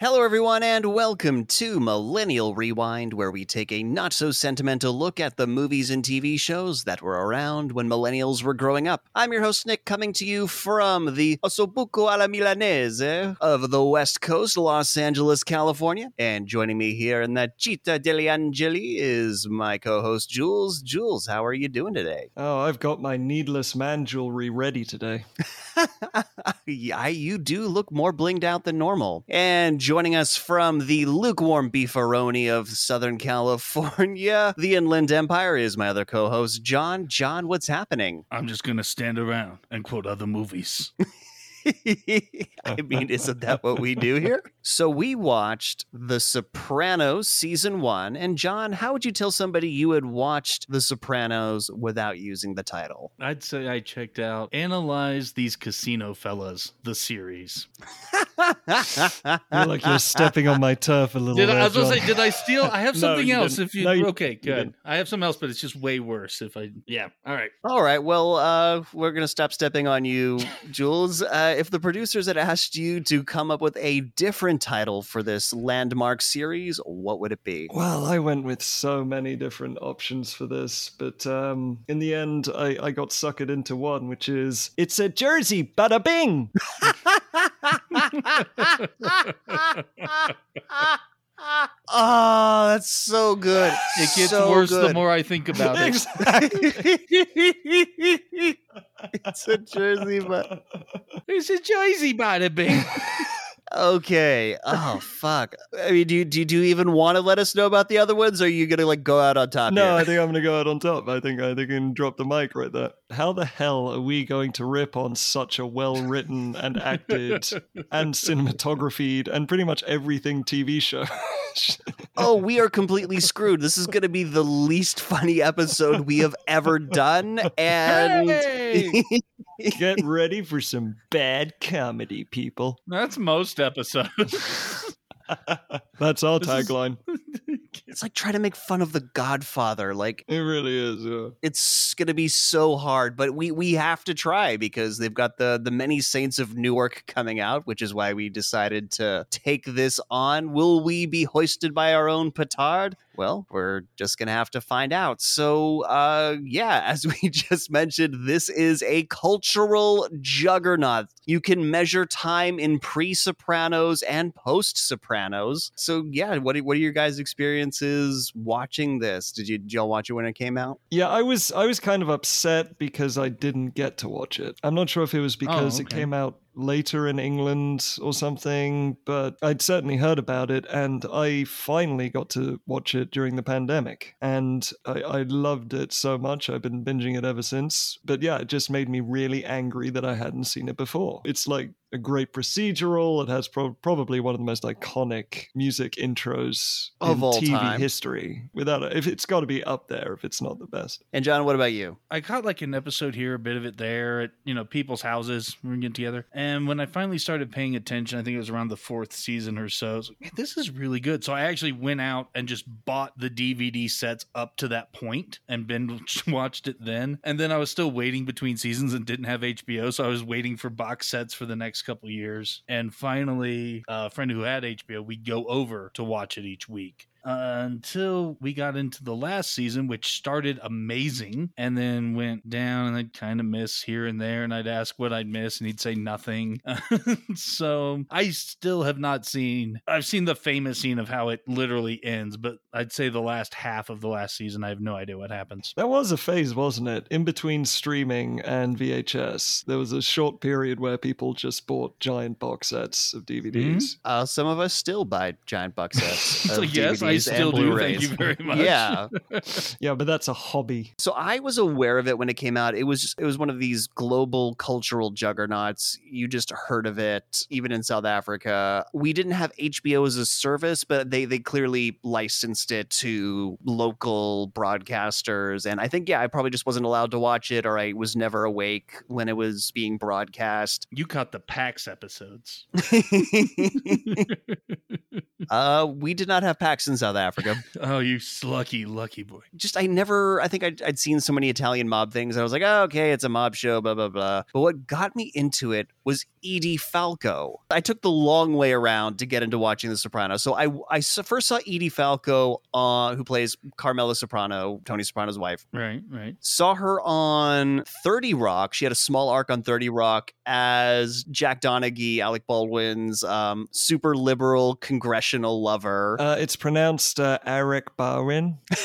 Hello, everyone, and welcome to Millennial Rewind, where we take a not so sentimental look at the movies and TV shows that were around when millennials were growing up. I'm your host, Nick, coming to you from the Osobuco alla Milanese of the West Coast, Los Angeles, California. And joining me here in the Città degli Angeli is my co host, Jules. Jules, how are you doing today? Oh, I've got my needless man jewelry ready today. yeah, you do look more blinged out than normal. And joining us from the lukewarm beefaroni of Southern California, the Inland Empire, is my other co host, John. John, what's happening? I'm just going to stand around and quote other movies. I mean, isn't that what we do here? So we watched The Sopranos season one. And John, how would you tell somebody you had watched The Sopranos without using the title? I'd say I checked out Analyze These Casino Fellas, the series. I feel like you're stepping on my turf a little Did bit. I, I was going to say, did I steal? I have something you else. didn't. If you, No, you- okay, good. didn't. I have something else, but it's just way worse. If I, yeah, all right. All right. Well, uh, we're going to stop stepping on you, Jules. Uh, if the producers had asked you to come up with a different title for this landmark series, what would it be? Well, I went with so many different options for this, but um, in the end, I, I got suckered into one, which is it's a Jersey, bada bing. oh, that's so good. It gets So worse the more I think about it. exactly. it's a Jersey, but It's a Jersey bada bing. okay. Oh fuck. I mean, do you, do you, do you even want to let us know about the other ones? Or are you gonna like go out on top? No, here? I think I'm going to go out on top. I think I think I can drop the mic right there. How the hell are we going to rip on such a well-written and acted and cinematographied and pretty much everything TV show? oh, we are completely screwed. This is going to be the least funny episode we have ever done. And Hey! Get ready for some bad comedy, people. That's most episodes. That's our This is- tagline. It's like trying to make fun of The Godfather. Like, It really is. Yeah. it's going to be so hard, but we, we have to try because they've got the, the Many Saints of Newark coming out, which is why we decided to take this on. Will we be hoisted by our own petard? Well, we're just going to have to find out. So, uh, yeah, as we just mentioned, this is a cultural juggernaut. You can measure time in pre Sopranos and post Sopranos. So, yeah, what what are your guys' experiences watching this? Did you did y'all watch it when it came out? Yeah, I was I was kind of upset because I didn't get to watch it. I'm not sure if it was oh, because it okay. came out later in England or something, but I'd certainly heard about it and I finally got to watch it during the pandemic. And I, I loved it so much. I've been binging it ever since. But yeah, it just made me really angry that I hadn't seen it before. It's like a great procedural. It has pro- probably one of the most iconic music intros Of in all TV time. history. Without a, if it's got to be up there, if it's not the best. And John, what about you? I caught like an episode here, a bit of it there at you know people's houses. when We were getting together, and when I finally started paying attention, I think it was around the fourth season or so. Like, "Man, this is really good. So I actually went out and just bought the DVD sets up to that point and binge watched it then. And then I was still waiting between seasons and didn't have HBO, so I was waiting for box sets for the next couple years. And finally, uh, a friend who had HBO, we'd go over to watch it each week uh, until we got into the last season, which started amazing and then went down, and I'd kind of miss here and there, and I'd ask what I'd miss, and he'd say nothing. so I still have not seen. I've seen the famous scene of how it literally ends, but I'd say the last half of the last season, I have no idea what happens. That was a phase, wasn't it? In between streaming and VHS, there was a short period where people just bought giant box sets of DVDs. Uh, some of us still buy giant box sets. So of yes, I DVDs still and do. Blu-rays. Thank you very much. Yeah. Yeah, but that's a hobby. So I was aware of it when it came out. It was it was one of these global cultural juggernauts. You just heard of it, even in South Africa. We didn't have HBO as a service, but they they clearly licensed it to local broadcasters. And I think yeah, I probably just wasn't allowed to watch it, or I was never awake when it was being broadcast. You caught the PAX episodes. Uh, we did not have PAX in South Africa. Oh, you slucky, lucky boy. Just I never. I think I'd, I'd seen so many Italian mob things. I was like, oh, okay, it's a mob show, blah blah blah. But what got me into it was Edie Falco. I took the long way around to get into watching The Sopranos. So I, I first saw Edie Falco, uh, who plays Carmela Soprano, Tony Soprano's wife. Right, right. Saw her on 30 Rock. She had a small arc on 30 Rock as Jack Donaghy, Alec Baldwin's um, super liberal congressional lover. Uh, it's pronounced uh, Eric Barwin.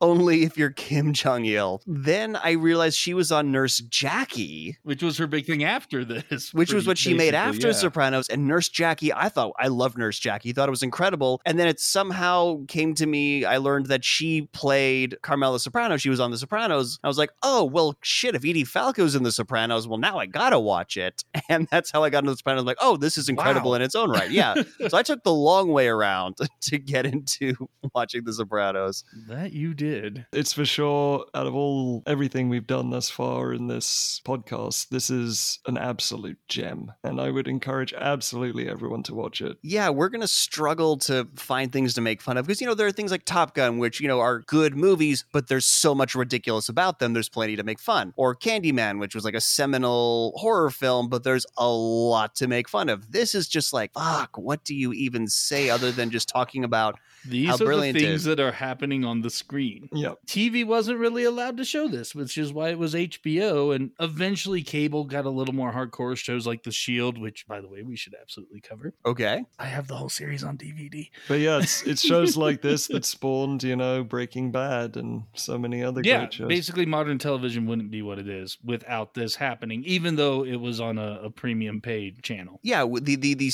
Only if you're Kim Jong il. Then I realized she was on Nurse Jackie, Which was her big thing after this. which was what she made after yeah. Sopranos. And Nurse Jackie, I thought I loved Nurse Jackie. Thought it was incredible. And then it somehow came to me. I learned that she played Carmela Soprano. She was on The Sopranos. I was like, oh well, shit. If Edie Falco's in The Sopranos, well now I gotta watch it. And that's how I got into The Sopranos. like, oh, this is incredible Wow. in its own right. Yeah. so I took the long way around to get into watching The Sopranos. That you did. It's for sure, out of all everything we've done thus far in this podcast, this is an absolute gem. And I would encourage absolutely everyone to watch it. yeah, we're going to struggle to find things to make fun of because, you know, there are things like Top Gun, which, you know, are good movies, but there's so much ridiculous about them. There's plenty to make fun. Or Candyman, which was like a seminal horror film, but there's a lot to make fun of. This is just like, fuck, what do you even say other than just talking about These How are the brilliant it things is. that are happening on the screen. Yep. TV wasn't really allowed to show this, which is why it was HBO. And eventually, cable got a little more hardcore shows like The Shield, which, by the way, we should absolutely cover. okay? I have the whole series on DVD. But yeah, it's, it's shows like this that spawned, you know, Breaking Bad and so many other yeah, great shows. basically, modern television wouldn't be what it is without this happening, even though it was on a, a premium paid channel. Yeah, w- the, the the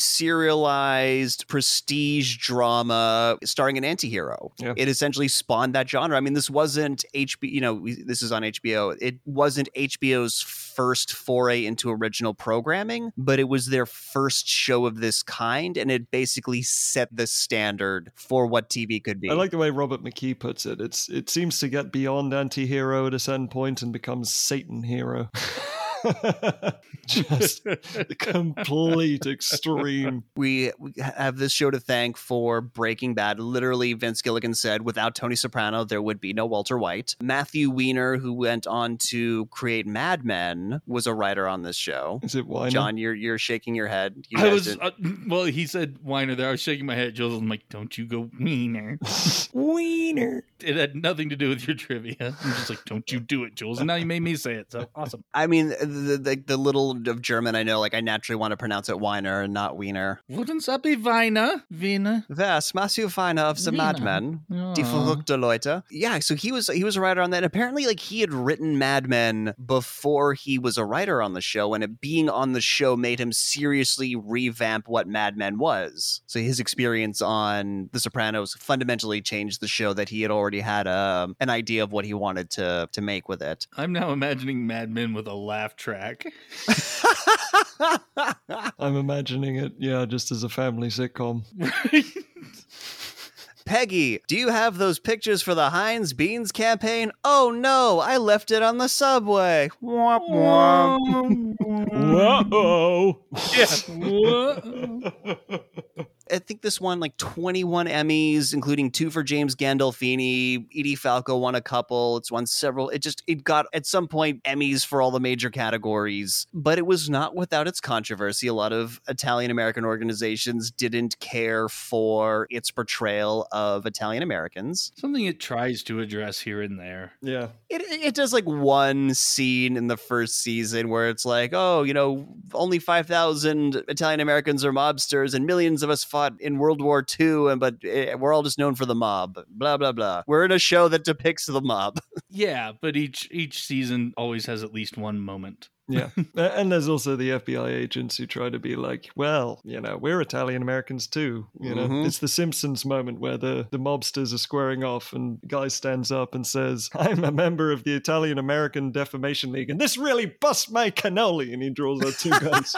serialized prestige drama starring an antihero. Yeah. It essentially spawned that genre. I mean, this wasn't HBO, you know, we- this is on HBO. It wasn't HBO's first foray into original programming, but it was their first show of this kind and it basically set the standard for what TV could be. I like the way Robert McKee puts it. It's it seems to get beyond anti-hero at a certain point and becomes Satan hero. Just the complete extreme. we, we have this show to thank for Breaking Bad. Literally, Vince Gilligan said, without Tony Soprano, there would be no Walter White. Matthew Weiner, who went on to create Mad Men, was a writer on this show. Is it why John, you're you're shaking your head. You I was, uh, well, he said Weiner there. I was shaking my head. Jules, I'm like, don't you go Weiner. Weiner. It had nothing to do with your trivia. I'm just like, don't you do it, Jules. And now you made me say it. So awesome. I mean, the, the the little of German I know, like I naturally want to pronounce it Weiner and not Wiener. Wouldn't that be Weiner? Wiener? Was Matthew Weiner of the Mad Men? Die Aw. verrückte Leute. Yeah, so he was he was a writer on that. And apparently, like he had written Mad Men before he was a writer on the show, and it being on the show made him seriously revamp what Mad Men was. So his experience on The Sopranos fundamentally changed the show that he had already had um, an idea of what he wanted to to make with it. I'm now imagining Mad Men with a laugh track. I'm imagining it, yeah, just as a family sitcom. Peggy, do you have those pictures for the Heinz Beans campaign? Oh no, I left it on the subway. Womp womp. Whoa! yeah. I think this won like 21 Emmys, including two for James Gandolfini. Edie Falco won a couple. It's won several. It just it got at some point Emmys for all the major categories, but it was not without its controversy. A lot of Italian American organizations didn't care for its portrayal of Italian Americans. Something it tries to address here and there. yeah. It, it does like one scene in the first season where it's like, oh, you know, only 5,000 Italian Americans are mobsters and millions of us fought in World War II, and but eh, we're all just known for the mob. Blah, blah, blah. We're in a show that depicts the mob. Yeah, but each each season always has at least one moment. Yeah. And there's also the FBI agents who try to be like, well, you know, we're Italian Americans too. You know, Mhm. it's the Simpsons moment where the, the mobsters are squaring off and guy stands up and says, I'm a member of the Italian American Defamation League and this really busts my cannoli. And he draws out two guns.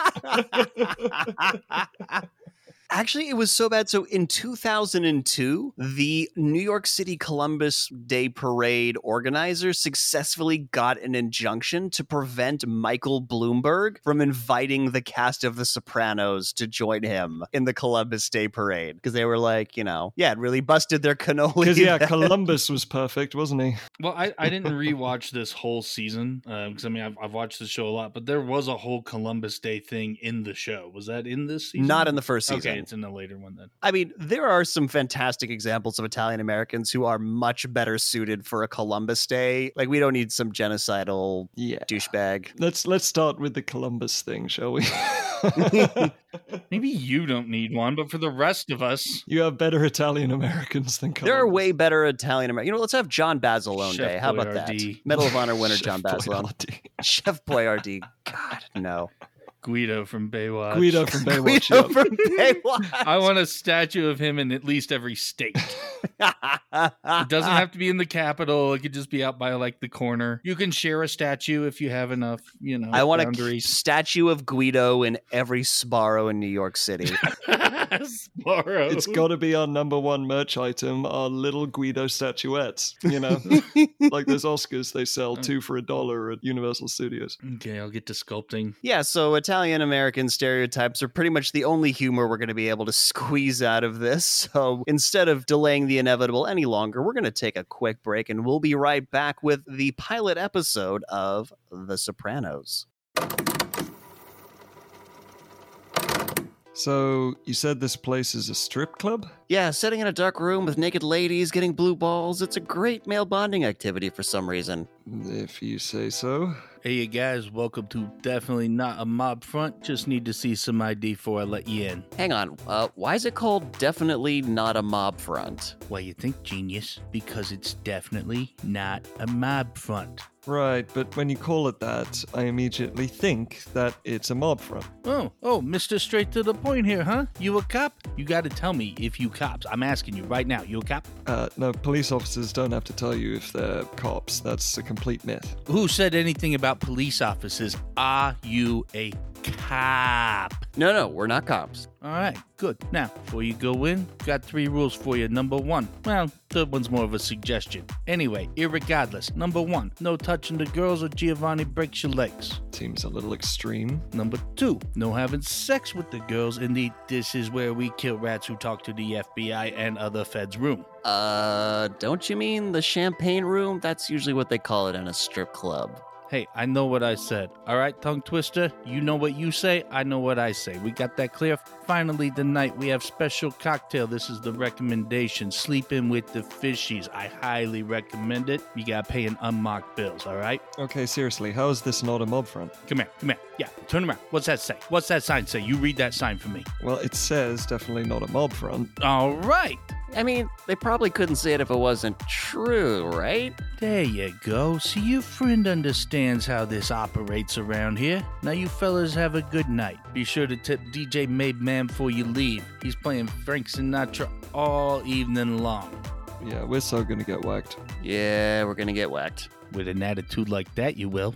Actually, it was so bad. So in 2002, the New York City Columbus Day Parade organizers successfully got an injunction to prevent Michael Bloomberg from inviting the cast of The Sopranos to join him in the Columbus Day Parade because they were like, you know, yeah, it really busted their cannoli. Because yeah, then. Columbus was perfect, wasn't he? Well, I, I didn't rewatch this whole season uh, because I mean I've, I've watched the show a lot, but there was a whole Columbus Day thing in the show. Was that in this season? Not in the first season. Okay, it's in the later one then. I mean, there are some fantastic examples of Italian Americans who are much better suited for a Columbus Day. Like, we don't need some genocidal Yeah. douchebag. Let's let's start with the Columbus thing, shall we? Maybe you don't need one, but for the rest of us, you have better Italian Americans than Columbus. There are way better Italian Americans. You know, let's have John Basilone Chef Day. How about that? Medal of Honor winner John Chef Basilone. Boyardee. Chef Boyardee. God, no. Guido from Baywatch. Guido from Baywatch. Guido yep. from Baywatch. I want a statue of him in at least every state. It doesn't have to be in the capital. It could just be out by like the corner. You can share a statue if you have enough, you know, I want a statue of Guido in every Sbarro in New York City. Sparrow. It's got to be our number one merch item, our little Guido statuettes. You know, like those Oscars they sell uh, two for a dollar at Universal Studios. Okay, I'll get to sculpting. Yeah, so Italian American stereotypes are pretty much the only humor we're going to be able to squeeze out of this. So instead of delaying the inevitable any longer, we're going to take a quick break and we'll be right back with the pilot episode of The Sopranos. So you said this place is a strip club? Yeah, sitting in a dark room with naked ladies getting blue balls, it's a great male bonding activity for some reason. If you say so. Hey, you guys, welcome to Definitely Not a Mob Front. Just need to see some ID before I let you in. Hang on, uh, why is it called definitely not a mob front? Why you think, genius? Because it's definitely not a mob front. Right, but when you call it that, I immediately think that it's a mob front. Oh, oh, Mr. Straight to the point here, huh? You a cop? You gotta tell me if you cops. I'm asking you right now. You a cop? Uh, no, police officers don't have to tell you if they're cops. That's a complete myth. Who said anything about police officers? Are you a cop? No, no, we're not cops. All right, good. Now, before you go in, got three rules for you. Number one, well, third one's more of a suggestion. Anyway, irregardless, number one, no touching the girls or Giovanni breaks your legs. Seems a little extreme. Number two, no having sex with the girls. Indeed, this is where we kill rats who talk to the FBI and other feds' room. Uh, don't you mean the champagne room? That's usually what they call it in a strip club. Hey, I know what I said. All right, tongue twister. You know what you say. I know what I say. We got that clear. Finally, tonight we have special cocktail. This is the recommendation. Sleeping with the fishies. I highly recommend it. You gotta pay in unmarked bills. All right. Okay, seriously, how is this not a mob front? Come here. Come here. Yeah. Turn around. What's that say? What's that sign say? You read that sign for me. Well, it says definitely not a mob front. All right. I mean, they probably couldn't say it if it wasn't true, right? There you go. See, your friend understands how this operates around here. Now, you fellas have a good night. Be sure to tip DJ Made Man before you leave. He's playing Frank Sinatra all evening long. Yeah, we're so gonna get whacked. Yeah, we're gonna get whacked. With an attitude like that, you will.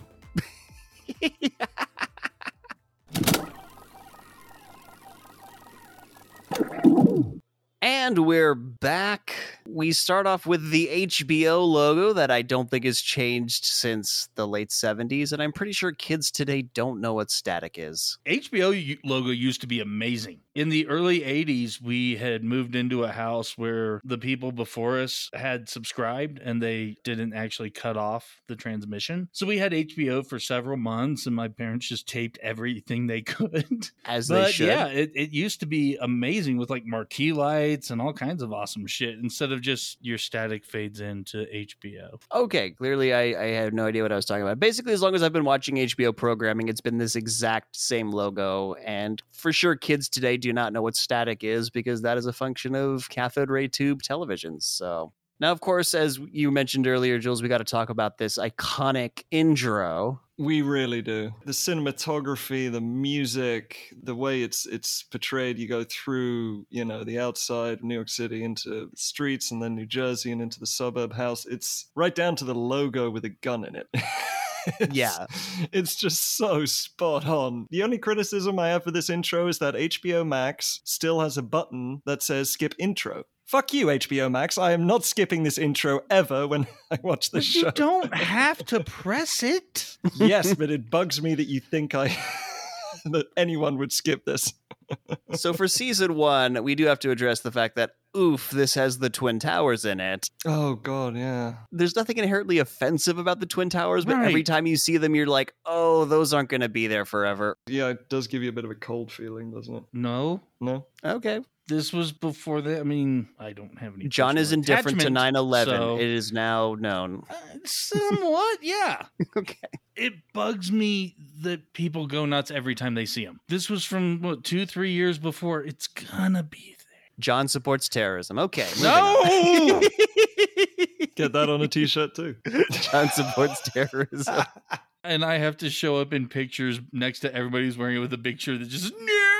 And we're back. We start off with the HBO logo that I don't think has changed since the late 70s, and I'm pretty sure kids today don't know what static is. HBO logo used to be amazing. In the early 80s, we had moved into a house where the people before us had subscribed and they didn't actually cut off the transmission. So we had HBO for several months, and my parents just taped everything they could. As they should. yeah, it, it used to be amazing with like marquee lights and all kinds of awesome shit instead of just your static fades into HBO. Okay, clearly I, I had no idea what I was talking about. Basically, as long as I've been watching HBO programming, it's been this exact same logo. And for sure, kids today do not know what static is because that is a function of cathode ray tube televisions. So. Now, of course, as you mentioned earlier, Jules, we got to talk about this iconic intro. We really do. The cinematography, the music, the way it's it's portrayed. You go through, you know, the outside of New York City into the streets, and then New Jersey, and into the suburb house. It's right down to the logo with a gun in it. It's- Yeah. It's just so spot on. The only criticism I have for this intro is that HBO Max still has a button that says skip intro. Fuck you, HBO Max. I am not skipping this intro ever when I watch this But you don't have to press it. yes, but it bugs me that you think I that anyone would skip this. so for season one, we do have to address the fact that oof, this has the Twin Towers in it. Oh god, yeah. There's nothing inherently offensive about the Twin Towers, but every time you see them, you're like, oh, those aren't going to be there forever. Yeah, it does give you a bit of a cold feeling, doesn't it? No, No? Okay. This was before that. I mean, I don't have any. John is indifferent to attachment, 9 11. so- It is now known. Uh, somewhat, yeah. okay. It bugs me that people go nuts every time they see him. This was from what two, three years before. It's gonna be there. John supports terrorism. Okay. No! Get that on a t-shirt too. John supports terrorism. and I have to show up in pictures next to everybody who's wearing it with a picture that just no.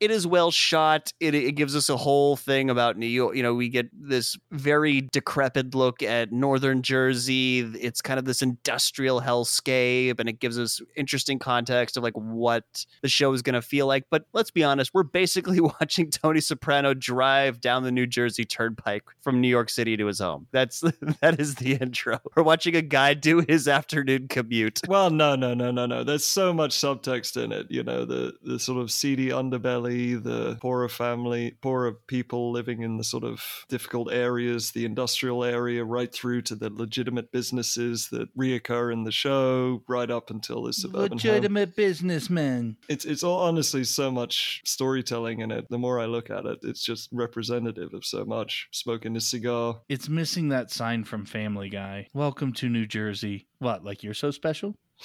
it is well shot. It, it gives us a whole thing about New York. You know, we get this very decrepit look at northern Jersey. It's kind of this industrial hellscape, and it gives us interesting context of like what the show is going to feel like. But let's be honest, we're basically watching Tony Soprano drive down the New Jersey Turnpike from New York City to his home. That's that is the intro. We're watching a guy do his afternoon commute. Well, no, no, no, no, no. There's so much subtext in it. You know, the the sort of seedy underbelly, the poorer family, poorer people living in the sort of difficult areas, the industrial area, right through to the legitimate businesses that reoccur in the show, right up until this suburban home. Legitimate businessmen. It's it's all honestly so much storytelling in it. The more I look at it, it's just representative of so much. Smoking a cigar. It's missing that sign from Family Guy. Welcome to New Jersey. What, like you're so special?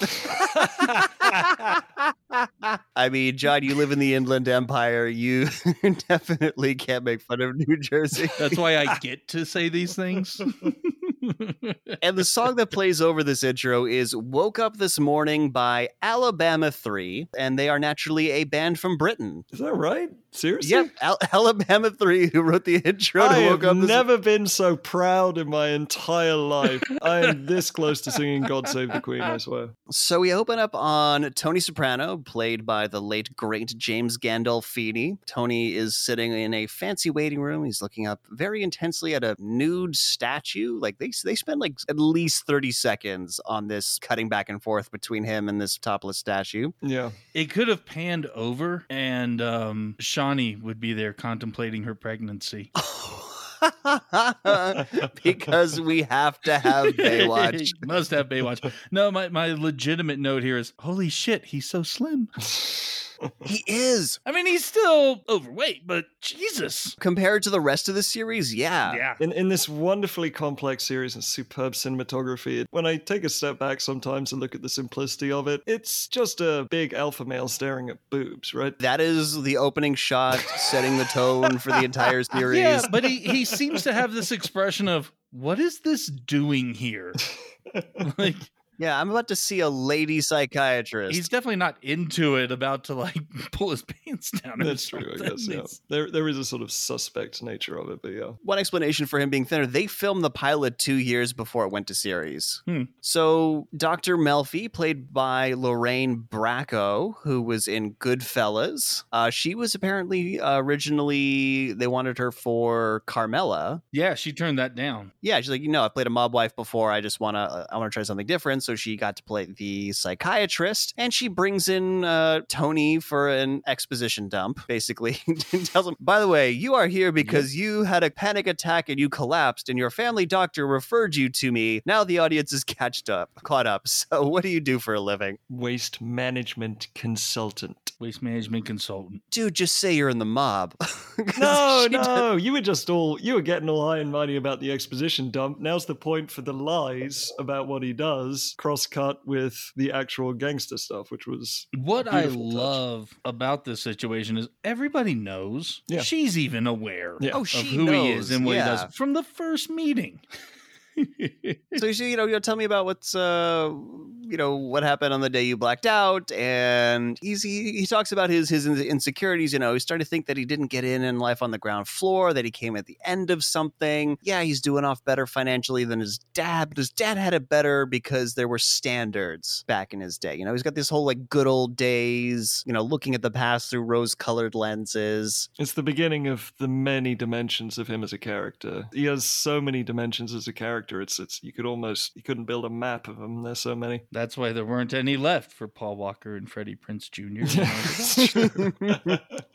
I mean, John, you live in the Inland Empire. You definitely can't make fun of New Jersey. That's why I get to say these things. And the song that plays over this intro is Woke Up This Morning by Alabama 3, and they are naturally a band from Britain. Is that right? Seriously? Yep, Al- Alabama 3, who wrote the intro to I Woke have Up This never been so proud in my entire life. I am this close to singing "God Save the Queen." I swear. So we open up on Tony Soprano, played by the late great James Gandolfini. Tony is sitting in a fancy waiting room. He's looking up very intensely at a nude statue. Like they they spend like at least 30 seconds on this cutting back and forth between him and this topless statue. Yeah. it could have panned over and um, Shauni would be there contemplating her pregnancy. because we have to have Baywatch. Must have Baywatch. No, my, my legitimate note here is holy shit, he's so slim. He is. I mean, he's still overweight, but Jesus. Compared to the rest of the series, yeah. Yeah. In in this wonderfully complex series and superb cinematography, when I take a step back sometimes and look at the simplicity of it, it's just a big alpha male staring at boobs, right? That is the opening shot, setting the tone for the entire series. Yeah, but he, he seems to have this expression of, what is this doing here? like, Yeah, I'm about to see a lady psychiatrist. he's definitely not into it, about to like pull his pants down. That's true, I guess. Yeah. There there is a sort of suspect nature of it, but yeah. One explanation for him being thinner, they filmed the pilot two years before it went to series. Hmm. So Dr. Melfi, played by Lorraine Bracco, who was in Goodfellas, uh, she was apparently uh, originally, they wanted her for Carmela. Yeah, she turned that down. Yeah, she's like, you know, I played a mob wife before. I just want to, I want to try something different. So she got to play the psychiatrist, and she brings in uh, Tony for an exposition dump. Basically, and tells him, by the way, you are here because you had a panic attack and you collapsed, and your family doctor referred you to me. Now the audience is catched up, caught up. So what do you do for a living, Waste management consultant. Waste management consultant. dude? Just say you're in the mob. No, she does- no, you were just all you were getting all high and mighty about the exposition dump. Now's the point for the lies about what he does, cross cut with the actual gangster stuff, which was What I Beautiful touch. love about this situation is everybody knows. Yeah. She's even aware Yeah. Oh, of she who knows. he is and what yeah. he does from the first meeting. So you know, you tell me about what's uh you know what happened on the day you blacked out and he's he, he talks about his his insecurities you know he's starting to think that he didn't get in in life on the ground floor that he came at the end of something. Yeah he's doing off better financially than his dad but his dad had it better because there were standards back in his day. You know he's got this whole like good old days you know looking at the past through rose colored lenses. It's the beginning of the many dimensions of him as a character. He has so many dimensions as a character it's it's you could almost you couldn't build a map of them. there's so many that's why there weren't any left for Paul Walker and Freddie Prinze Jr.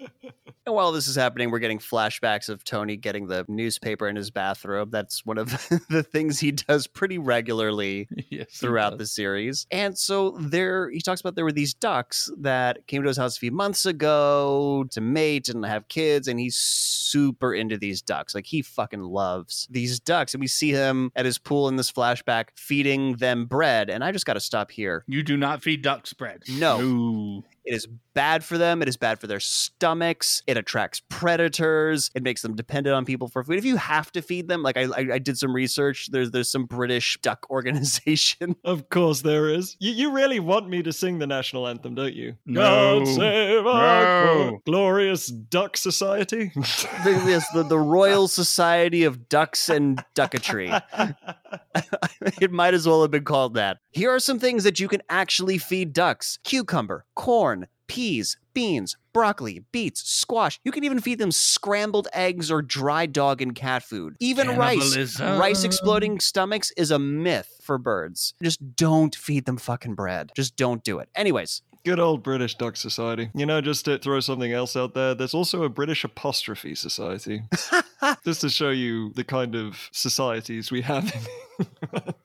and while this is happening, we're getting flashbacks of Tony getting the newspaper in his bathrobe. That's one of the things he does pretty regularly yes, throughout the series. And so there, he talks about there were these ducks that came to his house a few months ago to mate and have kids, and he's super into these ducks. Like he fucking loves these ducks. And we see him at his pool in this flashback feeding them bread. And I just got to stop here. You do not feed ducks bread. No. no. It is bad for them. It is bad for their stomachs. It attracts predators. It makes them dependent on people for food. If you have to feed them, like I, I, I did some research. There's there's some British duck organization. Of course there is. You, you really want me to sing the national anthem, don't you? No. God save no. glorious duck society. yes, the, the Royal Society of Ducks and Ducketry. it might as well have been called that. Here are some things that you can actually feed ducks cucumber, corn, peas, beans, broccoli, beets, squash. You can even feed them scrambled eggs or dry dog and cat food. Even rice. Rice exploding stomachs is a myth for birds. Just don't feed them fucking bread. Just don't do it. Anyways, Good old British Duck Society. You know, just to throw something else out there, there's also a British Apostrophe Society. just to show you the kind of societies we have.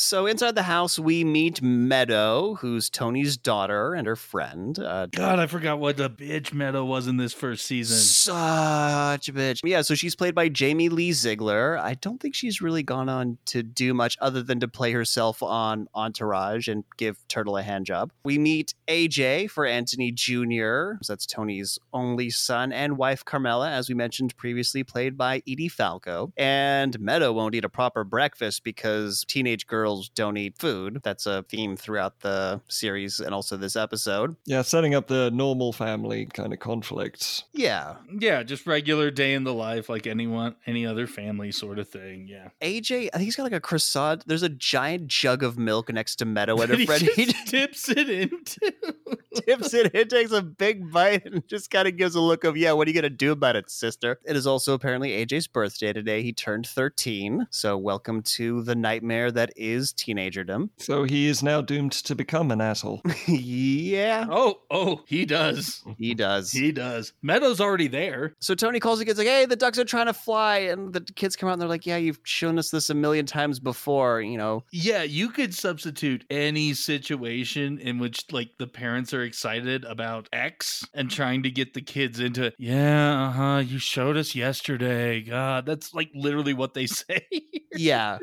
So inside the house, we meet Meadow, who's Tony's daughter and her friend. Uh, God, I forgot what a bitch Meadow was in this first season. Such a bitch. Yeah, so she's played by Jamie Lee Sigler. I don't think she's really gone on to do much other than to play herself on Entourage and give Turtle a hand job. We meet AJ for Anthony Jr. So that's Tony's only son and wife Carmela, as we mentioned previously, played by Edie Falco. And Meadow won't eat a proper breakfast because teenage girls girls don't eat food. That's a theme throughout the series and also this episode. Yeah, setting up the normal family kind of conflicts. Yeah. Yeah, just regular day in the life like anyone any other family sort of thing. Yeah. AJ, I think he's got like a croissant. There's a giant jug of milk next to Meadow and her friend. He dips it into tips it in, takes a big bite, and just kind of gives a look of, yeah, what are you gonna do about it, sister? It is also apparently AJ's birthday today. He turned 13. So welcome to the nightmare that is is teenagerdom. So he is now doomed to become an asshole. yeah. Oh, oh, he does. He does. He does. Meadow's already there. So Tony calls the kids like, "Hey, the ducks are trying to fly," and the kids come out and they're like, "Yeah, you've shown us this a million times before." You know. Yeah, you could substitute any situation in which like the parents are excited about X and trying to get the kids into, yeah, uh huh. You showed us yesterday. God, that's like literally what they say. yeah.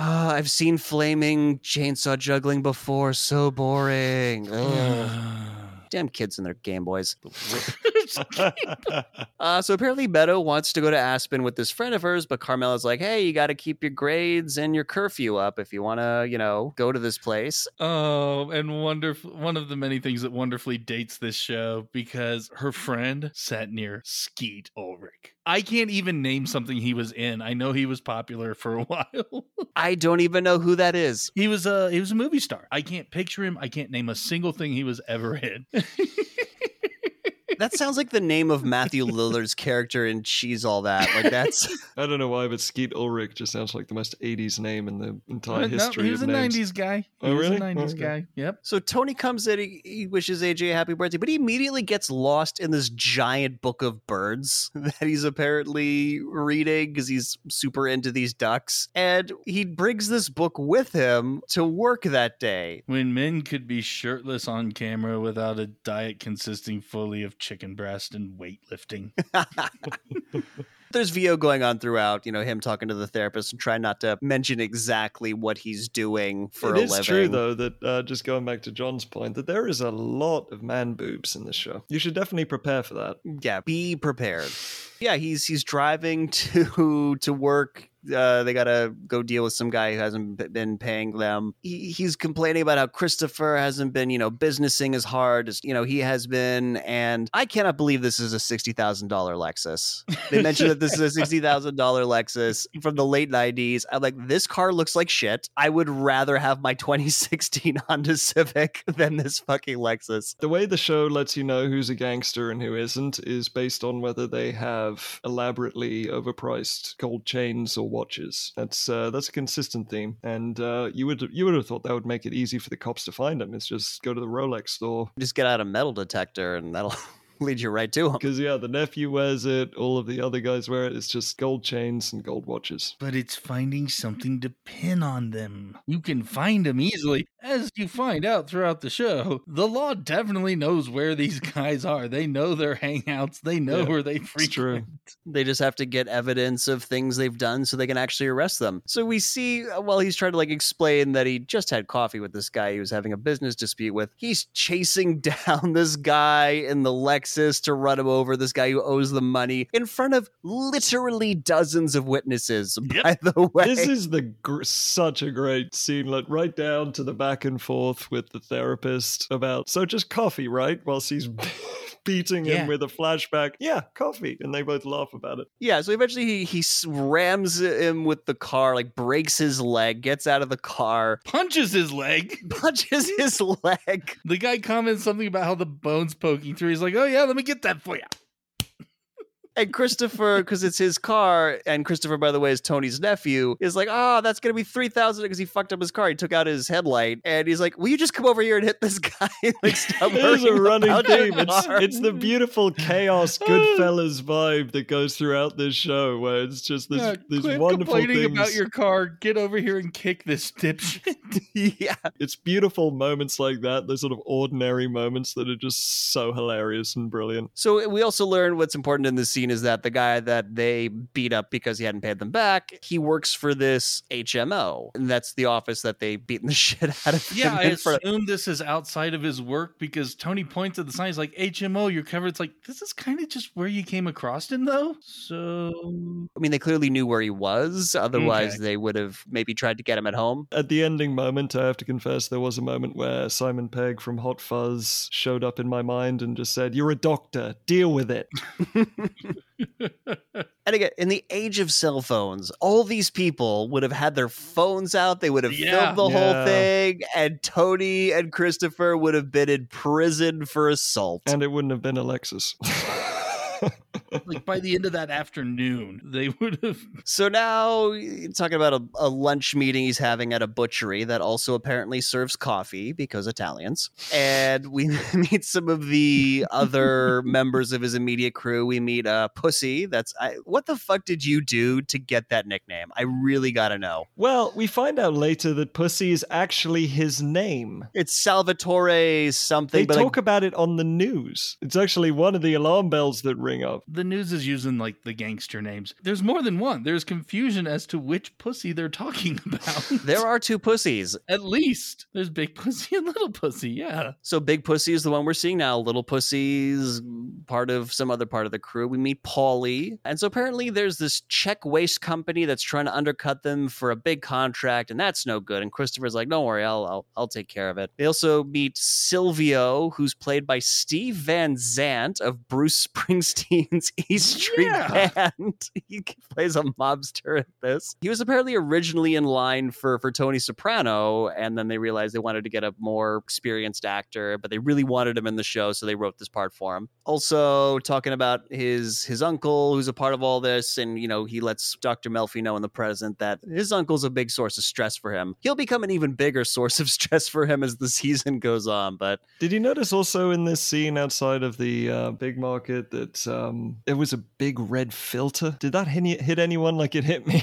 Uh, I've seen flaming chainsaw juggling before. So boring. Damn kids and their Game Boys. uh, so apparently Meadow wants to go to Aspen with this friend of hers, but Carmela's like, hey, you got to keep your grades and your curfew up if you want to, you know, go to this place. Oh, and wonderful. One of the many things that wonderfully dates this show because her friend sat near Skeet Ulrich. I can't even name something he was in. I know he was popular for a while. I don't even know who that is. He was a he was a movie star. I can't picture him. I can't name a single thing he was ever in. that sounds like the name of Matthew Lillard's character in She's All That. Like that's I don't know why, but Skeet Ulrich just sounds like the most '80s name in the entire uh, history. No, he was a names. '90s guy. He oh, really? a '90s okay. guy. Yep. So Tony comes in, he, he, wishes AJ a happy birthday, but he immediately gets lost in this giant book of birds that he's apparently reading because he's super into these ducks, and he brings this book with him to work that day. When men could be shirtless on camera without a diet consisting fully of chicken breast and weightlifting. There's VO going on throughout, you know, him talking to the therapist and trying not to mention exactly what he's doing for it a living. It is true, though, that uh, just going back to John's point, that there is a lot of man boobs in this show. You should definitely prepare for that. Yeah, be prepared. Yeah, he's he's driving to to work Uh, they gotta go deal with some guy who hasn't been paying them. He, he's complaining about how Christopher hasn't been, you know, businessing as hard as you know he has been, and I cannot believe this is a sixty thousand dollar Lexus. They mentioned that this is a sixty thousand dollar Lexus from the late nineties. I'm like, this car looks like shit. I would rather have my 2016 Honda Civic than this fucking Lexus. The way the show lets you know who's a gangster and who isn't is based on whether they have elaborately overpriced gold chains or watches. That's uh, that's a consistent theme, and uh, you would you would have thought that would make it easy for the cops to find them. It's just go to the Rolex store Just get out a metal detector, and that'll lead you right to him. because yeah, the nephew wears it, all of the other guys wear it. It's just gold chains and gold watches. But it's finding something to pin on them. You can find them easily. As you find out throughout the show, the law definitely knows where these guys are. They know their hangouts, they know Yeah, where they true. frequent. They just have to get evidence of things they've done so they can actually arrest them. So we see uh, while he's trying to like explain that he just had coffee with this guy he was having a business dispute with, he's chasing down this guy in the Lexus to run him over, this guy who owes them money in front of literally dozens of witnesses, Yep. by the way. This is the gr- such a great scene, like right down to the back and forth with the therapist about so just coffee, right? Whilst he's beating Yeah. him with a flashback. Yeah, coffee, and they both laugh about it. Yeah, so eventually he he rams him with the car, like breaks his leg, gets out of the car, Punches his leg. punches his leg. The guy comments something about how the bone's poking through. He's like, oh, yeah, let me get that for you. And Christopher, because it's his car, and Christopher, by the way, is Tony's nephew, is like, oh, that's gonna be three thousand because he fucked up his car. He took out his headlight, and he's like, will you just come over here and hit this guy? like, stop There's a running theme. It's, it's the beautiful chaos Goodfellas vibe that goes throughout this show, where it's just this, Yeah, this quit wonderful complaining things. about your car. Get over here and kick this dipshit. yeah. It's beautiful moments like that, those sort of ordinary moments that are just so hilarious and brilliant. So we also learn what's important in this scene is that the guy that they beat up because he hadn't paid them back, he works for this HMO, and that's the office that they beaten the shit out of him Yeah, I in front of. assume this is outside of his work because Tony points at the sign. He's like, HMO, you're covered. It's like, this is kind of just where you came across him, though. So, I mean, they clearly knew where he was. Otherwise, Okay. they would have maybe tried to get him at home. At the ending moment, I have to confess, there was a moment where Simon Pegg from Hot Fuzz showed up in my mind and just said, You're a doctor, deal with it. And again, in the age of cell phones, all these people would have had their phones out. They would have Yeah. filmed the whole thing, and Tony and Christopher would have been in prison for assault. And it wouldn't have been a Lexus. like, by the end of that afternoon, they would have. So now talking about a, a lunch meeting he's having at a butchery that also apparently serves coffee because Italians. And we meet some of the other members of his immediate crew. We meet uh, Pussy. That's I, what the fuck did you do to get that nickname? I really gotta know. well, we find out later that Pussy is actually his name. It's Salvatore something. They but talk like, about it on the news. It's actually one of the alarm bells that ring up. The news is using like the gangster names. There's more than one. There's confusion as to which pussy they're talking about. there are two pussies. At least there's big pussy and little pussy. Yeah. So Big Pussy is the one we're seeing now. Little Pussy's part of some other part of the crew. We meet Paulie. And so apparently there's this Czech waste company that's trying to undercut them for a big contract, and that's no good. And Christopher's like, don't worry, I'll I'll, I'll take care of it. They also meet Silvio, who's played by Steve Van Zandt of Bruce Springsteen's E Street Yeah. Band. he plays a mobster in this. He was apparently originally in line for for Tony Soprano, and then they realized they wanted to get a more experienced actor, but they really wanted him in the show, so they wrote this part for him. Also, talking about his his uncle, who's a part of all this, and you know he lets Dr. Melfi know in the present that his uncle's a big source of stress for him. He'll become an even bigger source of stress for him as the season goes on, but Did you notice also in this scene outside of the uh, big market that um, there was a big red filter? Did that hit, hit anyone like it hit me?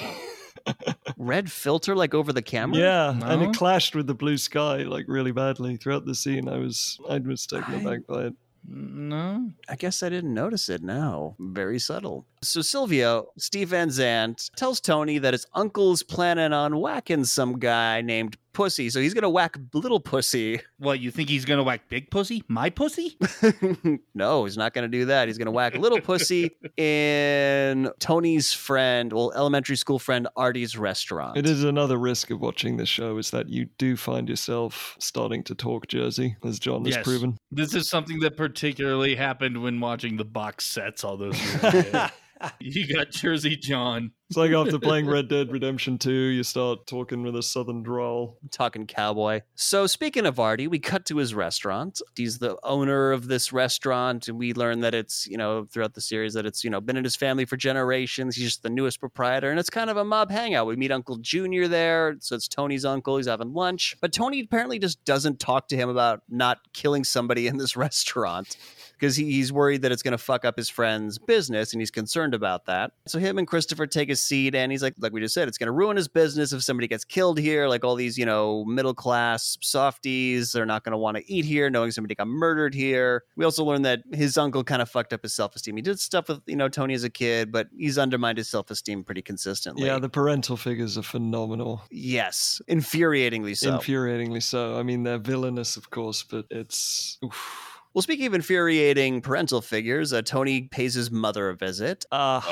red filter like over the camera. yeah, and it clashed with the blue sky like really badly throughout the scene. I was I was taken I- aback by it. Mm, no. I guess I didn't notice it now. Very subtle. So Silvio, Steve Van Zandt, tells Tony that his uncle's planning on whacking some guy named pussy, so he's gonna whack little pussy. What, you think he's going to whack big pussy? My pussy? no, he's not gonna do that. He's gonna whack little pussy in Tony's friend, well, elementary school friend Artie's restaurant. It is another risk of watching this show is that you do find yourself starting to talk Jersey, as John has proven. This is something that particularly happened when watching the box sets all those years ago. You got Jersey John. It's like after playing Red Dead Redemption 2, you start talking with a southern drawl. talking cowboy. So speaking of Artie, we cut to his restaurant. He's the owner of this restaurant, and we learn that it's you know throughout the series that it's you know been in his family for generations. He's just the newest proprietor, and it's kind of a mob hangout. We meet Uncle Junior there, so it's Tony's uncle. He's having lunch, but Tony apparently just doesn't talk to him about not killing somebody in this restaurant. Because he, he's worried that it's going to fuck up his friend's business, and he's concerned about that. So him and Christopher take a seat, and he's like, like we just said, it's going to ruin his business if somebody gets killed here. Like all these, you know, middle class softies, they're not going to want to eat here, knowing somebody got murdered here. We also learned that his uncle kind of fucked up his self esteem. He did stuff with, you know, Tony as a kid, but he's undermined his self esteem pretty consistently. Yeah, the parental figures are phenomenal. yes, infuriatingly so. Infuriatingly so. I mean, they're villainous, of course, but it's. Oof. Well, speaking of infuriating parental figures, uh, Tony pays his mother a visit. Ah,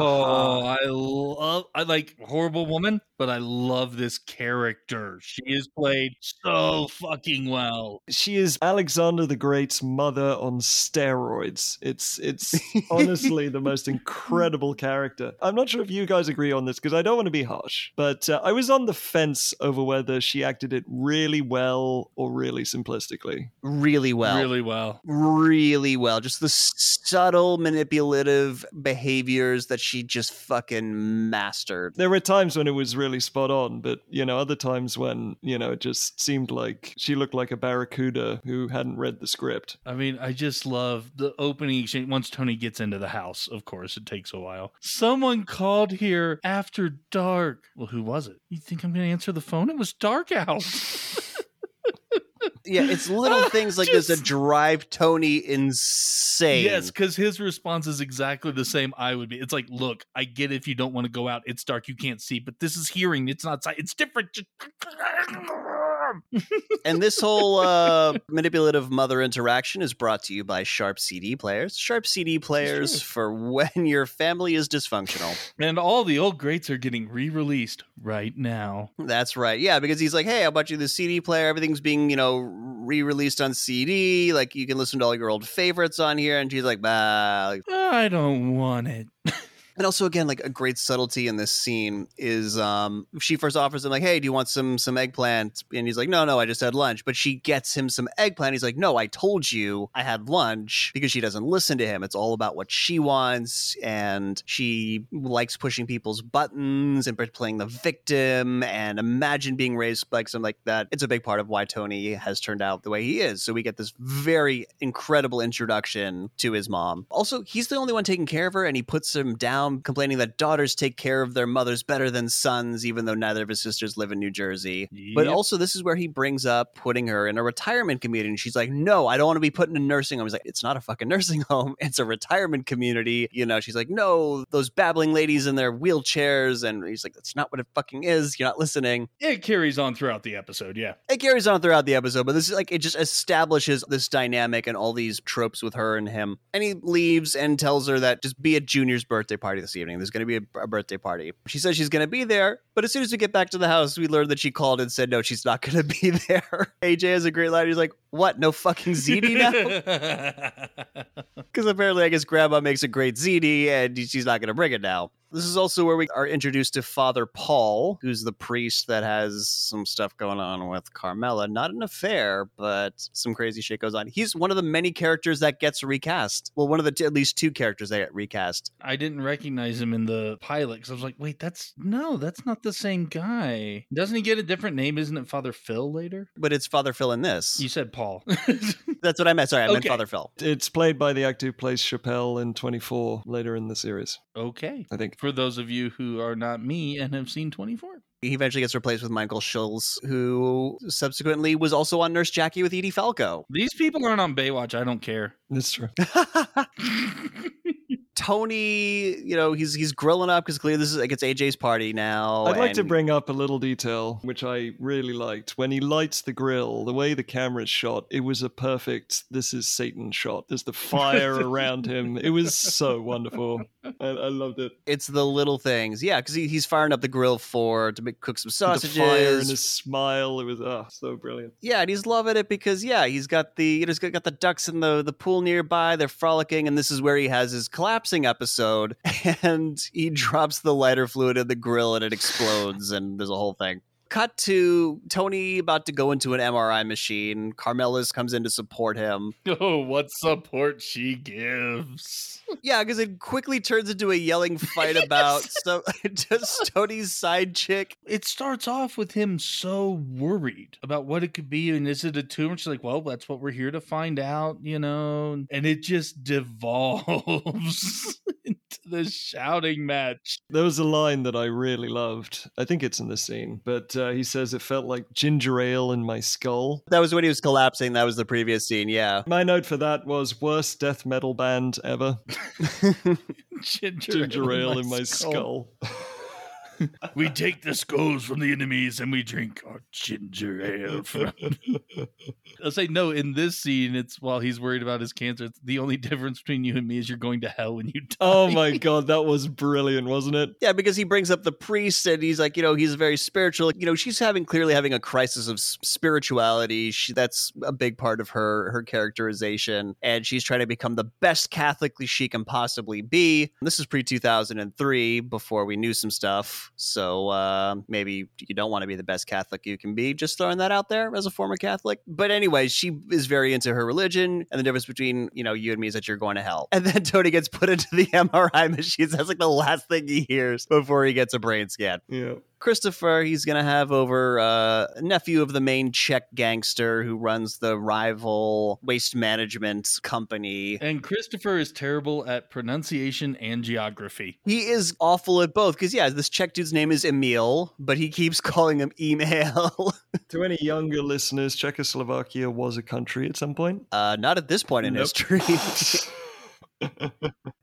Oh, I love, I like horrible woman, but I love this character. She is played so fucking well. she is Alexander the Great's mother on steroids. It's it's honestly the most incredible character. I'm not sure if you guys agree on this because I don't want to be harsh, but uh, I was on the fence over whether she acted it really well or really simplistically. Really well. really well. Really well. Just the subtle manipulative behaviors that she just fucking mastered. There were times when it was really spot on, but you know, other times when you know it just seemed like she looked like a barracuda who hadn't read the script. I mean, I just love the opening exchange. Once Tony gets into the house, of course, it takes a while. Someone called here after dark. Well, who was it? You think I'm going to answer the phone? It was dark out. Yeah, it's little things like this that drive Tony insane. yes, because his response is exactly the same I would be. It's like, look, I get if you don't want to go out. It's dark. You can't see, but this is hearing. It's not sight. It's different. And this whole uh, manipulative mother interaction is brought to you by Sharp CD players. Sharp CD players for when your family is dysfunctional. and all the old greats are getting re released right now. That's right. Yeah, because he's like, hey, I bought you the CD player. Everything's being, you know, re released on CD. Like, you can listen to all your old favorites on here. And she's like, bah. Like, I don't want it. And also, again, like a great subtlety in this scene is um, she first offers him like, "Hey, do you want some some eggplant?" And he's like, "No, no, I just had lunch." But she gets him some eggplant. He's like, "No, I told you I had lunch," because she doesn't listen to him. It's all about what she wants, and she likes pushing people's buttons and playing the victim. And imagine being raised like something like that. It's a big part of why Tony has turned out the way he is. So we get this very incredible introduction to his mom. Also, he's the only one taking care of her, and he puts him down, complaining that daughters take care of their mothers better than sons, even though neither of his sisters live in New Jersey. But also, this is where he brings up putting her in a retirement community. And she's like, No, I don't want to be put in a nursing home. He's like, It's not a fucking nursing home. It's a retirement community. You know, she's like, No, those babbling ladies in their wheelchairs. And he's like, That's not what it fucking is. You're not listening. it carries on throughout the episode. Yeah. It carries on throughout the episode, but this is like, it just establishes this dynamic and all these tropes with her and him. And he leaves and tells her that just be at Junior's birthday party this evening. There's going to be a, a birthday party. She says she's going to be there, but as soon as we get back to the house, we learn that she called and said, no, she's not going to be there. AJ has a great line. He's like, what? No fucking ziti now? Because apparently, I guess Grandma makes a great ziti, and she's not going to bring it now. This is also where we are introduced to Father Paul, who's the priest that has some stuff going on with Carmela. Not an affair, but some crazy shit goes on. He's one of the many characters that gets recast. Well, one of the t- at least two characters that get recast. I didn't recognize him in the pilot because I was like, wait, that's no, that's not the same guy. Doesn't he get a different name? Isn't it Father Phil later? But it's Father Phil in this. You said Paul. That's what I meant. Sorry, I meant Father Phil. It's played by the actor who plays Chappelle in 24 later in the series, okay. I think. For those of you who are not me and have seen 24. He eventually gets replaced with Michael Schulz, who subsequently was also on Nurse Jackie with Edie Falco. These people aren't on Baywatch. I don't care. That's true. Tony, you know, he's he's grilling up because clearly this is like it's AJ's party now. I'd like to bring up a little detail which I really liked. When he lights the grill, the way the camera's shot, it was a perfect this is Satan shot. There's the fire around him. It was so wonderful. I, I loved it. It's the little things, yeah, because he, he's firing up the grill for to make, cook some sausages. The fire and his smile. It was oh, so brilliant. Yeah, and he's loving it because yeah, he's got the you know he's got, got the ducks in the the pool nearby. They're frolicking, and this is where he has his collapsing episode, and he drops the lighter fluid in the grill, and it explodes, and there's a whole thing. Cut to Tony about to go into an MRI machine. Carmelis comes in to support him. Oh, what support she gives. Yeah, because it quickly turns into a yelling fight about so just Tony's side chick. It starts off with him so worried about what it could be. And is it a tumor? She's like, well, that's what we're here to find out, you know? And it just devolves into the shouting match. There was a line that I really loved. I think it's in the scene, but uh, he says it felt like ginger ale in my skull. That was when he was collapsing. That was the previous scene. Yeah. My note for that was worst death metal band ever. Ginger, Ginger ale in my skull. we take the skulls from the enemies and we drink our ginger ale from I'll say no, in this scene it's while he's worried about his cancer. It's the only difference between you and me is you're going to hell when you die. Oh my god, that was brilliant, wasn't it? Yeah, because he brings up the priest and he's like, you know, he's very spiritual. You know, she's having clearly having a crisis of spirituality. She, that's a big part of her her characterization, and she's trying to become the best Catholic she can possibly be. This is pre two thousand and three, before we knew some stuff. So uh, maybe you don't want to be the best Catholic you can be. Just throwing that out there as a former Catholic. But anyway, she is very into her religion, and the difference between you know you and me is that you're going to hell. And then Tony gets put into the MRI machine. That's like the last thing he hears before he gets a brain scan. Yeah. Christopher, he's going to have over uh, a nephew of the main Czech gangster who runs the rival waste management company. And Christopher is terrible at pronunciation and geography. He is awful at both because, yeah, this Czech dude's name is Emil, but he keeps calling him email. To any younger listeners, Czechoslovakia was a country at some point. uh, not at this point in Nope. history.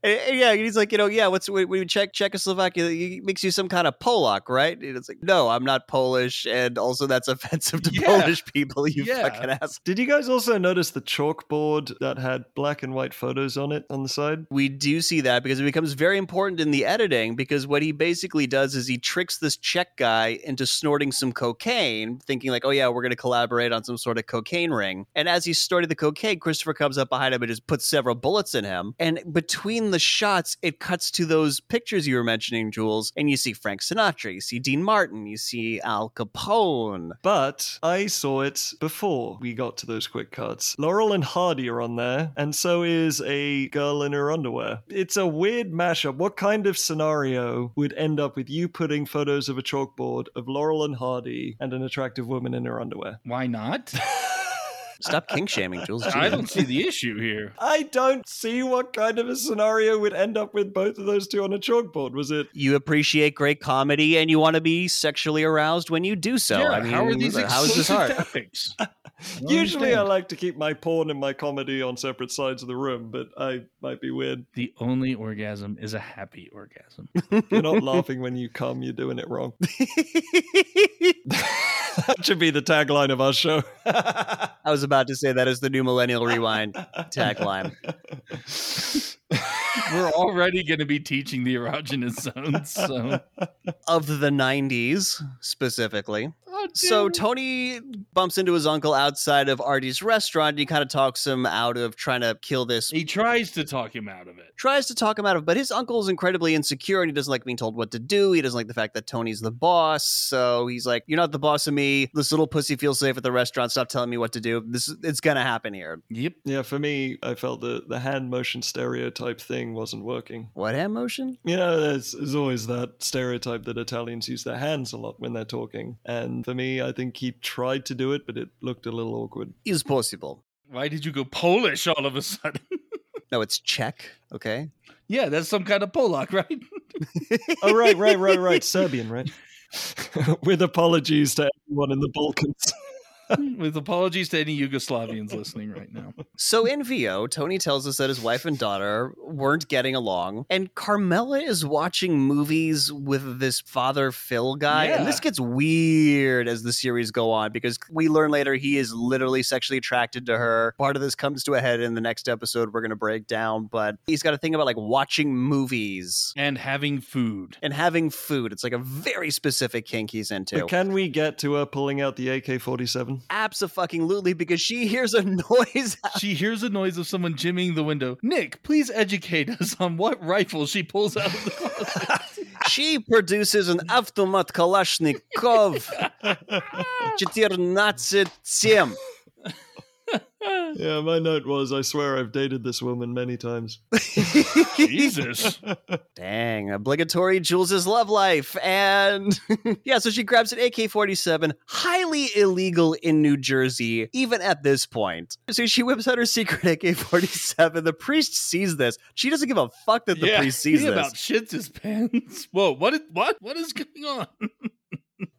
And- and yeah, he's like, you know, yeah, what's when we check Czechoslovakia, it makes you some kind of Polak, right? And it's like, no, I'm not Polish, and also that's offensive to Yeah. Polish people. You Yeah. fucking ass. Did you guys also notice the chalkboard that had black and white photos on it on the side? We do see that because it becomes very important in the editing. Because what he basically does is he tricks this Czech guy into snorting some cocaine, thinking like, "Oh yeah, we're going to collaborate on some sort of cocaine ring." And as he's snorting the cocaine, Christopher comes up behind him and just puts several bullets in him. And between the shots, it cuts to those pictures you were mentioning, Jules, and you see Frank Sinatra, you see Dean Martin, you see Al Capone. But I saw it before we got to those quick cuts. Laurel and Hardy are on there, and so is a girl in her underwear. It's a weird mashup. What kind of scenario would end up with you putting photos of a chalkboard of Laurel and Hardy and an attractive woman in her underwear? Why not? Stop kink shaming, Jules. I don't see the issue here. I don't see what kind of a scenario would end up with both of those two on a chalkboard. Was it? you appreciate great comedy and you want to be sexually aroused when you do so. yeah, I mean, how are these how is this exclusive hard? topics? Don't Usually, I like to keep my porn and my comedy on separate sides of the room, but I might be weird. The only orgasm is a happy orgasm. You're not laughing when you come, you're doing it wrong. that should be the tagline of our show. I was about to say that is the new Millennial Rewind tagline. We're already going to be teaching the erogenous zones. So, of the 90s specifically. Oh, So. Tony bumps into his uncle outside of Artie's restaurant. He kind of talks him out of trying to kill this. he tries to talk him out of it. Tries to talk him out of, it, but his uncle is incredibly insecure and he doesn't like being told what to do. He doesn't like the fact that Tony's the boss. So he's like, "You're not the boss of me. This little pussy feels safe at the restaurant. Stop telling me what to do. This is it's gonna happen here." Yep. yeah, for me, I felt the, the hand motion stereotype thing wasn't working. What hand motion? You know, there's, there's always that stereotype that Italians use their hands a lot when they're talking. And for me, I think he tried to do it, but it looked a little awkward. Is possible. Why did you go Polish all of a sudden? No, it's Czech. Okay. yeah, that's some kind of Polak, right? Oh, right, right, right, right. Serbian, right? With apologies to everyone in the Balkans. With apologies to any Yugoslavians listening right now. So in VO, Tony tells us that his wife and daughter weren't getting along, and Carmela is watching movies with this father Phil guy, and this gets weird as the series go on because we learn later he is literally sexually attracted to her. Part of this comes to a head in the next episode we're going to break down, but he's got a thing about like watching movies And having food. and having food. It's like a very specific kink he's into. But can we get to her pulling out the AK 47? Absolutely, because she hears a noise. She hears a noise of someone jimmying the window. Nick, please educate us on what rifle she pulls out of the closet. she produces an automat Kalashnikov 14 Yeah, my note was I swear I've dated this woman many times. Jesus. Dang, obligatory Jules's love life. And yeah, so she grabs an AK 47, highly illegal in New Jersey, even at this point. So she whips out her secret AK 47. The priest sees this. She doesn't give a fuck that the yeah, priest sees he this. about shits his pants. Whoa, what? Is, what? What is going on?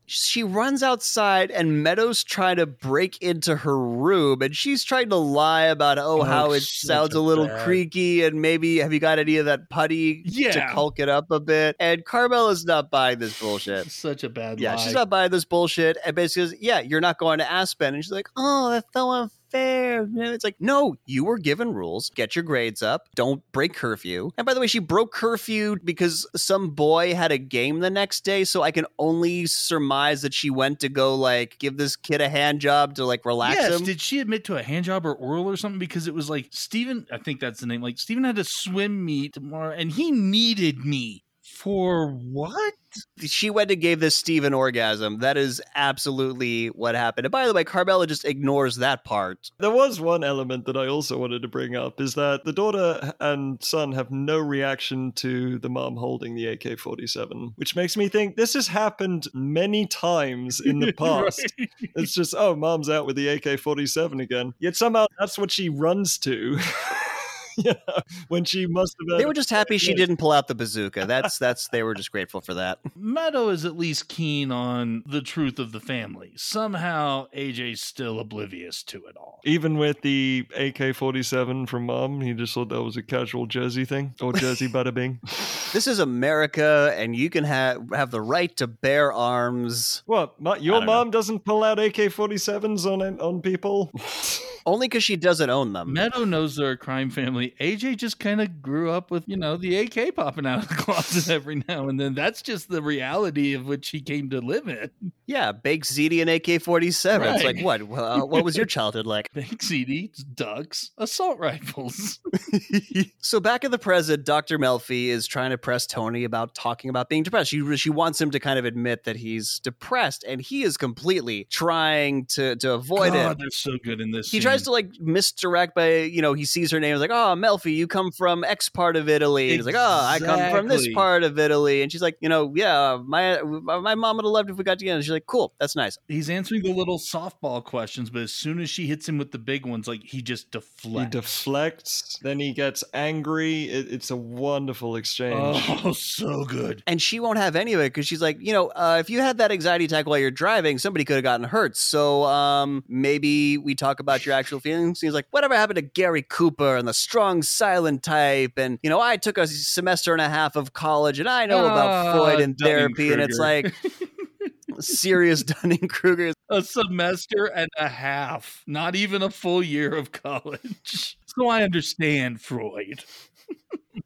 She runs outside and Meadows trying to break into her room and she's trying to lie about oh, Oh, how it sounds a little bad- creaky and maybe have you got any of that putty yeah. to culk it up a bit and Carmela's not buying this bullshit. Such a bad Yeah, lie. she's not buying this bullshit and basically says, yeah, you're not going to Aspen and she's like, oh, that's so unfair. And it's like, no, you were given rules. Get your grades up. Don't break curfew. And by the way, she broke curfew because some boy had a game the next day. So I can only surmise that she went to go like give this kid a hand job to like relax yes, him. did she admit to a hand job or oral or something? Because it was like Steven, I think that's the name. Like Steven had a swim meet tomorrow and he needed me. For what? she went and gave this Steve an orgasm. That is absolutely what happened. And by the way, Carmela just ignores that part. There was one element that I also wanted to bring up is that the daughter and son have no reaction to the mom holding the AK 47, which makes me think this has happened many times in the past. Right. It's just, oh, mom's out with the AK 47 again. Yet somehow that's what she runs to. you know, when she must have had They were just happy she Yes. didn't pull out the bazooka. That's that's they were just grateful for that. Meadow is at least keen on the truth of the family. Somehow AJ's still oblivious to it all. Even with the AK 47 from mom, he just thought that was a casual Jersey thing or Jersey bada bing. This is America, and you can have have the right to bear arms What? My, your don't know. mom doesn't pull out AK 47s on on people? Only because she doesn't own them. Meadow knows they're a crime family. AJ just kind of grew up with, you know, the AK popping out of the closet every now and then. That's just the reality of which he came to live in. Yeah, baked ziti and AK forty seven. It's like what? Well, uh, what was your childhood like? Big CDs, ducks, assault rifles. so back in the present, Doctor Melfi is trying to press Tony about talking about being depressed. She she wants him to kind of admit that he's depressed, and he is completely trying to to avoid God, it. they're so good in this. he scene. tries to like misdirect by you know he sees her name he's like oh melfi you come from x part of italy and he's like oh i come from this part of italy and she's like you know yeah my my mom would have loved if we got together and she's like cool that's nice He's answering the little softball questions, but as soon as she hits him with the big ones, like he just deflects. He deflects, then he gets angry. It, it's a wonderful exchange. Oh, so good. and she won't have any of it because she's like you know uh, if you had that anxiety attack while you're driving somebody could have gotten hurt so um maybe we talk about your actual feelings he's like whatever happened to gary cooper and the strong silent type and you know i took a semester and a half of college and i know about Ah, freud and therapy and it's like serious Dunning Kruger. a semester and a half, not even a full year of college. So I understand Freud.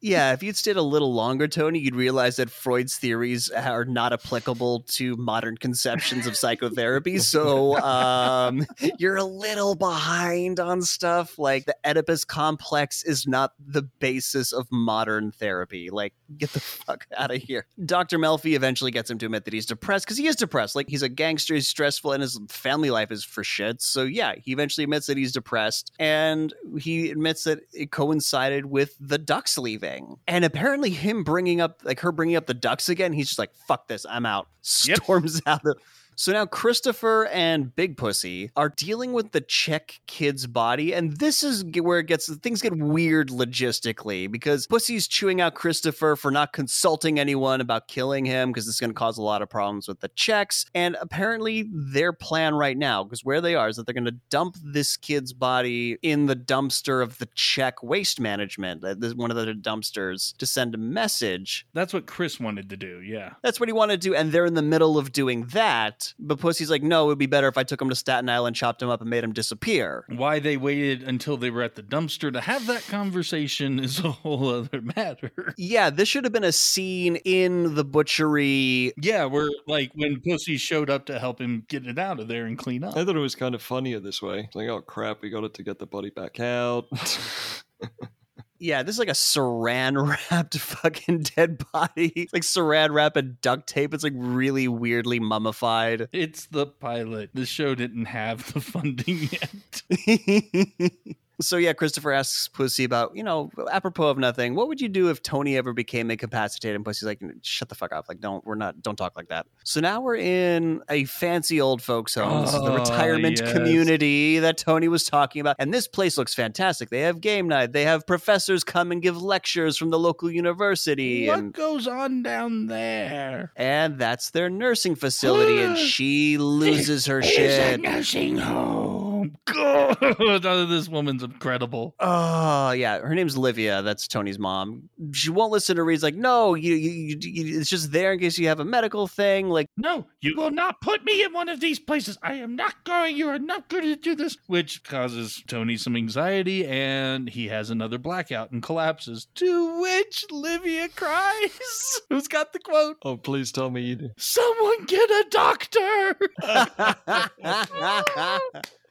Yeah, if you'd stayed a little longer, Tony, you'd realize that Freud's theories are not applicable to modern conceptions of psychotherapy. So um, you're a little behind on stuff. Like the Oedipus complex is not the basis of modern therapy. Like, get the fuck out of here. Dr. Melfi eventually gets him to admit that he's depressed because he is depressed. Like, he's a gangster, he's stressful, and his family life is for shit. So, yeah, he eventually admits that he's depressed. And he admits that it coincided with the ducks leaving. And apparently, him bringing up, like her bringing up the ducks again, he's just like, fuck this, I'm out. Yep. Storms out of. So now Christopher and Big Pussy are dealing with the Czech kid's body, and this is where it gets things get weird logistically because Pussy's chewing out Christopher for not consulting anyone about killing him because this is going to cause a lot of problems with the Czechs. And apparently, their plan right now, because where they are, is that they're going to dump this kid's body in the dumpster of the Czech waste management, one of the dumpsters, to send a message That's what Chris wanted to do. Yeah. that's what he wanted to do, and they're in the middle of doing that. But Pussy's like, no, it would be better if I took him to Staten Island, chopped him up, and made him disappear. Why they waited until they were at the dumpster to have that conversation is a whole other matter. Yeah, this should have been a scene in the butchery. Yeah, we're like when Pussy showed up to help him get it out of there and clean up. I thought it was kind of funnier this way. Like, oh crap, we got it to get the body back out. Yeah, this is like a saran wrapped fucking dead body. It's like saran wrap and duct tape. It's like really weirdly mummified. It's the pilot. The show didn't have the funding yet. So yeah, Christopher asks Pussy about, you know, apropos of nothing, what would you do if Tony ever became incapacitated? And Pussy's like, shut the fuck up. Like, don't, we're not, don't talk like that. So now we're in a fancy old folks home. This is the Oh, retirement yes. community that Tony was talking about. And this place looks fantastic. They have game night. They have professors come and give lectures from the local university. what and goes on down there? and that's their nursing facility, and she loses her shit. nursing home. God, this woman's incredible. Oh yeah, her name's Livia. That's Tony's mom. She won't listen to Reed's like, no, you, you, you, you, it's just there in case you have a medical thing. Like, No, you will not put me in one of these places. I am not going. You are not going to do this. Which causes Tony some anxiety, and he has another blackout and collapses. To which Livia cries. Who's got the quote? oh, please tell me you do. Someone get a doctor.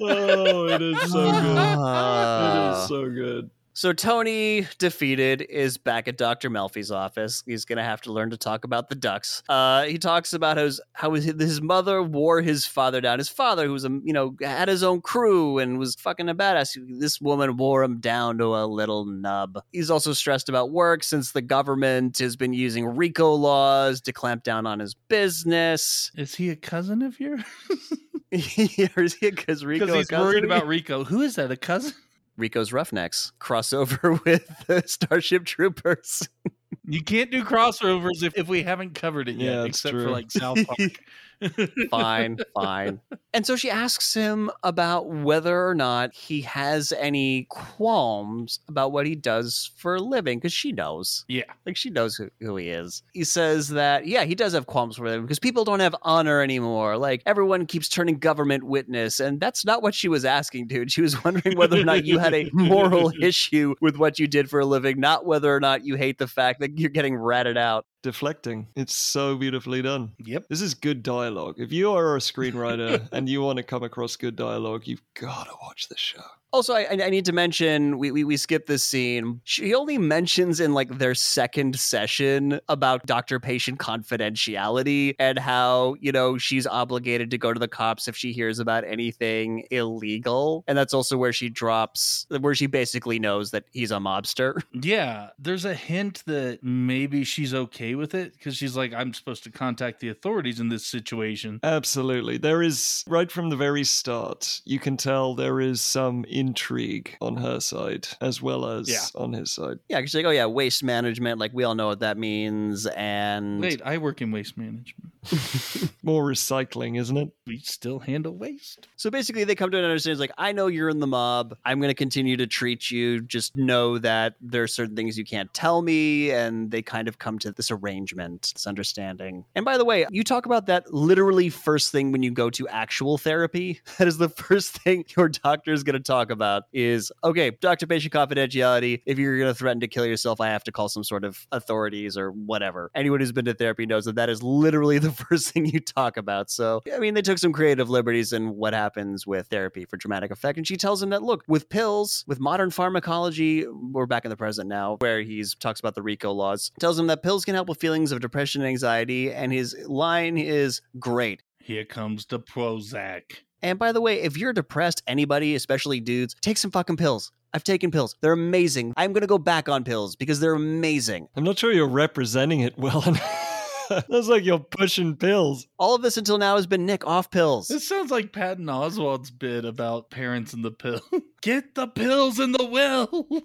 Oh, it is so good. It Uh, is so good. So Tony, defeated, is back at Dr. Melfi's office. He's gonna have to learn to talk about the ducks. Uh, he talks about how his, how his, his mother wore his father down. His father, who was a you know had his own crew and was fucking a badass. This woman wore him down to a little nub. He's also stressed about work since the government has been using RICO laws to clamp down on his business. Is he a cousin of yours? Because Rico Because he's worried about Rico. Who is that? A cousin? Rico's Roughnecks crossover with the Starship Troopers. You can't do crossovers if, if we haven't covered it yet, Yeah, except for like South Park. fine, fine. And so she asks him about whether or not he has any qualms about what he does for a living, because she knows. Yeah. Like she knows who, who he is. He says that, yeah, he does have qualms for living because people don't have honor anymore. Like everyone keeps turning government witness. And that's not what she was asking, dude. She was wondering whether or not you had a moral issue with what you did for a living, not whether or not you hate the fact that you're getting ratted out. Deflecting. It's so beautifully done. Yep. This is good dialogue. If you are a screenwriter and you want to come across good dialogue, you've got to watch this show. Also, I, I need to mention we, we we skipped this scene. She only mentions in like their second session about doctor patient confidentiality and how you know she's obligated to go to the cops if she hears about anything illegal, and that's also where she drops where she basically knows that he's a mobster. Yeah. There's a hint that maybe she's okay with it because she's like, I'm supposed to contact the authorities in this situation. Absolutely. There is, right from the very start, you can tell there is some intrigue on her side as well as Yeah. on his side. Yeah, 'cause she's like, oh yeah, waste management. Like we all know what that means, and Wait, I work in waste management. More recycling, isn't it? We still handle waste. So basically, they come to an understanding. It's like, I know you're in the mob. I'm going to continue to treat you. Just know that there are certain things you can't tell me. And they kind of come to this arrangement, this understanding. And by the way, you talk about that literally first thing when you go to actual therapy. That is the first thing your doctor is going to talk about is, okay, doctor patient confidentiality. If you're going to threaten to kill yourself, I have to call some sort of authorities or whatever. Anyone who's been to therapy knows that that is literally the first thing you talk about. So, I mean, they took some creative liberties in what happens with therapy for dramatic effect. And she tells him that, look, with pills, with modern pharmacology, we're back in the present now, where he talks about the RICO laws, tells him that pills can help with feelings of depression and anxiety. And his line is great. Here comes the Prozac. And by the way, if you're depressed, anybody, especially dudes, take some fucking pills. I've taken pills. They're amazing. I'm going to go back on pills because they're amazing. I'm not sure you're representing it well enough. That's like you're pushing pills. All of this until now has been Nick off pills. This sounds like Patton Oswalt's bit about parents and the pill. Get the pills in the will.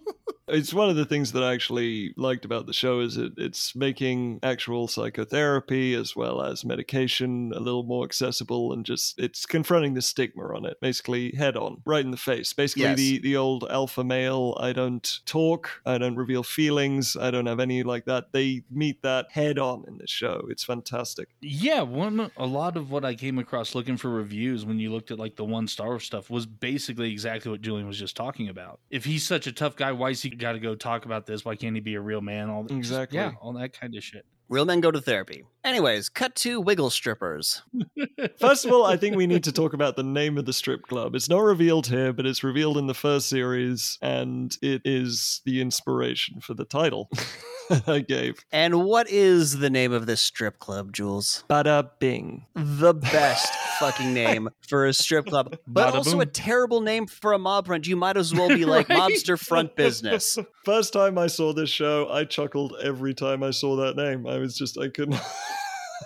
It's one of the things that I actually liked about the show is it, it's making actual psychotherapy as well as medication a little more accessible and just it's confronting the stigma on it, basically head on, right in the face. Basically Yes. the, the old alpha male, I don't talk, I don't reveal feelings, I don't have any like that. They meet that head on in this show. It's fantastic. Yeah, one a lot of what I came across looking for reviews when you looked at like the one star stuff was basically exactly what Julian was just talking about. If he's such a tough guy, why's he got to go talk about this? Why can't he be a real man? All just- Exactly. yeah, all that kind of shit. Real men go to therapy. Anyways, cut to wiggle strippers. First of all, I think we need to talk about the name of the strip club. It's not revealed here, but it's revealed in the first series, and it is the inspiration for the title I gave. And what is the name of this strip club, Jules? Bada Bing. The best fucking name for a strip club, but Bada also a terrible name for a mob front. You might as well be like Right? mobster front business. First time I saw this show, I chuckled every time I saw that name. I was just, I couldn't.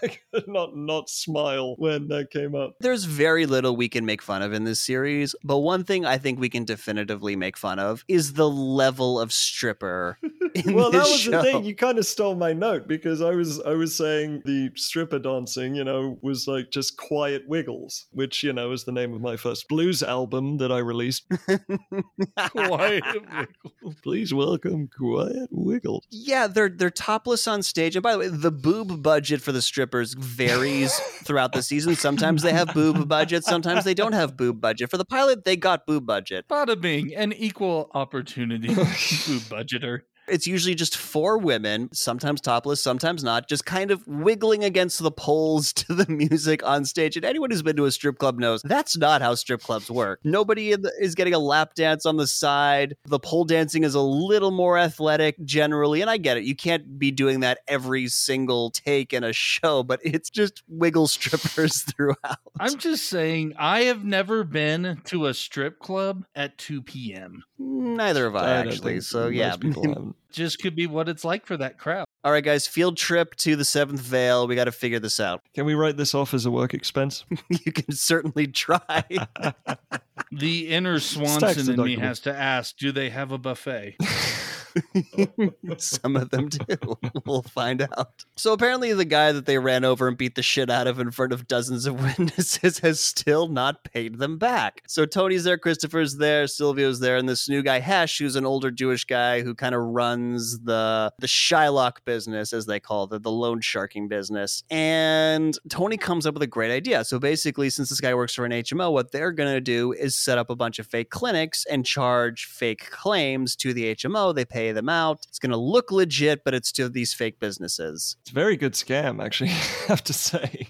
I could not not smile when that came up. There's very little we can make fun of in this series, but one thing I think we can definitively make fun of is the level of stripper well, that was show. the thing. You kind of stole my note because I was I was saying the stripper dancing, you know, was like just quiet wiggles, which you know is the name of my first blues album that I released. Quiet wiggles. Please welcome Quiet Wiggles. Yeah, they're they're topless on stage. And by the way, the boob budget for the strippers varies throughout the season. Sometimes they have boob budget, sometimes they don't have boob budget. For the pilot, they got boob budget. Bada bing, an equal opportunity boob budgeter. It's usually just four women, sometimes topless, sometimes not, just kind of wiggling against the poles to the music on stage. And anyone who's been to a strip club knows that's not how strip clubs work. Nobody the, is getting a lap dance on the side. The pole dancing is a little more athletic generally. And I get it. You can't be doing that every single take in a show, but it's just wiggle strippers throughout. I'm just saying, I have never been to a strip club at 2 p.m. Neither have I, I actually. think So, most yeah. people haven't. Just could be what it's like for that crowd. All right, guys, field trip to the seventh veil. We got to figure this out. Can we write this off as a work expense? you can certainly try. The inner Swanson in me has to ask, do they have a buffet? Some of them do. we'll find out. So apparently, the guy that they ran over and beat the shit out of in front of dozens of witnesses has still not paid them back. So Tony's there, Christopher's there, Silvio's there, and this new guy Hesh, who's an older Jewish guy who kind of runs the the Shylock business, as they call it, the loan sharking business. And Tony comes up with a great idea. So basically, since this guy works for an HMO, what they're gonna do is set up a bunch of fake clinics and charge fake claims to the HMO. They pay them out. It's gonna look legit, but it's to these fake businesses. It's a very good scam, actually, I have to say.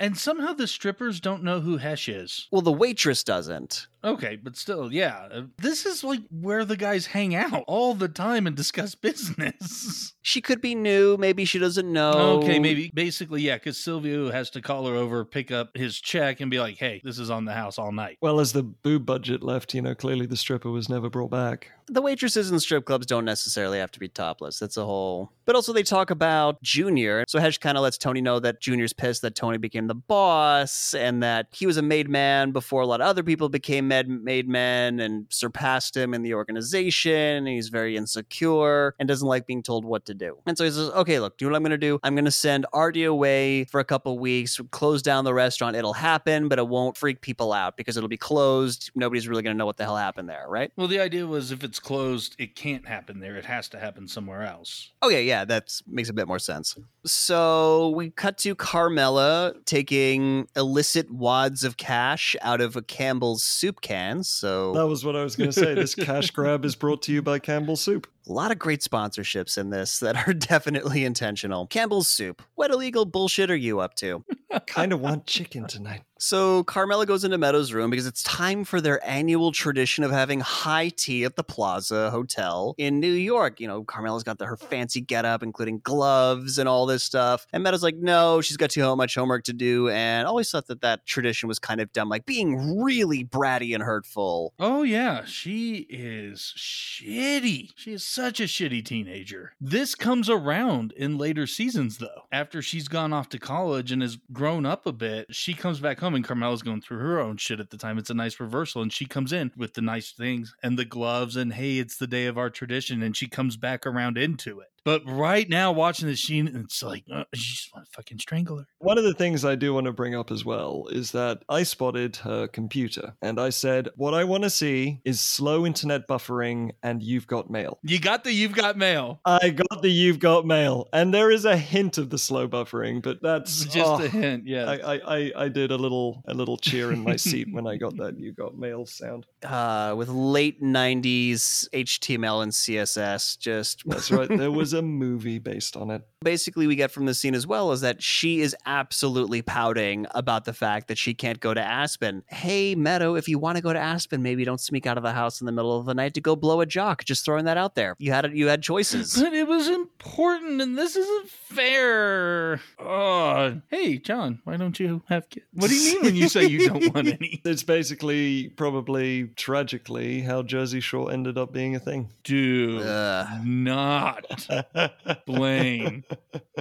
And somehow the strippers don't know who Hesh is. Well, the waitress doesn't. Okay, but still, yeah. uh, This is like where the guys hang out all the time and discuss business. She could be new. Maybe she doesn't know. Okay, maybe basically, yeah, because Silvio has to call her over, pick up his check, and be like, hey, this is on the house all night. Well, as the boob budget left, you know, clearly the stripper was never brought back. The waitresses in strip clubs don't necessarily have to be topless. That's a whole. But also, they talk about Junior. So Hesh kind of lets Tony know that Junior's pissed that Tony became the boss and that he was a made man before a lot of other people became med- made men and surpassed him in the organization. He's very insecure and doesn't like being told what to do. And so he says, okay, look, do you know what I'm going to do? I'm going to send Artie away for a couple weeks, close down the restaurant. It'll happen, but it won't freak people out because it'll be closed. Nobody's really going to know what the hell happened there, right? Well, the idea was if it's closed, it can't happen there. It has to happen somewhere else. Oh, okay, yeah, that makes a bit more sense. So we cut to Carmela taking illicit wads of cash out of a Campbell's soup can. So That was what I was going to say. This cash grab is brought to you by Campbell Soup. a lot of great sponsorships in this that are definitely intentional. Campbell's soup. What illegal bullshit are you up to? kind of want chicken tonight. So Carmela goes into Meadows' room because it's time for their annual tradition of having high tea at the Plaza Hotel in New York. You know, Carmela's got the, her fancy getup, including gloves and all this stuff. And Meadows like, no, she's got too much homework to do, and always thought that that tradition was kind of dumb, like being really bratty and hurtful. Oh yeah, she is shitty. She is such a shitty teenager. This comes around in later seasons though. After she's gone off to college and has grown up a bit, she comes back home and Carmela's going through her own shit at the time. It's a nice reversal and she comes in with the nice things and the gloves and hey, it's the day of our tradition and she comes back around into it. But right now, watching the scene, it's like uh, you just want to fucking strangle her. One of the things I do want to bring up as well is that I spotted her computer and I said, What I want to see is slow internet buffering and you've got mail. You got the you've got mail. I got the you've got mail. And there is a hint of the slow buffering, but that's Just oh, a hint, yeah. I, I, I, I did a little a little cheer in my seat when I got that you got mail sound. Uh, with late 90s HTML and CSS, just That's right. There was a movie based on it. Basically we get from the scene as well is that she is absolutely pouting about the fact that she can't go to Aspen. Hey, Meadow, if you want to go to Aspen, maybe don't sneak out of the house in the middle of the night to go blow a jock. Just throwing that out there. You had you had choices. But it was important, and this isn't fair. Oh, hey, John, why don't you have kids? What do you mean when you say you don't want any? It's basically, probably tragically, how Jersey Shore ended up being a thing. Do Ugh. not Blaine.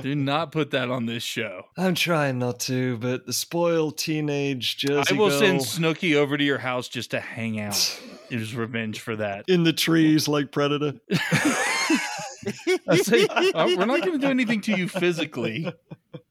Do not put that on this show. I'm trying not to, but the spoiled teenage Jersey I will girl send Snooki over to your house just to hang out. It was revenge for that. in the trees like Predator. I say, uh, we're not going to do anything to you physically,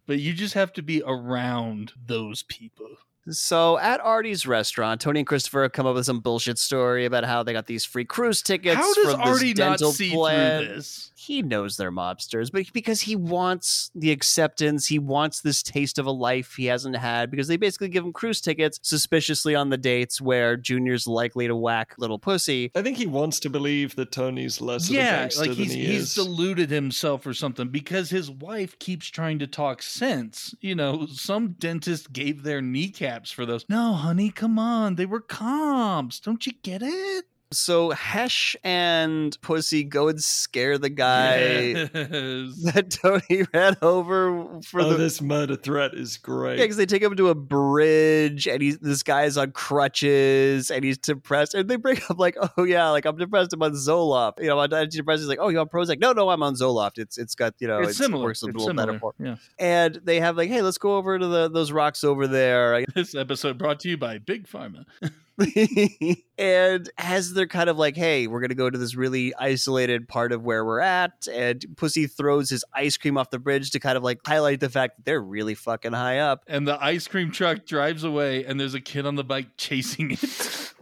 but you just have to be around those people. So at Artie's restaurant, Tony and Christopher come up with some bullshit story about how they got these free cruise tickets How does from this Artie not see plan. through this? He knows they're mobsters, but because he wants the acceptance, he wants this taste of a life he hasn't had. Because they basically give him cruise tickets suspiciously on the dates where Junior's likely to whack little pussy. I think he wants to believe that Tony's less of a Yeah, gangster like than he's he he's is. deluded himself or something because his wife keeps trying to talk sense. You know, some dentist gave their kneecaps for those. No, honey, come on, they were comps. Don't you get it? So Hesh and Pussy go and scare the guy Yes. that Tony ran over for oh, the this murder threat is great. Yeah, because they take him to a bridge, and he's this guy's on crutches, and he's depressed. And they bring up like, "Oh yeah, like I'm depressed. I'm on Zoloft. You know, I'm antidepressant." He's like, "Oh, you on Prozac?" No, no, I'm on Zoloft. It's it's got you know, it's, similar. Works a It's little similar. better for. Yeah. And they have like, "Hey, let's go over to the those rocks over there." This episode brought to you by Big Pharma. and as they're kind of like, "Hey, we're gonna go to this really isolated part of where we're at," and Pussy throws his ice cream off the bridge to kind of like highlight the fact that they're really fucking high up. And the ice cream truck drives away, and there's a kid on the bike chasing it.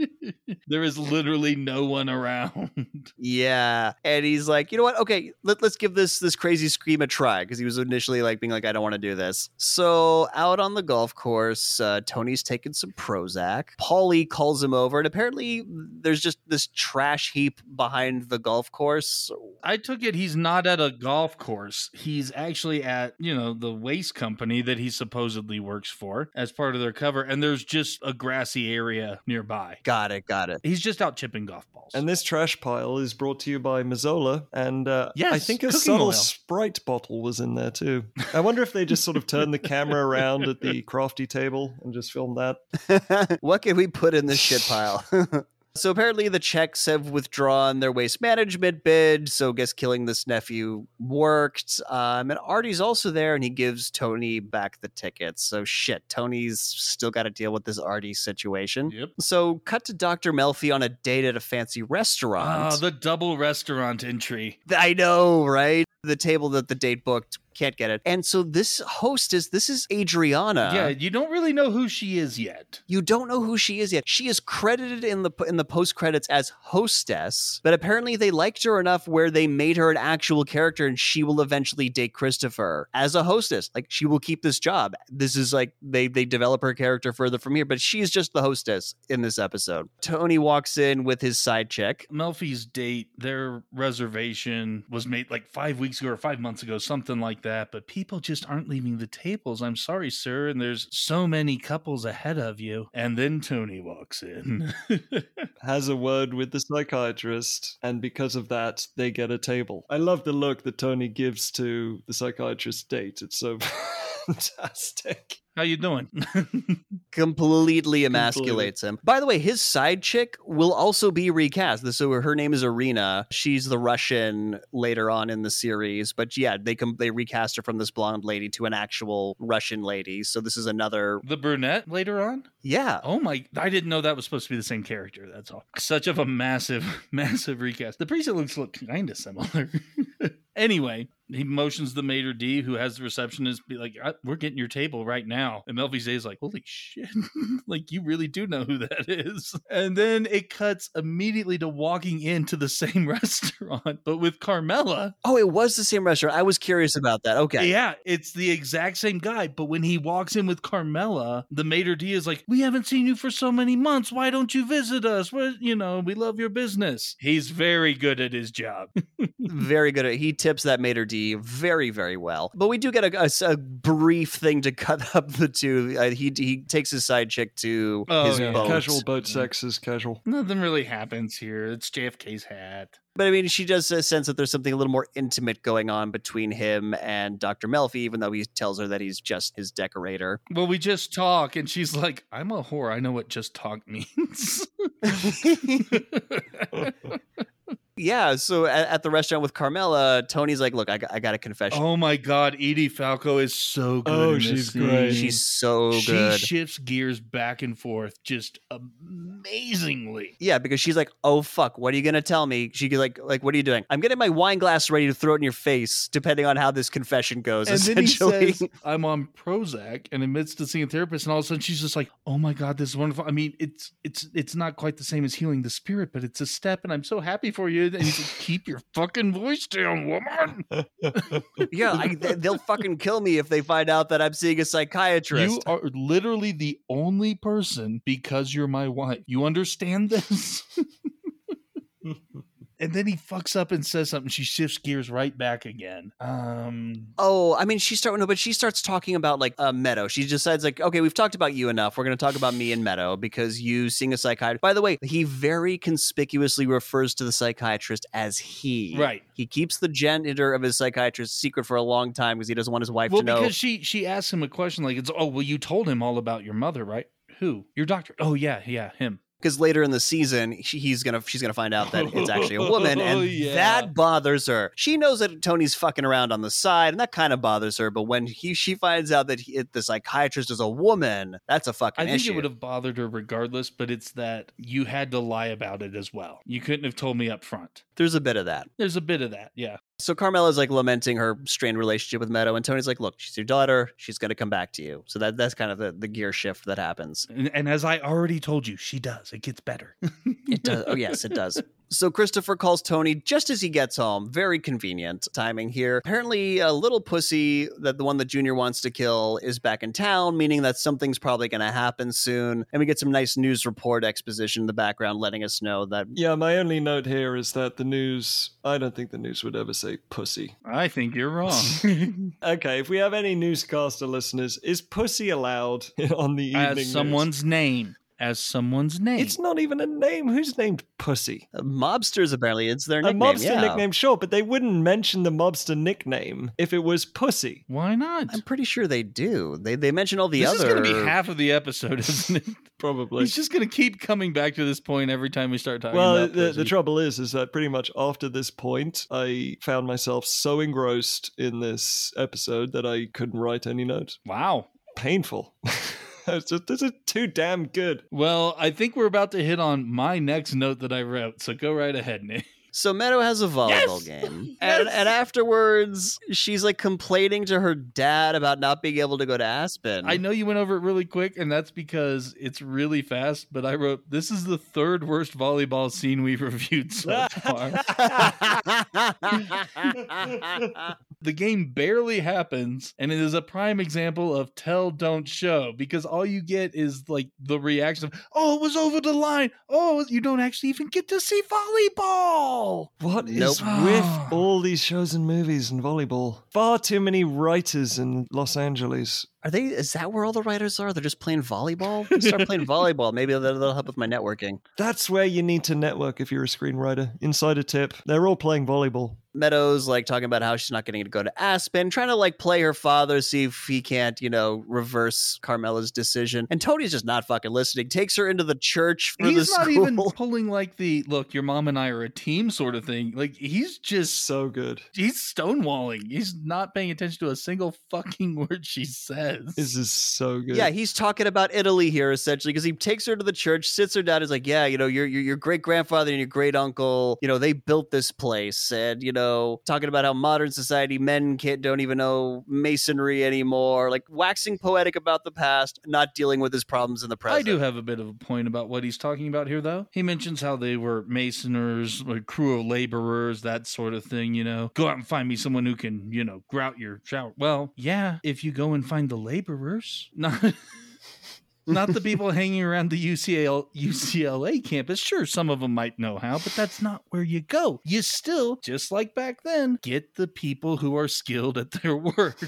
there is literally no one around. Yeah, and he's like, you know what? Okay, let, let's give this this crazy scream a try because he was initially like being like, I don't want to do this. So out on the golf course, uh, Tony's taking some Prozac. Paulie calls him over, and apparently there's just this trash heap behind the golf course. I took it he's not at a golf course. He's actually at, you know, the waste company that he supposedly works for as part of their cover. And there's just a grassy area nearby. Got it, got it. He's just out chipping golf balls. And this trash pile is brought to you by Mazola, and uh, I think a subtle oil. Sprite bottle was in there too. I wonder if they just sort of turned the camera around at the crafty table and just filmed that. what can we put in this shit pile? so apparently the Czechs have withdrawn their waste management bid. So I guess killing this nephew worked. Um, and Artie's also there, and he gives Tony back the tickets. So shit, Tony's still got to deal with this Artie situation. Yep. So cut to Dr. Melfi on a date at a fancy restaurant. Ah, the double restaurant entry. I know, right? The table that the date booked can't get it. And so this hostess, this is Adriana. yeah, you don't really know who she is yet. You don't know who she is yet. She is credited in the in the post credits as hostess, but apparently they liked her enough where they made her an actual character, and she will eventually date Christopher as a hostess. Like she will keep this job. This is like they they develop her character further from here, but she's just the hostess in this episode. Tony walks in with his side chick. Melfi's date, their reservation was made like five weeks ago or five months ago, something like that, but people just aren't leaving the tables. I'm sorry, sir. And there's so many couples ahead of you. And then Tony walks in. Has a word with the psychiatrist, and because of that, they get a table. I love the look that Tony gives to the psychiatrist's date. It's so fantastic. How you doing? completely emasculates him. By the way, his side chick will also be recast. So her name is Irina. She's the Russian later on in the series, but yeah, they come they recast her from this blonde lady to an actual Russian lady. So this is another the brunette later on? Yeah. Oh my I didn't know that was supposed to be the same character. That's all. Such of a massive massive recast. The priest looks look kind of similar. anyway, he motions the maitre d who has the receptionist be like we're getting your table right now. And Melfi's is like holy shit. Like you really do know who that is. And then it cuts immediately to walking into the same restaurant but with carmela. Oh it was the same restaurant. I was curious about that. Okay. Yeah it's the exact same guy but when he walks in with carmela the maitre d is like we haven't seen you for so many months. Why don't you visit us? We you know we love your business. He's very good at his job. Very good at he tips that maitre d very, very well. But we do get a, a, a brief thing to cut up the two. Uh, he he takes his side chick to oh, his yeah. boat. Casual boat sex is casual. Nothing really happens here. It's JFK's hat. But I mean, she does sense that there's something a little more intimate going on between him and Dr. Melfi, even though he tells her that he's just his decorator. Well, we just talk, and she's like, I'm a whore. I know what just talk means. yeah, so at, at, the restaurant with Carmela, Tony's like, "Look, I, I got a confession." Oh my god, Edie Falco is so good. Oh, she's scene. great. She's so she good. She shifts gears back and forth just amazingly. Yeah, because she's like, "Oh fuck, what are you gonna tell me?" she's like, "Like, what are you doing?" I'm getting my wine glass ready to throw it in your face, depending on how this confession goes. And essentially, then he says, "I'm on Prozac," and admits to seeing a therapist, and all of a sudden she's just like, "Oh my god, this is wonderful." I mean, it's it's it's not quite the same as healing the spirit, but it's a step, and I'm so happy for you. And he's like, "Keep your fucking voice down, woman. yeah, I, they'll fucking kill me if they find out that I'm seeing a psychiatrist. You are literally the only person because you're my wife. You understand this? and then he fucks up and says something. She shifts gears right back again. Um. Oh, I mean, she start no, but she starts talking about like uh, Meadow. She decides like, okay, we've talked about you enough. We're going to talk about me and Meadow because you seeing a psychiatrist. By the way, he very conspicuously refers to the psychiatrist as he. Right. He keeps the gender of his psychiatrist secret for a long time because he doesn't want his wife well, to know. because she she asks him a question like, "It's oh, well, you told him all about your mother, right? Who? Your doctor? Oh yeah, yeah, him." Because later in the season she, he's gonna she's gonna find out that it's actually a woman and Oh, yeah. that bothers her she knows that tony's fucking around on the side and that kind of bothers her but when he she finds out that he, the psychiatrist is a woman that's a fucking I think issue it would have bothered her regardless, but it's that you had to lie about it as well. You couldn't have told me up front. there's a bit of that There's a bit of that, yeah. So carmela's like lamenting her strained relationship with meadow and tony's like look she's your daughter she's gonna come back to you so that that's kind of the, the gear shift that happens And, and as I already told you, she does. It gets better. It does. Oh, yes, it does. So Christopher calls Tony just as he gets home. Very convenient timing here. Apparently, a little pussy that the one that Junior wants to kill is back in town, meaning that something's probably going to happen soon. And we get some nice news report exposition in the background letting us know that Yeah, my only note here is that the news, I don't think the news would ever say pussy. I think you're wrong. Okay, if we have any newscaster listeners, is pussy allowed on the evening as news? someone's name. As someone's name. It's not even a name. Who's named Pussy? uh, mobsters apparently it's their A mobster yeah. nickname, sure, but they wouldn't mention the mobster nickname if it was Pussy. Why not? I'm pretty sure they do. They they mention all the this other. This is going to be half of the episode, isn't it? Probably. He's just going to keep coming back to this point every time we start talking well, about the, the trouble is, is that pretty much after this point, I found myself so engrossed in this episode that I couldn't write any notes. Wow. Painful. it's just, this is too damn good. Well, I think we're about to hit on my next note that I wrote. So go right ahead, Nick. So Meadow has a volleyball Yes! game. Yes! And, and afterwards, she's like complaining to her dad about not being able to go to Aspen. I know you went over it really quick, and that's because it's really fast. But I wrote, "This is the third worst volleyball scene we've reviewed so far." The game barely happens, and it is a prime example of tell, don't show because all you get is like the reaction of, oh, it was over the line. Oh, you don't actually even get to see volleyball. What is Nope. with all these shows and movies and volleyball? Far too many writers in Los Angeles. Are they? Is that where all the writers are? They're just playing volleyball. Start playing volleyball. Maybe that'll, that'll help with my networking. That's where you need to network if you're a screenwriter. Insider tip: they're all playing volleyball. Meadows like talking about how she's not getting to go to Aspen, trying to like play her father, see if he can't, you know, reverse Carmela's decision. And Tony's just not fucking listening. Takes her into the church for He's the not school. even pulling like the look, your mom and I are a team sort of thing. Like he's just So good. he's stonewalling. He's not paying attention to a single fucking word she says. This is so good. Yeah, he's talking about Italy here essentially because he takes her to the church, sits her down, is like, "Yeah, you know, your your, your great grandfather and your great uncle, you know, they built this place, and you know, talking about how modern society men can't don't even know masonry anymore, like waxing poetic about the past, not dealing with his problems in the present." I do have a bit of a point about what he's talking about here, though. He mentions how they were masoners, a crew of laborers, that sort of thing, you know. Go out and find me someone who can, you know, grout your shower. Well, yeah, if you go and find the laborers, not. Not the people hanging around the UCL, UCLA campus. Sure, some of them might know how, but that's not where you go. You still, just like back then, get the people who are skilled at their work.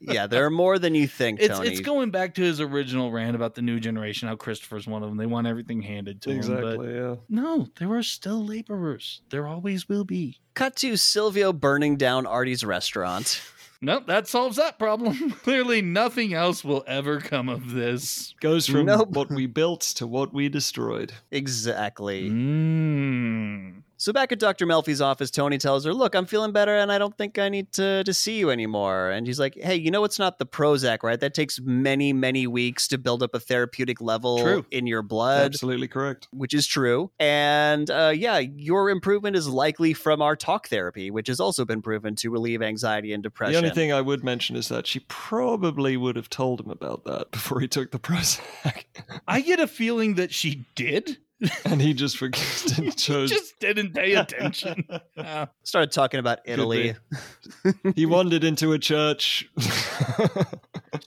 yeah, there are more than you think, It's Tony. it's going back to his original rant about the new generation, how Christopher's one of them. They want everything handed to them. But exactly. Yeah. no, there are still laborers. There always will be. Cut to Silvio burning down Artie's restaurant. Nope, that solves that problem. Clearly, nothing else will ever come of this. Goes from Nope. what we built to what we destroyed. Exactly. Mm. So back at Dr. Melfi's office, Tony tells her, "Look, I'm feeling better, and I don't think I need to to see you anymore." And she's like, "Hey, you know it's not the Prozac, right? That takes many, many weeks to build up a therapeutic level True. in your blood." Absolutely correct. Which is true. And uh, yeah, your improvement is likely from our talk therapy, which has also been proven to relieve anxiety and depression. The only thing I would mention is that she probably would have told him about that before he took the Prozac, I get a feeling that she did. and he just forgot and chose. Just didn't pay attention. Uh, Started talking about Italy. he wandered into a church.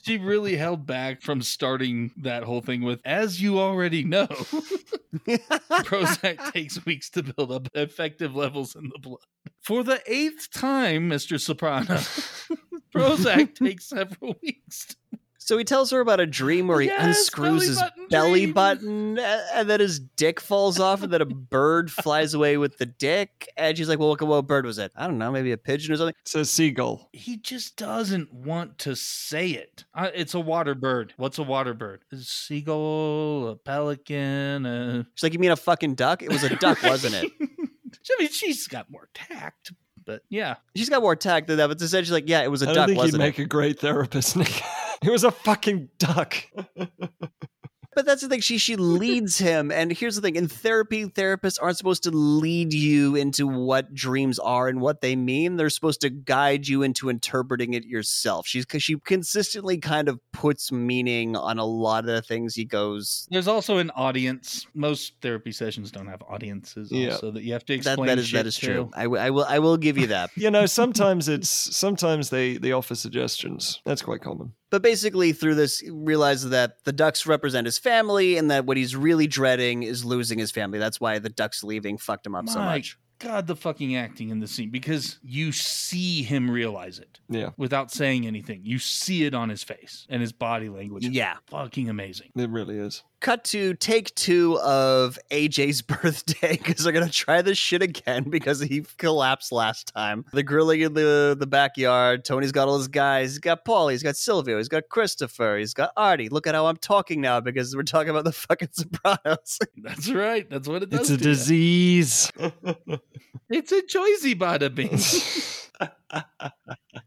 she really held back from starting that whole thing with, as you already know, Prozac takes weeks to build up effective levels in the blood. For the eighth time, Mr. Soprano, Prozac takes several weeks. So he tells her about a dream where he Yes, unscrews belly his button belly dream. button and then his dick falls off and then a bird flies away with the dick. And she's like, well, what, what bird was it? I don't know, maybe a pigeon or something. It's a seagull. He just doesn't want to say it. Uh, it's a water bird. What's a water bird? A seagull, a pelican, a... She's like, you mean a fucking duck? It was a duck, wasn't it? I mean, she's got more tact, but yeah. She's got more tact than that, but essentially, like, yeah, it was a I don't duck, think he'd wasn't make it? a great therapist, Nick. it was a fucking duck. But that's the thing. She she leads him, and here's the thing: in therapy, therapists aren't supposed to lead you into what dreams are and what they mean. They're supposed to guide you into interpreting it yourself. She's because she consistently kind of puts meaning on a lot of the things he goes. There's also an audience. Most therapy sessions don't have audiences, Yeah. also that you have to That, explain. that is that shit is to. true. I, w- I will I will give you that. You know, sometimes it's sometimes they they offer suggestions. That's quite common. But basically, through this, realizes that the ducks represent his family, and that what he's really dreading is losing his family. That's why the ducks leaving fucked him up so much. God, the fucking acting in the scene because you see him realize it Yeah, without saying anything. You see it on his face and his body language. Yeah. fucking amazing. it really is. Cut to take two of AJ's birthday because they're gonna try this shit again because he collapsed last time. The grilling in the the backyard. Tony's got all his guys. He's got Paul. He's got Silvio. He's got Christopher. He's got Artie. Look at how I'm talking now because we're talking about the fucking Sopranos. That's right. That's what it does. It's a to you. disease. It's a choicy bada bing.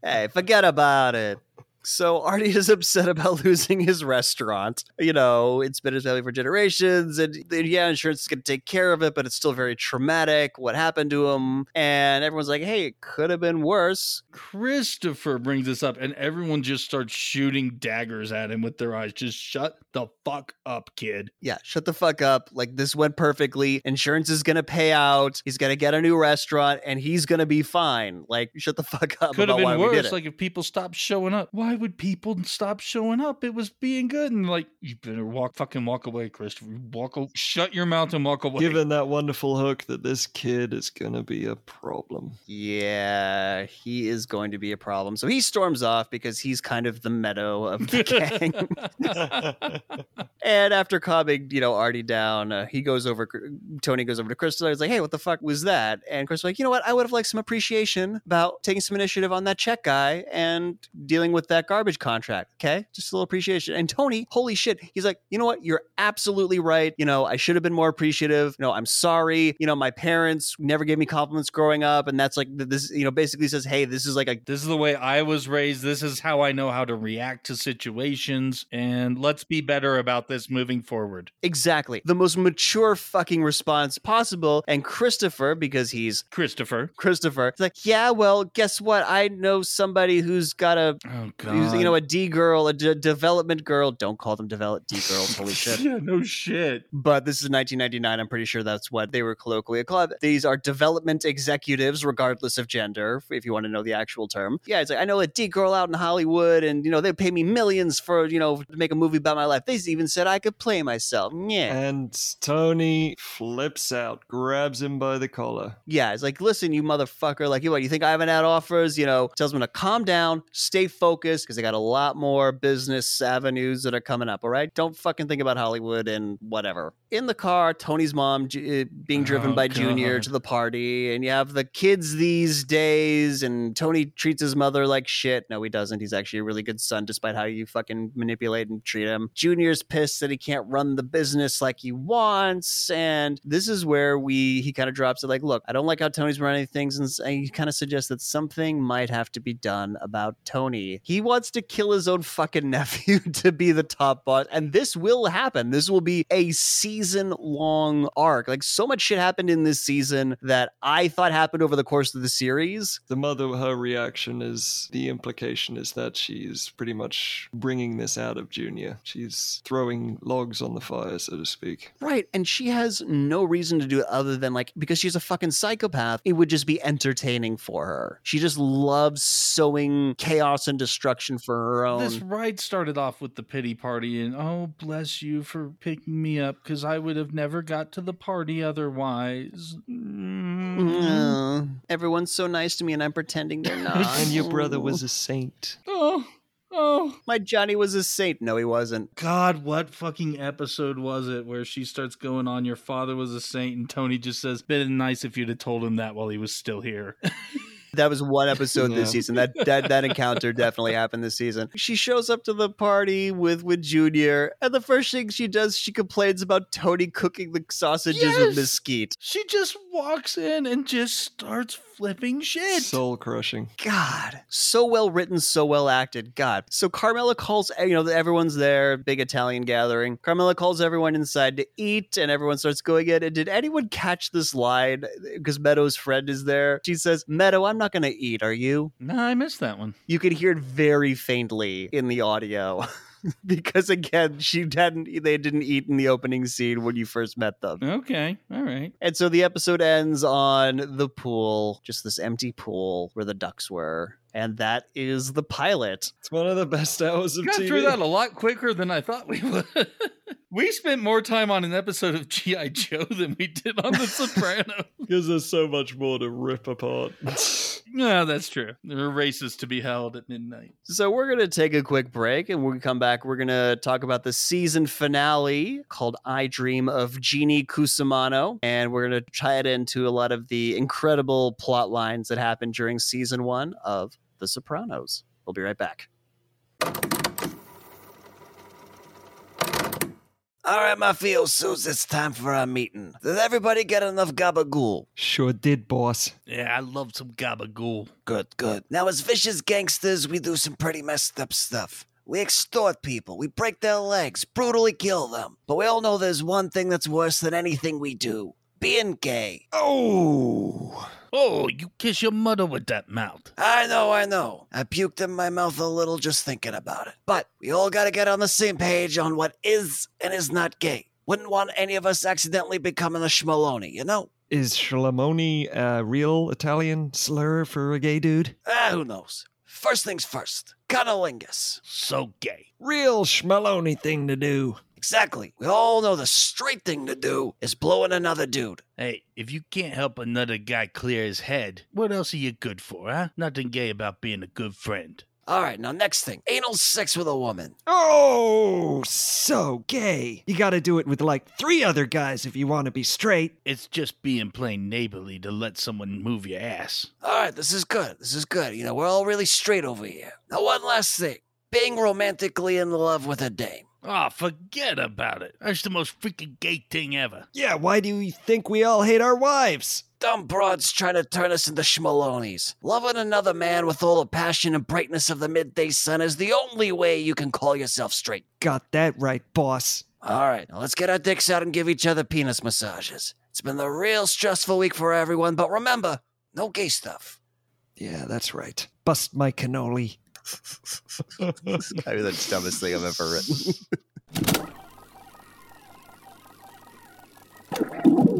hey, forget about it. So Artie is upset about losing his restaurant. You know, it's been his family for generations, and yeah, insurance is going to take care of it, but it's still very traumatic. What happened to him? And everyone's like, "Hey, it could have been worse." Christopher brings this up, and everyone just starts shooting daggers at him with their eyes. Just shut the fuck up, kid. Yeah, shut the fuck up. Like this went perfectly. Insurance is going to pay out. He's going to get a new restaurant, and he's going to be fine. Like, shut the fuck up. Could have been worse. Like if people stopped showing up. Why would people stop showing up? It was being good, and like you better walk, fucking walk away, Christopher. Walk, o- shut your mouth and walk away. Given that wonderful hook that this kid is going to be a problem. Yeah, he is going to be a problem. So he storms off because he's kind of the meadow of the gang. and after calming, you know, Artie down, uh, he goes over. Tony goes over to Crystal. He's like, "Hey, what the fuck was that?" And Crystal's like, "You know what? I would have liked some appreciation about taking some initiative on that Czech guy and dealing with that garbage contract. Okay, just a little appreciation." And Tony, holy shit, he's like, "You know what? You're absolutely right. You know, I should have been more appreciative. You know, I'm sorry. You know, my parents never gave me compliments growing up, and that's like this. You know, basically says, hey, this is like a This is the way I was raised. This is how I know how to react to situations. And let's be better about this moving forward. Exactly. The most mature fucking response possible. And Christopher, because he's Christopher. Christopher, it's like, yeah, well, guess what? I know somebody who's got a, Oh, God. you know, a D girl, a d- development girl. Don't call them develop D girls. Holy shit. yeah, no shit. But this is 1999. I'm pretty sure that's what they were colloquially called. These are development executives, regardless of gender, if you want to know the actual term. Yeah, it's like, I know a D girl out in Hollywood, and, you know, they pay me millions for, you know, to make a movie about my life. They even said I could play myself. Yeah. and Tony flips out, grabs him by the collar. Yeah, it's like, listen, you motherfucker. Like, you what? You think I haven't had offers? You know, tells him to calm down, stay focused, because they got a lot more business avenues that are coming up. All right, don't fucking think about Hollywood and whatever. In the car, Tony's mom Ju- uh, being driven Oh, by Junior to the party, and you have the kids these days, and Tony treats his mother like shit. No, he doesn't. He's actually a really good son, despite how you fucking manipulate and treat him. Junior's pissed that he can't run the business like he wants, and this is where we he kind of drops it like, look, I don't like how Tony's running things, and and he kind of suggests that something might have to be done about Tony. He wants to kill his own fucking nephew to be the top boss, and this will happen. This will be a season long arc. Like so much shit happened in this season that I thought happened over the course of the series. The mother, her reaction is the implication is that she's pretty much bringing this out of Junior. She's throwing logs on the fire, so to speak. Right. And she has no reason to do it other than like because she's a fucking psychopath, it would just be entertaining for her. She just loves sowing chaos and destruction for her own. This ride started off with the pity party, and oh, bless you for picking me up because I would have never got to the party otherwise. Mm. Uh, everyone's so nice to me and I'm pretending they're not. and your brother was a saint. Oh, oh. my Johnny was a saint. No, he wasn't. God, what fucking episode was it where she starts going on? Your father was a saint, and Tony just says, "Been nice if you'd have told him that while he was still here." That was one episode Yeah. this season. That, that that encounter definitely happened this season. She shows up to the party with with Junior, and the first thing she does, she complains about Tony cooking the sausages with mesquite. she just walks in and just starts flipping shit. Soul crushing. God, so well written, so well acted. God. So Carmela calls, eh, you know, everyone's there, big Italian gathering. Carmela calls everyone inside to eat, and everyone starts going in. And did anyone catch this line? Eh, because Meadows' friend is there. She says, Meadow, I'm not going to eat, are you? no, I missed that one. You could hear it very faintly in the audio. because again, she hadn't they didn't eat in the opening scene when you first met them. Okay, all right. And so the episode ends on the pool, just this empty pool where the ducks were. And that is the pilot. It's one of the best hours of Got TV. through that a lot quicker than I thought we would. we spent more time on an episode of G.I. Joe than we did on The Sopranos. because there's so much more to rip apart. No, that's true. There are races to be held at midnight. So we're going to take a quick break and when we come back, we're going to talk about the season finale called I Dream of Jeannie Cusimano. And we're going to tie it into a lot of the incredible plot lines that happened during season one of The Sopranos. We'll be right back. All right, mafiosos, it's time for our meeting. Did everybody get enough gabagool? Sure did, boss. Yeah, I love some gabagool. Good, good. Now, as vicious gangsters, we do some pretty messed up stuff. We extort people, we break their legs, brutally kill them. But we all know there's one thing that's worse than anything we do being gay. Oh. Oh, you kiss your mother with that mouth. I know, I know. I puked in my mouth a little just thinking about it. But we all gotta get on the same page on what is and is not gay. Wouldn't want any of us accidentally becoming a schmaloni, you know? Is Schlamoni a real Italian slur for a gay dude? Ah, who knows? First things first. Cunnilingus. So gay. Real schmaloni thing to do. Exactly. We all know the straight thing to do is blowing another dude. Hey, if you can't help another guy clear his head, what else are you good for, huh? Nothing gay about being a good friend. All right, now next thing. Anal sex with a woman. Oh, so gay. You gotta do it with like three other guys if you want to be straight. It's just being plain neighborly to let someone move your ass. All right, this is good. This is good. You know, we're all really straight over here. Now, one last thing. Being romantically in love with a dame. Oh, forget about it. That's the most freaking gay thing ever. Yeah, why do you think we all hate our wives? Dumb broads trying to turn us into schmalonis. Loving another man with all the passion and brightness of the midday sun is the only way you can call yourself straight. Got that right, boss. All right, now let's get our dicks out and give each other penis massages. It's been a real stressful week for everyone, but remember, no gay stuff. Yeah, that's right. Bust my cannoli. this is the dumbest thing I've ever written.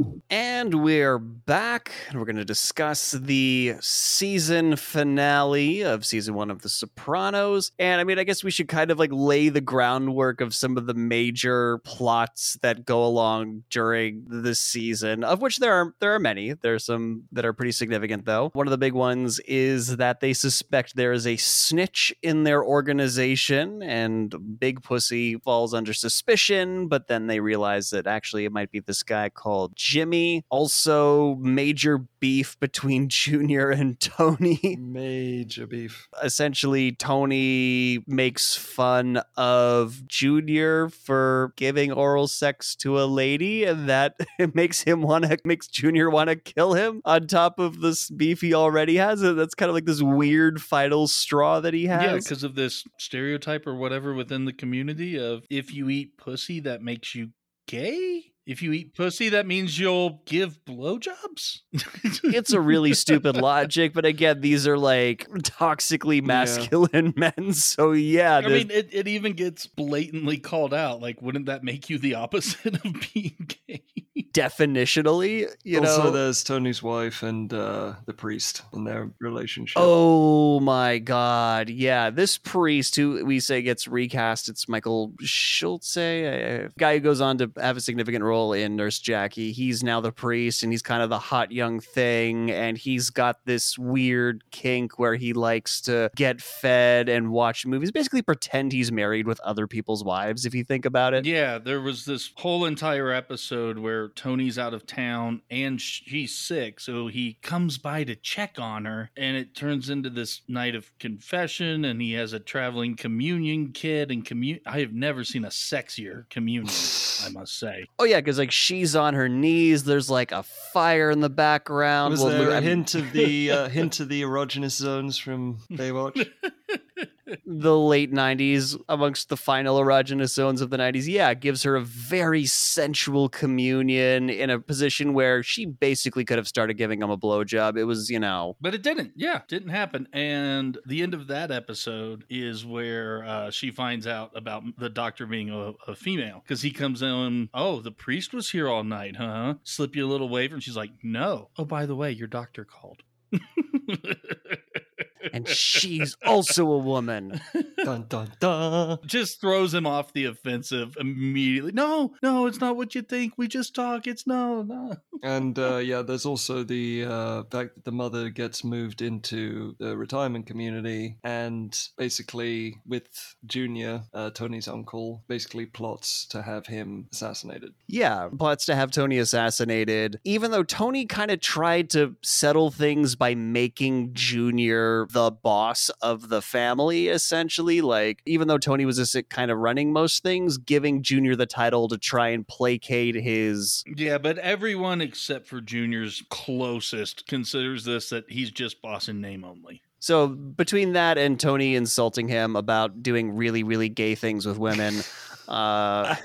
And we're back, and we're going to discuss the season finale of season one of The Sopranos. And I mean, I guess we should kind of like lay the groundwork of some of the major plots that go along during this season, of which there are there are many. There are some that are pretty significant, though. One of the big ones is that they suspect there is a snitch in their organization, and Big Pussy falls under suspicion. But then they realize that actually it might be this guy called Jimmy. Also, major beef between Junior and Tony. Major beef. Essentially, Tony makes fun of Junior for giving oral sex to a lady, and that makes him want to makes Junior want to kill him on top of this beef he already has. That's kind of like this weird final straw that he has. Yeah, because of this stereotype or whatever within the community of if you eat pussy, that makes you gay. If you eat pussy, that means you'll give blowjobs. it's a really stupid logic, but again, these are like toxically masculine yeah. men. So yeah, I mean, it, it even gets blatantly called out. Like, wouldn't that make you the opposite of being gay? Definitionally, you also, know. there's Tony's wife and uh, the priest in their relationship. Oh my god, yeah, this priest who we say gets recast. It's Michael Schulze, a guy who goes on to have a significant role in Nurse Jackie. He's now the priest, and he's kind of the hot young thing, and he's got this weird kink where he likes to get fed and watch movies, basically pretend he's married with other people's wives. If you think about it, yeah, there was this whole entire episode where Tony's out of town and she's sick, so he comes by to check on her, and it turns into this night of confession, and he has a traveling communion kit and commun. I have never seen a sexier communion, I must say. Oh yeah, because like she's on her knees. There's like a fire in the background. Was well, there a hint of the uh, hint of the erogenous zones from Baywatch? the late 90s amongst the final erogenous zones of the 90s yeah gives her a very sensual communion in a position where she basically could have started giving him a blowjob. It was you know. But it didn't. Yeah didn't happen. And the end of that episode is where uh, she finds out about the doctor being a, a female because he comes in oh the priest was here all night huh? Slip you a little wave and she's like no. Oh by the way your doctor called and she's also a woman. dun dun dun. Just throws him off the offensive immediately. No, no, it's not what you think. We just talk. It's no, no. And uh, yeah, there's also the uh, fact that the mother gets moved into the retirement community, and basically, with Junior, uh, Tony's uncle, basically plots to have him assassinated. Yeah, plots to have Tony assassinated, even though Tony kind of tried to settle things by making Junior the boss of the family, essentially. Like, even though Tony was just kind of running most things, giving Junior the title to try and placate his. Yeah, but everyone except for Junior's closest considers this that he's just boss in name only. So, between that and Tony insulting him about doing really, really gay things with women. Uh,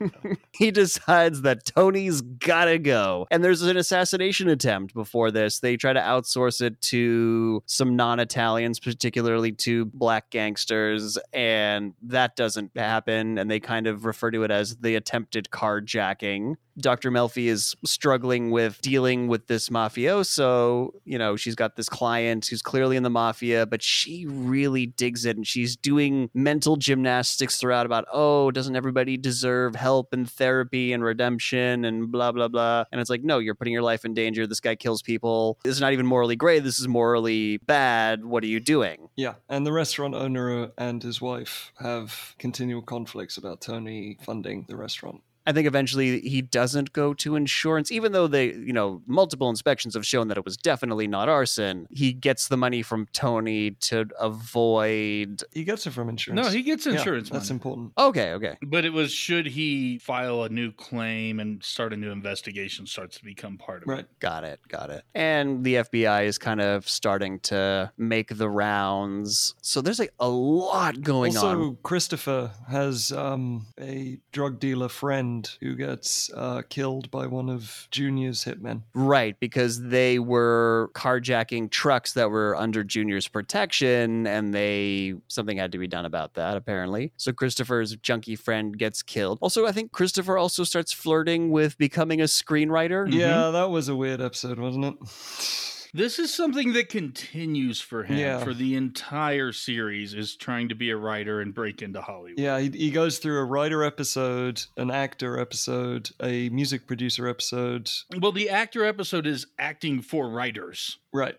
he decides that Tony's gotta go. And there's an assassination attempt before this. They try to outsource it to some non Italians, particularly to black gangsters, and that doesn't happen. And they kind of refer to it as the attempted carjacking. Dr. Melfi is struggling with dealing with this mafioso. You know, she's got this client who's clearly in the mafia, but she really digs it and she's doing mental gymnastics throughout about, oh, doesn't everybody deserve help and therapy and redemption and blah, blah, blah. And it's like, no, you're putting your life in danger. This guy kills people. This is not even morally gray. This is morally bad. What are you doing? Yeah, and the restaurant owner and his wife have continual conflicts about Tony funding the restaurant. I think eventually he doesn't go to insurance, even though they, you know, multiple inspections have shown that it was definitely not arson. He gets the money from Tony to avoid. He gets it from insurance. No, he gets Yeah, insurance that's money. important. Okay, okay. But it was should he file a new claim and start a new investigation starts to become part of Right. it. Got it, got it. And the FBI is kind of starting to make the rounds. So there's like a lot going also, on. Christopher has um, a drug dealer friend who gets uh, killed by one of Junior's hitmen. Right, because they were carjacking trucks that were under Junior's protection, and they something had to be done about that, apparently. So Christopher's junkie friend gets killed. Also, I think Christopher also starts flirting with becoming a screenwriter. Yeah, that was a weird episode, wasn't it? This is something that continues for him Yeah. for the entire series is trying to be a writer and break into Hollywood. Yeah, he, he goes through a writer episode, an actor episode, a music producer episode. Well, the actor episode is acting for writers. Right.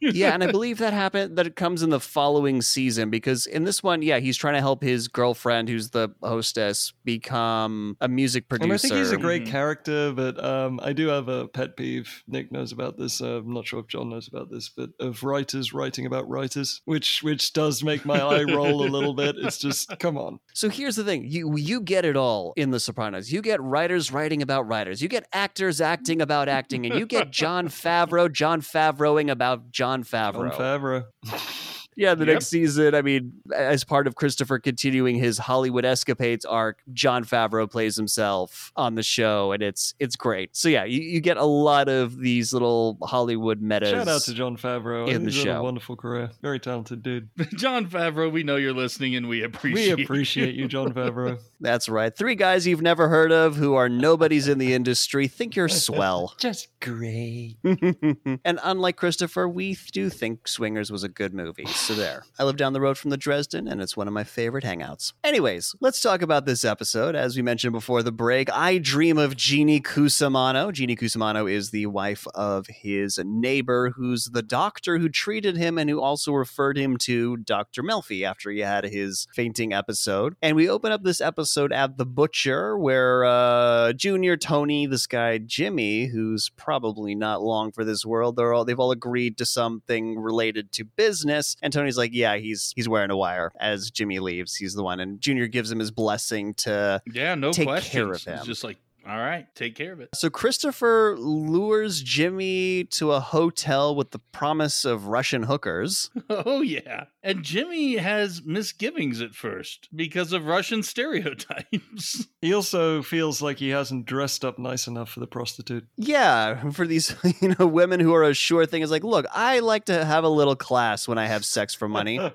Yeah, and I believe that happened that it comes in the following season because in this one, yeah, he's trying to help his girlfriend, who's the hostess, become a music producer. And I think he's a great Mhm. character, but um, I do have a pet peeve. Nick knows about this. Uh, I'm not sure if John knows about this, but of writers writing about writers, which which does make my eye roll a little bit. It's just come on. So here's the thing: you you get it all in The Sopranos. You get writers writing about writers. You get actors acting about acting, and you get Jon Favreau, Jon Favreauing about Jon Favreau. Jon Favreau. yeah, the Yep. next season, I mean, as part of Christopher continuing his Hollywood escapades arc, Jon Favreau plays himself on the show, and it's it's great. So yeah, you, you get a lot of these little Hollywood metas. Shout out to Jon Favreau. in the He's show. a wonderful career. Very talented dude. Jon Favreau, we know you're listening and we appreciate We appreciate you, Jon Favreau. That's right. Three guys you've never heard of who are nobodies in the industry think you're swell. Just great. and unlike Christopher, we do think Swingers was a good movie. So there. I live down the road from the Dresden, and it's one of my favorite hangouts. Anyways, let's talk about this episode. As we mentioned before the break, I dream of Jeannie Cusimano. Jeannie Cusimano is the wife of his neighbor, who's the doctor who treated him and who also referred him to Dr. Melfi after he had his fainting episode. And we open up this episode at the butcher, where uh, Junior, Tony, this guy Jimmy, who's probably not long for this world, they're all they've all agreed to something related to business. And Tony's like, yeah, he's he's wearing a wire. As Jimmy leaves, he's the one, and Junior gives him his blessing to. Yeah, no Take questions. care of him. just like, all right, take care of it. So Christopher lures Jimmy to a hotel with the promise of Russian hookers. Oh yeah. And Jimmy has misgivings at first because of Russian stereotypes. He also feels like he hasn't dressed up nice enough for the prostitute. Yeah, for these you know women who are a sure thing is like, look, I like to have a little class when I have sex for money.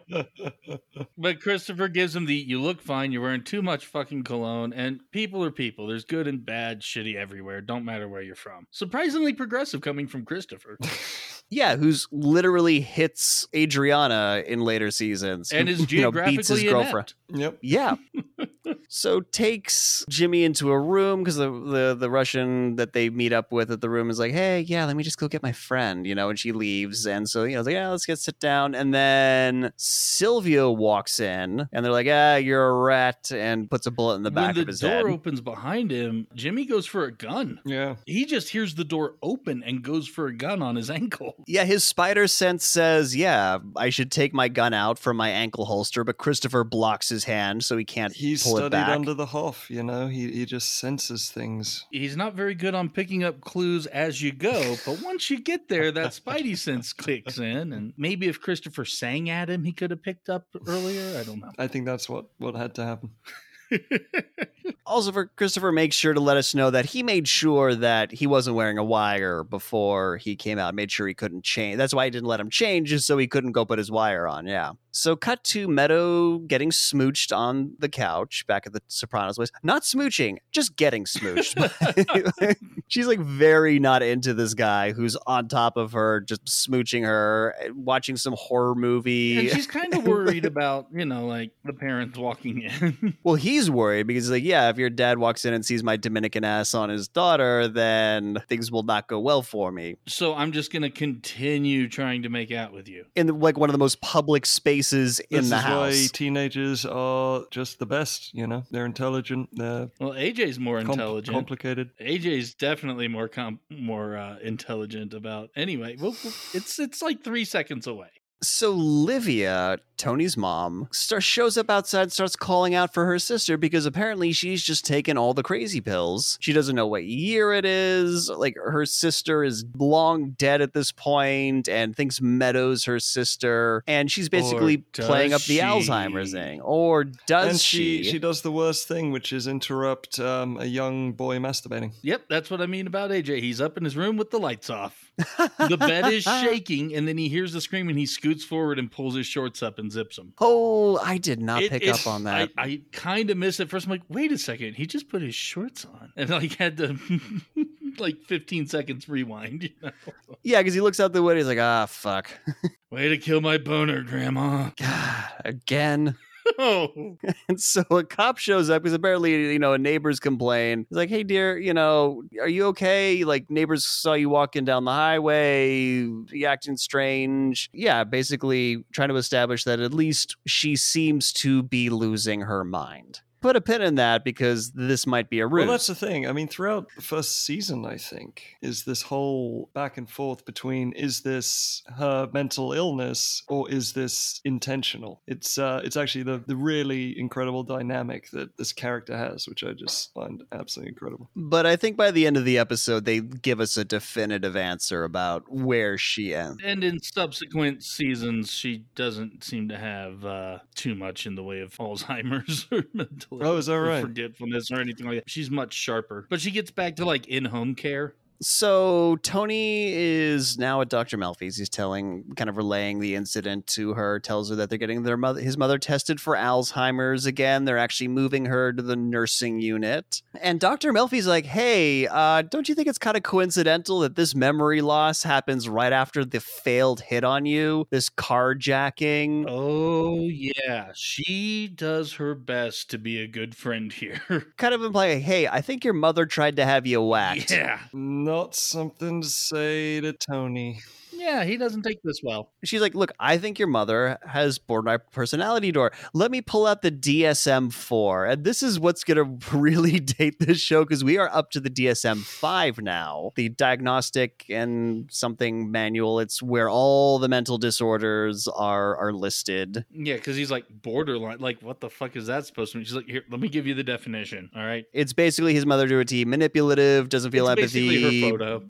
But Christopher gives him the you look fine, you're wearing too much fucking cologne, and people are people. There's good and bad, shitty everywhere. Don't matter where you're from. Surprisingly progressive coming from Christopher. Yeah, who's literally hits Adriana in later seasons and who, is you know, beats his geographically girlfriend. inept. yep. Yeah. So takes Jimmy into a room because the, the the Russian that they meet up with at the room is like, hey, yeah, let me just go get my friend, you know, and she leaves. And so, you know, like, yeah, let's get sit down. And then Silvio walks in and they're like, ah, you're a rat, and puts a bullet in the back when the of his head. door opens behind him, Jimmy goes for a gun. Yeah. He just hears the door open and goes for a gun on his ankle. Yeah, his spider sense says, yeah, I should take my gun out from my ankle holster, but Christopher blocks his hand so he can't He's pull it studied back. under the Hoff, you know? He, he just senses things. He's not very good on picking up clues as you go, but once you get there, that spidey sense kicks in. And maybe if Christopher sang at him, he could have picked up earlier. I don't know. I think that's what, what had to happen. Also, for Christopher makes sure to let us know that he made sure that he wasn't wearing a wire before he came out. Made sure he couldn't change. That's why he didn't let him change, just so he couldn't go put his wire on. Yeah. So, cut to Meadow getting smooched on the couch back at the Sopranos place. Not smooching, just getting smooched. She's like very not into this guy who's on top of her, just smooching her, watching some horror movie. And she's kind of worried about, you know, like the parents walking in. Well, he's worried because, like, yeah, if your dad walks in and sees my Dominican ass on his daughter, then things will not go well for me. so I'm just going to continue trying to make out with you. In like one of the most public spaces in this the is why house. teenagers are just the best, you know? They're intelligent, they're Well, AJ's more com- intelligent. complicated. AJ's definitely more com- more uh, intelligent about. Anyway, well, well, it's it's like three seconds away. So Livia, Tony's mom, star- shows up outside, starts calling out for her sister because apparently she's just taken all the crazy pills. She doesn't know what year it is. Like her sister is long dead at this point and thinks Meadows her sister, and she's basically playing up the she? Alzheimer's thing. Or does and she? she, she does the worst thing, which is interrupt um, a young boy masturbating. Yep, that's what I mean about AJ. He's up in his room with the lights off. The bed is shaking, and then he hears the scream, and he scoots forward and pulls his shorts up and zips them. Oh, I did not It- pick up on that. I, I kind of missed it first. I'm like, wait a second, he just put his shorts on, and like had to like 15 seconds rewind. You know? yeah, because he looks out the window. He's like, ah, fuck. Way to kill my boner, Grandma. God, again. Oh, And so a cop shows up because apparently, you know, a neighbors complain. He's like, hey, dear, you know, are you okay? Like, neighbors saw you walking down the highway, you acting strange. Yeah, basically trying to establish that at least she seems to be losing her mind. Put a pin in that because this might be a ruse. Well, that's the thing. I mean, throughout the first season, I think, is this whole back and forth between is this her mental illness or is this intentional? It's uh, it's actually the, the really incredible dynamic that this character has, which I just find absolutely incredible. but I think by the end of the episode, they give us a definitive answer about where she ends. and in subsequent seasons, she doesn't seem to have uh, too much in the way of Alzheimer's or mental Oh, is that right? forgetfulness or anything like that. She's much sharper, but she gets back to like in home care. So Tony is now at Dr. Melfi's. He's telling, kind of relaying the incident to her. Tells her that they're getting their mother, his mother, tested for Alzheimer's again. They're actually moving her to the nursing unit. And Dr. Melfi's like, "Hey, uh, don't you think it's kind of coincidental that this memory loss happens right after the failed hit on you, this carjacking?" Oh yeah, she does her best to be a good friend here. Kind of implying, "Hey, I think your mother tried to have you whacked." yeah, Not something to say to Tony. Yeah, he doesn't take this well. she's like, "Look, I think your mother has borderline personality disorder. Let me pull out the DSM four, and this is what's going to really date this show because we are up to the DSM five now, the diagnostic and something manual. It's where all the mental disorders are are listed. Yeah, because he's like borderline. Like, what the fuck is that supposed to mean? She's like, here, let me give you the definition. All right, It's basically his mother to a T, manipulative, doesn't feel it's empathy. basically her photo.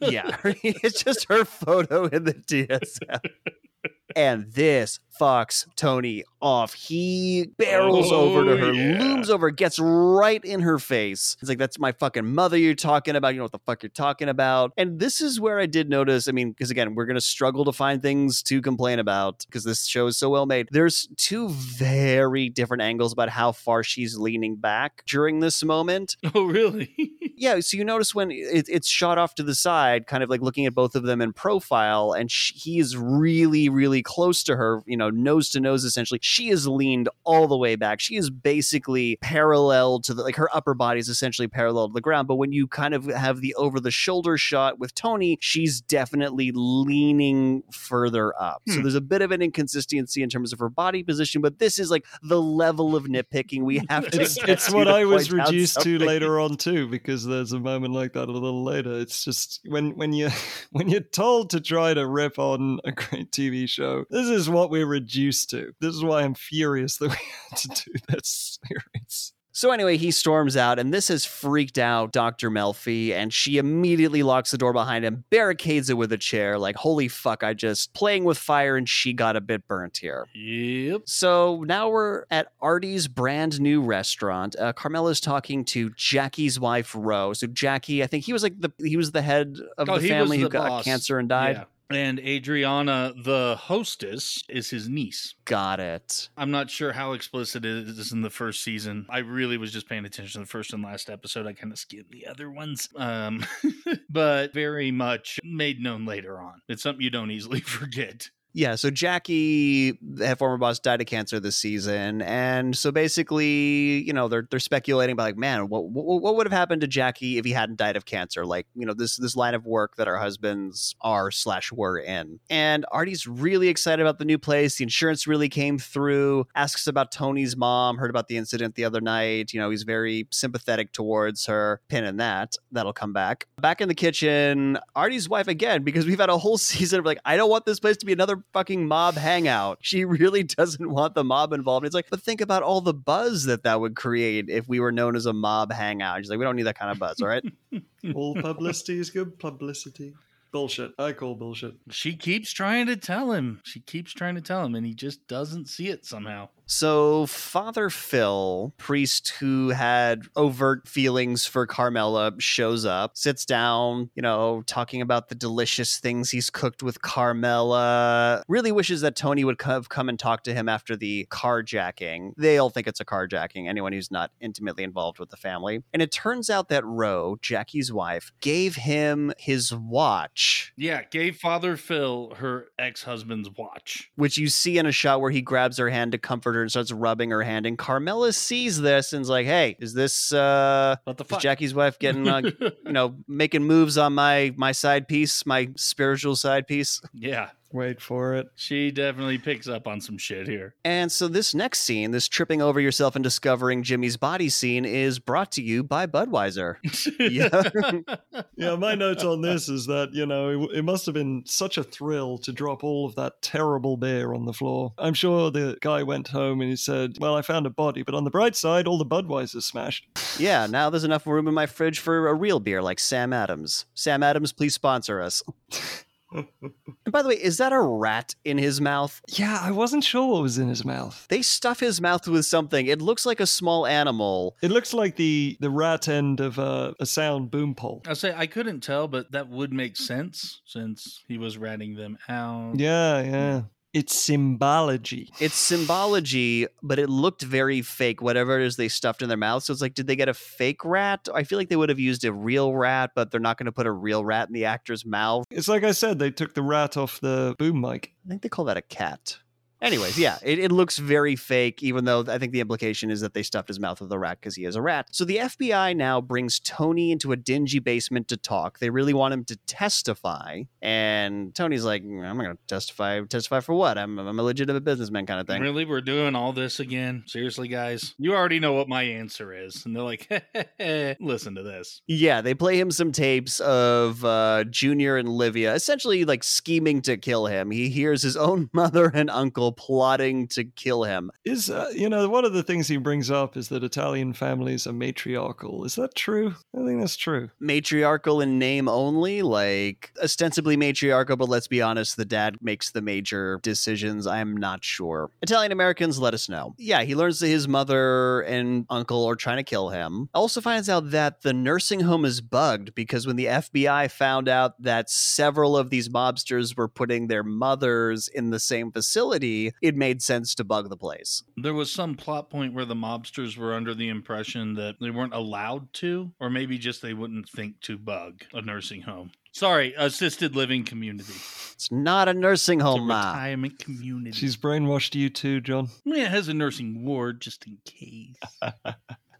Yeah, it's just her photo in the DSM. and this fucks Tony off. He barrels oh, over to Oh, her, yeah. looms over, gets right in her face. He's like, That's my fucking mother you're talking about. You know what the fuck you're talking about. And this is where I did notice. I mean, because again, we're going to struggle to find things to complain about because this show is so well made. There's two very different angles about how far she's leaning back during this moment Oh, really? yeah so you notice when it, it's shot off to the side kind of like looking at both of them in profile and sh- he is really really close to her you know know, nose to nose essentially. She is leaned all the way back. She is basically parallel to the like her upper body is essentially parallel to the ground. But when you kind of have the over the shoulder shot with Tony, she's definitely leaning further up. So Hmm. there's a bit of an inconsistency in terms of her body position, but this is like the level of nitpicking we have to It's, it's to what to I was reduced to later on too, because there's a moment like that a little later. It's just when when you when you're told to try to rip on a great TV show, this is what we're reduced to. This is why I'm furious that we had to do this series. So anyway, he storms out, and this has freaked out Dr. Melfi, and she immediately locks the door behind him, barricades it with a chair, like, holy fuck, I just playing with fire and she got a bit burnt here. Yep. So now we're at Artie's brand new restaurant. Uh, Carmela's talking to Jackie's wife, Rose. So Jackie, I think he was like the he was the head of Oh, the family who the got boss. cancer and died. Yeah. And Adriana, the hostess, is his niece. Got it. I'm not sure how explicit it is in the first season. I really was just paying attention to the first and last episode. I kind of skimmed the other ones. Um, but very much made known later on. It's something you don't easily forget. Yeah, so Jackie, the former boss, died of cancer this season, and so basically, you know, they're they're speculating about like, man, what what, what would have happened to Jackie if he hadn't died of cancer? Like, you know, this this line of work that our husbands are slash were in. And Artie's really excited about the new place. The insurance really came through. Asks about Tony's mom. Heard about the incident the other night. You know, he's very sympathetic towards her. Pin in that. That'll come back. Back in the kitchen, Artie's wife again because we've had a whole season of like, I don't want this place to be another fucking mob hangout. She really doesn't want the mob involved. It's like, but think about all the buzz that that would create if we were known as a mob hangout. She's like, we don't need that kind of buzz, all right? All publicity is good publicity. Bullshit. I call bullshit. She keeps trying to tell him. She keeps trying to tell him, and he just doesn't see it somehow. So, Father Phil, priest who had overt feelings for Carmela, shows up, sits down, you know, talking about the delicious things he's cooked with Carmela. Really wishes that Tony would have come and talk to him after the carjacking. They all think it's a carjacking, anyone who's not intimately involved with the family. And it turns out that Ro, Jackie's wife, gave him his watch Yeah, gave Father Phil her ex husband's watch. which you see in a shot where he grabs her hand to comfort and starts rubbing her hand. And Carmela sees this and's like, "Hey, is this uh, What the is fuck? Jackie's wife getting uh, you know making moves on my my side piece, my spiritual side piece?" yeah, Wait for it. she definitely picks up on some shit here. And so this next scene, this tripping over yourself and discovering Jimmy's body scene, is brought to you by Budweiser. Yeah. Yeah, my notes on this is that, you know, it, it must have been such a thrill to drop all of that terrible beer on the floor. I'm sure the guy went home and he said, Well, I found a body, but on the bright side, all the Budweisers smashed. yeah, now there's enough room in my fridge for a real beer like Sam Adams. Sam Adams, please sponsor us. And by the way, is that a rat in his mouth? Yeah, I wasn't sure what was in his mouth. They stuff his mouth with something. It looks like a small animal. It looks like the, the rat end of a, a sound boom pole. I say I couldn't tell, but that would make sense since he was ratting them out. Yeah, yeah. It's symbology. It's symbology, but it looked very fake, whatever it is they stuffed in their mouth. So it's like, did they get a fake rat? I feel like they would have used a real rat, but they're not going to put a real rat in the actor's mouth. It's like I said, they took the rat off the boom mic. I think they call that a cat. Anyways, yeah, it, it looks very fake, even though I think the implication is that they stuffed his mouth with a rat because he is a rat. So the FBI now brings Tony into a dingy basement to talk. They really want him to testify. And Tony's like, "Mm, I'm not going to testify. Testify for what? I'm, I'm a legitimate businessman kind of thing. Really, we're doing all this again? Seriously, guys? You already know what my answer is. And they're like, listen to this. Yeah, they play him some tapes of uh, Junior and Livia essentially like scheming to kill him. He hears his own mother and uncle plotting to kill him. Is, uh, you know, one of the things he brings up is that Italian families are matriarchal. Is that true? I think that's true. Matriarchal in name only, like ostensibly matriarchal, but let's be honest, the dad makes the major decisions. I'm not sure. Italian Americans, let us know. Yeah, he learns that his mother and uncle are trying to kill him. Also finds out that the nursing home is bugged because when the FBI found out that several of these mobsters were putting their mothers in the same facility, it made sense to bug the place. There was some plot point where the mobsters were under the impression that they weren't allowed to, or maybe just they wouldn't think to bug a nursing home. Sorry, assisted living community. It's not a nursing It's a home, ma. retirement community. She's brainwashed you too, John. yeah, it has a nursing ward just in case.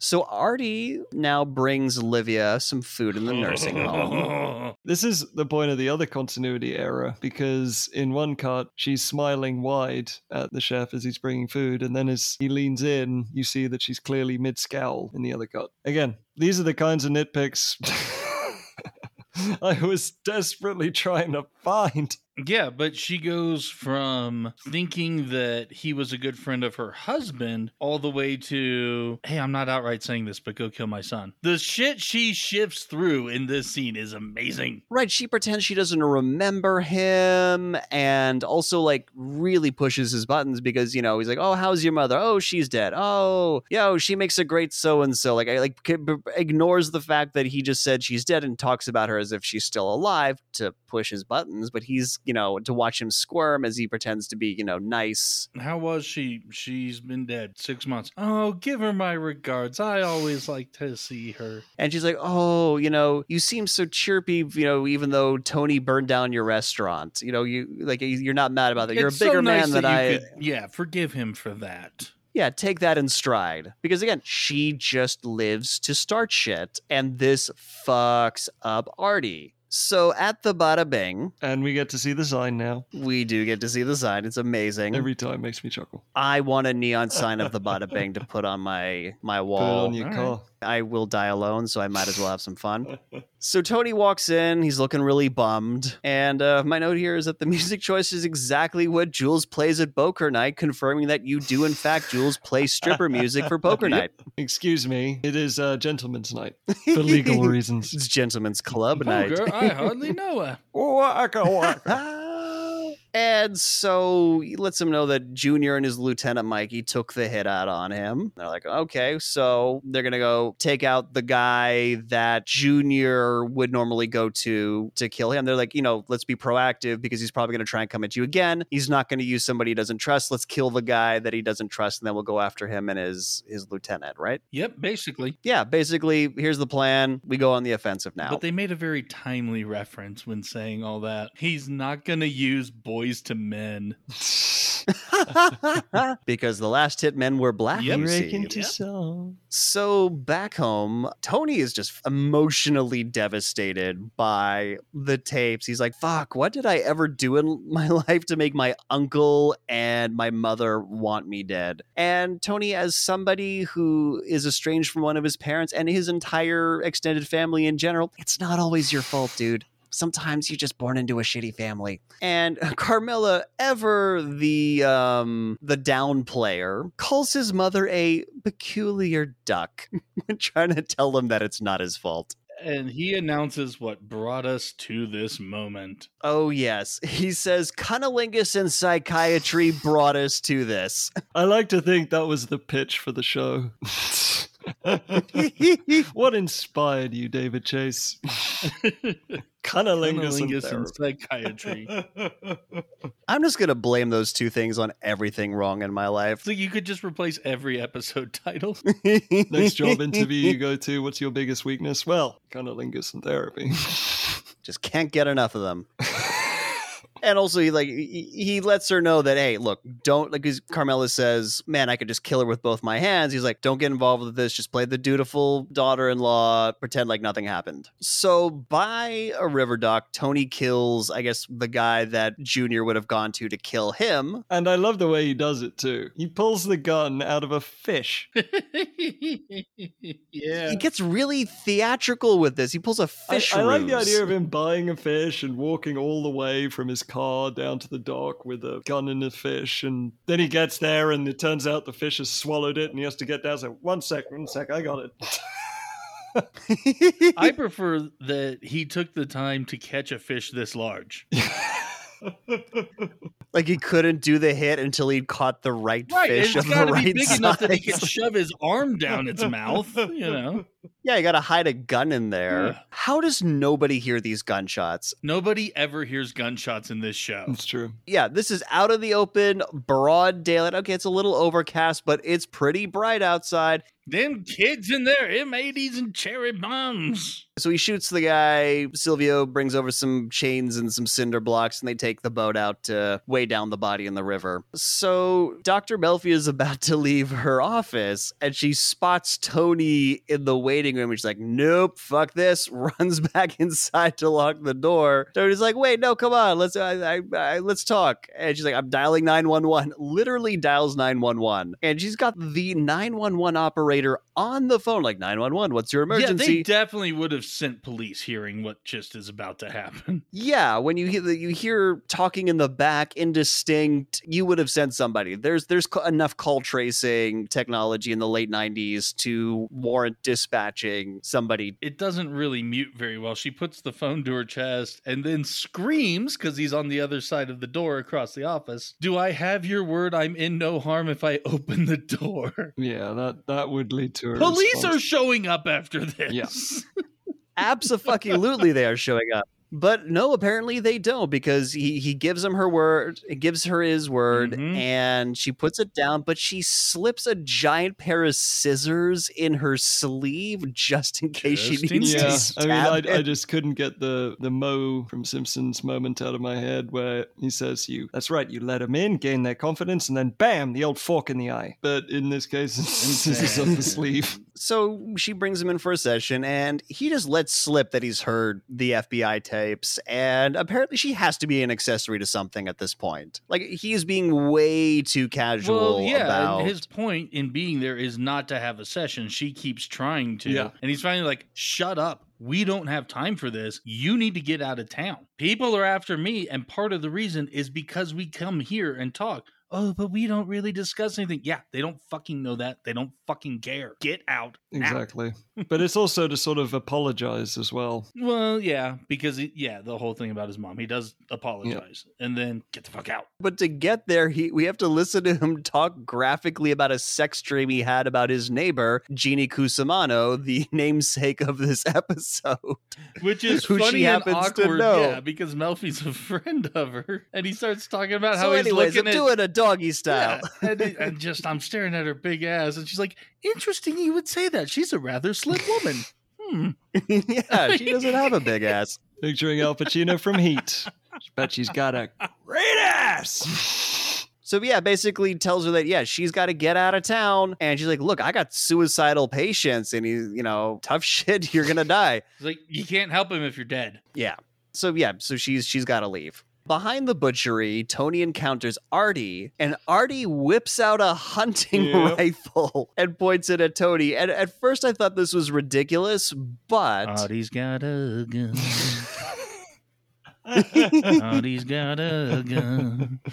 So Artie now brings Olivia some food in the nursing home. This is the point of the other continuity error because in one cut, she's smiling wide at the chef as he's bringing food, and then as he leans in, you see that she's clearly mid scowl in the other cut. Again, these are the kinds of nitpicks I was desperately trying to find. Yeah, but she goes from thinking that he was a good friend of her husband all the way to, hey, I'm not outright saying this, but go kill my son. The shit she shifts through in this scene is amazing. Right, she pretends she doesn't remember him and also like really pushes his buttons because, you know, he's like, "Oh, how's your mother? Oh, she's dead. Oh, yo, she makes a great so and so." Like I like ignores the fact that he just said she's dead and talks about her as if she's still alive to push his buttons, but he's, you know, to watch him squirm as he pretends to be, you know, nice. How was she? She's been dead six months. Oh, give her my regards. I always like to see her. And she's like, "Oh, you know, you seem so chirpy, you know, even though Tony burned down your restaurant. You know, you like you're not mad about that. You're It's a bigger so nice man than I could- yeah, forgive him for that. Yeah, take that in stride. Because again, she just lives to start shit, and this fucks up Artie. So at the Bada Bing, And we get to see the sign now. we do get to see the sign. It's amazing. Every time makes me chuckle. I want a neon sign of the Bada Bing to put on my my wall. Put it wall. on your All right. Car. I will die alone, so I might as well have some fun. So Tony walks in. He's looking really bummed. And uh, my note here is that the music choice is exactly what Jules plays at poker night, confirming that you do, in fact, Jules play stripper music for poker night. Excuse me. It is uh, gentleman's night for legal reasons. It's gentlemen's club night. Poker, I hardly know her. And so he lets him know that Junior and his lieutenant Mikey took the hit out on him. They're like, okay, so they're gonna go take out the guy that Junior would normally go to to kill him. They're like, you know, let's be proactive because he's probably gonna try and come at you again. He's not gonna use somebody he doesn't trust. Let's kill the guy that he doesn't trust, and then we'll go after him and his his lieutenant, right? Yep, basically. Yeah, basically, here's the plan. We go on the offensive now. But they made a very timely reference when saying all that. He's not going to use boys to men. because the last hit men were black. Yep. you see. Breaking to Yep. song. So back home, Tony is just emotionally devastated by the tapes. He's like, fuck, what did I ever do in my life to make my uncle and my mother want me dead? And Tony, as somebody who is estranged from one of his parents and his entire extended family in general, it's not always your fault, dude. Sometimes you're just born into a shitty family. And Carmela, ever the um the down player, calls his mother a peculiar duck, trying to tell him that it's not his fault. And he announces what brought us to this moment. Oh yes, he says cunnilingus and psychiatry brought us to this. I like to think that was the pitch for the show. what inspired you, David Chase? Cunnilingus and Cunnilingus and therapy. psychiatry. I'm just gonna blame those two things on everything wrong in my life. So you could just replace every episode title. Next job interview you go to, what's your biggest weakness? Well, cunnilingus and therapy. just can't get enough of them. And also, he like he, he lets her know that hey, look, don't like. Because Carmela says, "Man, I could just kill her with both my hands." He's like, "Don't get involved with this. Just play the dutiful daughter-in-law. Pretend like nothing happened." So by a river dock, Tony kills, I guess, the guy that Junior would have gone to to kill him. and I love the way he does it too. He pulls the gun out of a fish. yeah. He gets really theatrical with this. He pulls a fish. I like the idea of him buying a fish and walking all the way from his car down to the dock with a gun and a fish. And then he gets there and it turns out the fish has swallowed it and he has to get down. So, one sec, one sec, I got it. I prefer that he took the time to catch a fish this large. like he couldn't do the hit until he caught the right, Right. fish It's of the got to right be big size. enough that he can shove his arm down its mouth, you know. Yeah, you got to hide a gun in there. Yeah. How does nobody hear these gunshots? Nobody ever hears gunshots in this show. That's true. Yeah, this is out of the open, broad daylight. Okay, it's a little overcast, but it's pretty bright outside. Them kids in their M80s and cherry bombs. So he shoots the guy. Silvio brings over some chains and some cinder blocks, and they take the boat out to weigh down the body in the river. So Dr. Melfi is about to leave her office, and she spots Tony in the waiting room. And she's like, "Nope, fuck this!" Runs back inside to lock the door. Tony's like, "Wait, no, come on, let's I, I, I, let's talk." And she's like, "I'm dialing 911." Literally dials 911, and she's got the 911 operator on the phone, like 911. What's your emergency? Yeah, they definitely would have sent police hearing what just is about to happen. Yeah, when you hear the, you hear talking in the back, indistinct, you would have sent somebody. There's there's c- enough call tracing technology in the late '90s to warrant dispatching somebody. It doesn't really mute very well. She puts the phone to her chest and then screams because he's on the other side of the door across the office. Do I have your word? I'm in no harm if I open the door. Yeah, that that would lead to a Police response. are showing up after this. Yes. Yeah. Absolutely, they are showing up. But no, apparently they don't because he he gives him her word, gives her his word, Mhm. and she puts it down. But she slips a giant pair of scissors in her sleeve just in case Just she in needs Yeah, to I mean, I, I just couldn't get the the Moe from Simpsons moment out of my head where he says, "You, that's right, you let them in, gain their confidence, and then bam, the old fork in the eye." But in this case, scissors up the sleeve. So she brings him in for a session, and he just lets slip that he's heard the FBI tapes. And apparently, she has to be an accessory to something at this point. Like he is being way too casual Well, yeah, about. and his point in being there is not to have a session. She keeps trying to. Yeah. And he's finally like, shut up. We don't have time for this. You need to get out of town. People are after me. And part of the reason is because we come here and talk. Oh, but we don't really discuss anything. Yeah, they don't fucking know that. They don't fucking care. Get out. now. Exactly. but it's also to sort of apologize as well. Well, yeah, because, he, yeah, the whole thing about his mom, he does apologize and then get the fuck out. but to get there, he we have to listen to him talk graphically about a sex dream he had about his neighbor, Jeannie Cusimano, the namesake of this episode. Which is Who she funny and happens to awkward, know. yeah, because Melfi's a friend of her, and he starts talking about how so, he's anyways, I'm looking at doing a doggy style. Yeah, and, it- and just I'm staring at her big ass, and she's like, "Interesting, you would say that. She's a rather slim woman." Hmm. yeah, she doesn't have a big ass. Picturing Al Pacino from Heat. Bet she's got a great ass. So yeah, basically tells her that yeah, she's got to get out of town, and she's like, "Look, I got suicidal patients, and he's you know tough shit. You're gonna die." It's like you can't help him if you're dead. Yeah. So yeah, so she's she's got to leave. Behind the butchery, Tony encounters Artie, and Artie whips out a hunting Yep. rifle and points it at Tony. And at first, I thought this was ridiculous, but Artie's got a gun. Artie's got a gun.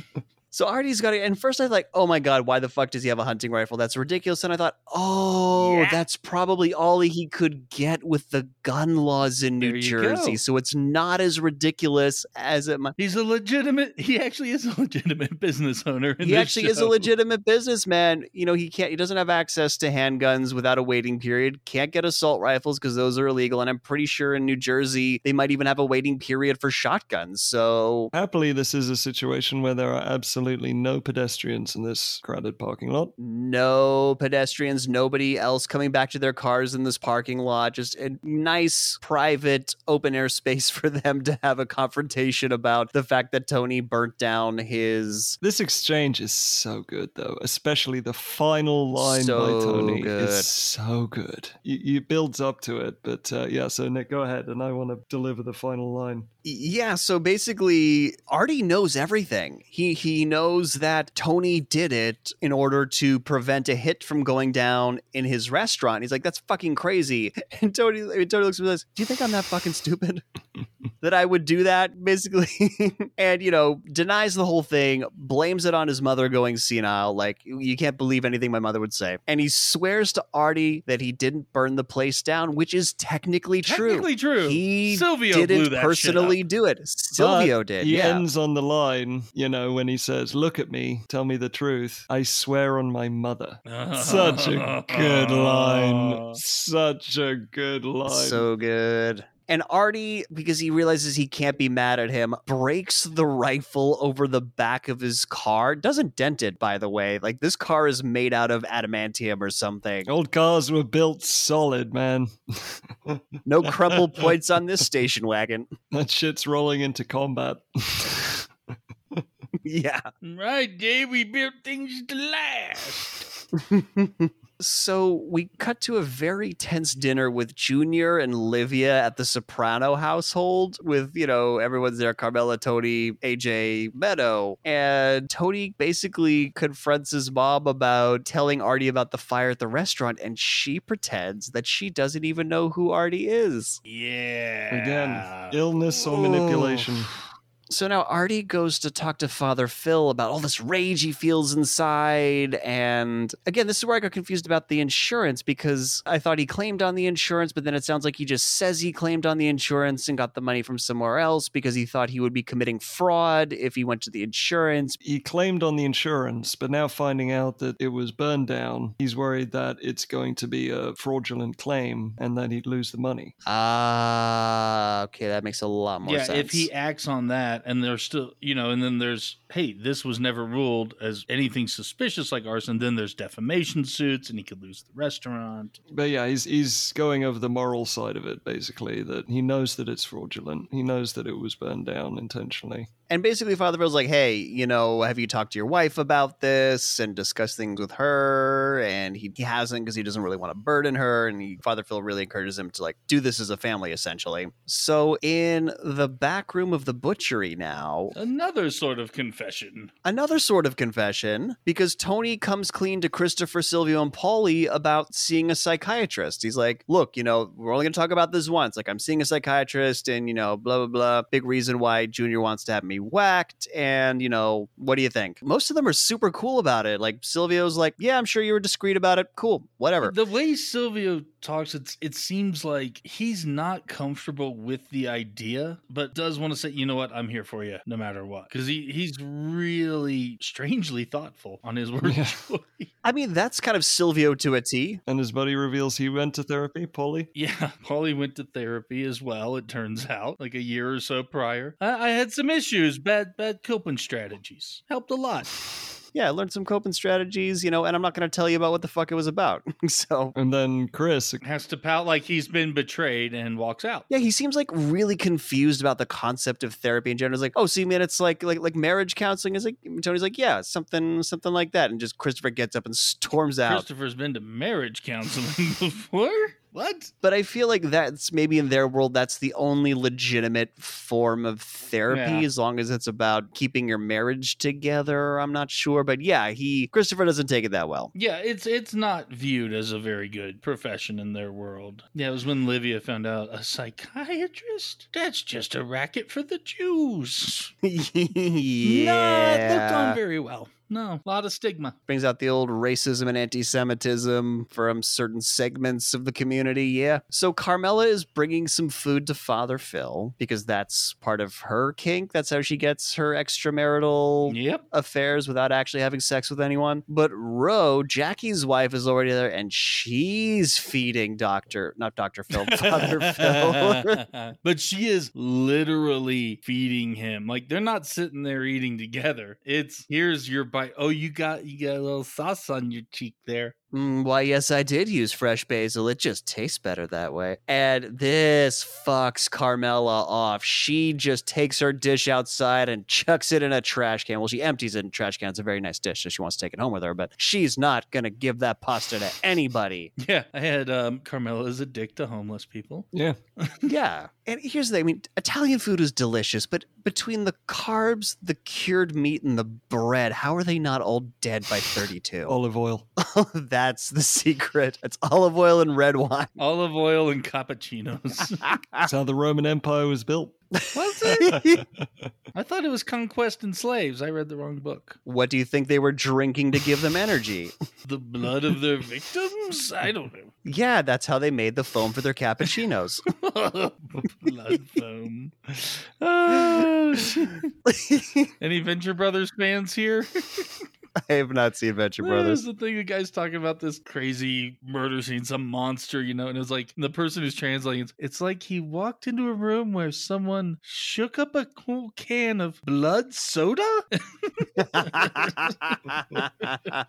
so Artie's got it. And first, I was like, "Oh my god, why the fuck does he have a hunting rifle? That's ridiculous." And I thought, "Oh, Yeah. that's probably all he could get with the gun laws in New There Jersey. go. So it's not as ridiculous as it might." He's a legitimate. He actually is a legitimate business owner. In he actually is a legitimate businessman. You know, he can't. He doesn't have access to handguns without a waiting period. Can't get assault rifles because those are illegal. And I'm pretty sure in New Jersey they might even have a waiting period for shotguns. So Happily, this is a situation where there are absolutely no pedestrians in this crowded parking lot. no pedestrians, nobody else coming back to their cars in this parking lot. Just a nice private open air space for them to have a confrontation about the fact that Tony burnt down his. This exchange is so good, though, especially the final line So by Tony good. is so good. You, it builds up to it, but uh, yeah. So Nick, go ahead, and I want to deliver the final line. Yeah, so basically Artie knows everything. He he knows that Tony did it in order to prevent a hit from going down in his restaurant. He's like, that's fucking crazy. And Tony Tony looks at me and says, Do you think I'm that fucking stupid? that I would do that, basically. and, you know, denies the whole thing, blames it on his mother going senile. Like, you can't believe anything my mother would say. And he swears to Artie that he didn't burn the place down, which is technically true. Technically true. He Silvio blew didn't personally up. do it. Silvio But did. He yeah. ends on the line, you know, when he says, "Look at me, tell me the truth. I swear on my mother." Such a good line. Such a good line. so good. And Artie, because he realizes he can't be mad at him, breaks the rifle over the back of his car. Doesn't dent it, by the way. Like this car is made out of adamantium or something. Old cars were built solid, man. No crumble points on this station wagon. that shit's rolling into combat. yeah. Right, Dave, we built things to last. So we cut to a very tense dinner with Junior and Livia at the Soprano household with, you know, everyone's there Carmela, Tony, AJ, Meadow. And Tony basically confronts his mom about telling Artie about the fire at the restaurant, and she pretends that she doesn't even know who Artie is. Yeah. Again, illness or manipulation. So now Artie goes to talk to Father Phil about all this rage he feels inside. And again, this is where I got confused about the insurance because I thought he claimed on the insurance, but then it sounds like he just says he claimed on the insurance and got the money from somewhere else because he thought he would be committing fraud if he went to the insurance. He claimed on the insurance, but now finding out that it was burned down, he's worried that it's going to be a fraudulent claim and that he'd lose the money. Ah, okay, that makes a lot more yeah, sense. if he acts on that and there's still, you know, and then there's, hey, this was never ruled as anything suspicious like arson, then there's defamation suits and he could lose the restaurant. But yeah, he's he's going over the moral side of it, basically, that he knows that it's fraudulent. He knows that it was burned down intentionally. And basically, Father Phil's like, hey, you know, have you talked to your wife about this and discussed things with her? And he, he hasn't because he doesn't really want to burden her. And he, Father Phil really encourages him to like do this as a family, essentially. So in the back room of the butchery now, Another sort of confession. another sort of confession because Tony comes clean to Christopher, Silvio, and Paulie about seeing a psychiatrist. He's like, look, you know, we're only going to talk about this once. Like, I'm seeing a psychiatrist, and, you know, blah, blah, blah. Big reason why Junior wants to have me whacked. And, you know, what do you think? Most of them are super cool about it. Like, Silvio's like, yeah, I'm sure you were discreet about it. Cool, whatever. The way Silvio talks, it's, it seems like he's not comfortable with the idea, but does want to say, you know what, I'm here for you no matter what. Because he, he's really strangely thoughtful on his word Yeah. I mean, that's kind of Silvio to a T. And his buddy reveals he went to therapy, Paulie. Yeah, Paulie went to therapy as well, it turns out, like a year or so prior. I, I had some issues, bad bad coping strategies. Helped a lot. Yeah, I learned some coping strategies, you know, and I'm not going to tell you about what the fuck it was about. so, And then Chris, Has to pout like he's been betrayed and walks out. Yeah, he seems like really confused about the concept of therapy in general. He's like, "Oh, see, man, it's like like like marriage counseling." Is like Tony's like, "Yeah, something something like that," and just Christopher gets up and storms out. Christopher's been to marriage counseling before. What? But I feel like that's maybe in their world that's the only legitimate form of therapy, Yeah. as long as it's about keeping your marriage together. I'm not sure, but yeah, he Christopher doesn't take it that well. Yeah, it's it's not viewed as a very good profession in their world. Yeah, it was when Livia found out a psychiatrist? That's just a racket for the Jews. yeah, Not looked on very well. No, a lot of stigma. brings out the old racism and anti-Semitism from certain segments of the community. Yeah. So Carmela is bringing some food to Father Phil because that's part of her kink. That's how she gets her extramarital Yep. affairs without actually having sex with anyone. But Ro, Jackie's wife, is already there, and she's feeding Doctor, not Doctor Phil, Father Phil. but she is literally feeding him. Like they're not sitting there eating together. It's here's your bite. Oh, you got you got a little sauce on your cheek there. Mm, why, yes, I did use fresh basil. It just tastes better that way. And this fucks Carmela off. She just takes her dish outside and chucks it in a trash can. Well, she empties it in a trash can. It's a very nice dish, so she wants to take it home with her, but she's not going to give that pasta to anybody. Yeah, I had um Carmela's a dick to homeless people. yeah, yeah. And here's the thing I mean, Italian food is delicious, but between the carbs, the cured meat, and the bread, how are they not all dead by 32? olive oil. That's the secret. It's olive oil and red wine. Olive oil and cappuccinos. That's how the Roman Empire was built. Was it? I thought it was conquest and slaves. I read the wrong book. what do you think they were drinking to give them energy? The blood of their victims? I don't know. yeah, that's how they made the foam for their cappuccinos. blood foam. Oh. Any Venture Brothers fans here? I have not seen Venture Brothers. the thing, the guy's talking about this crazy murder scene, some monster, you know, and it's like the person who's translating, it's, it's like he walked into a room where someone shook up a cool can of blood soda.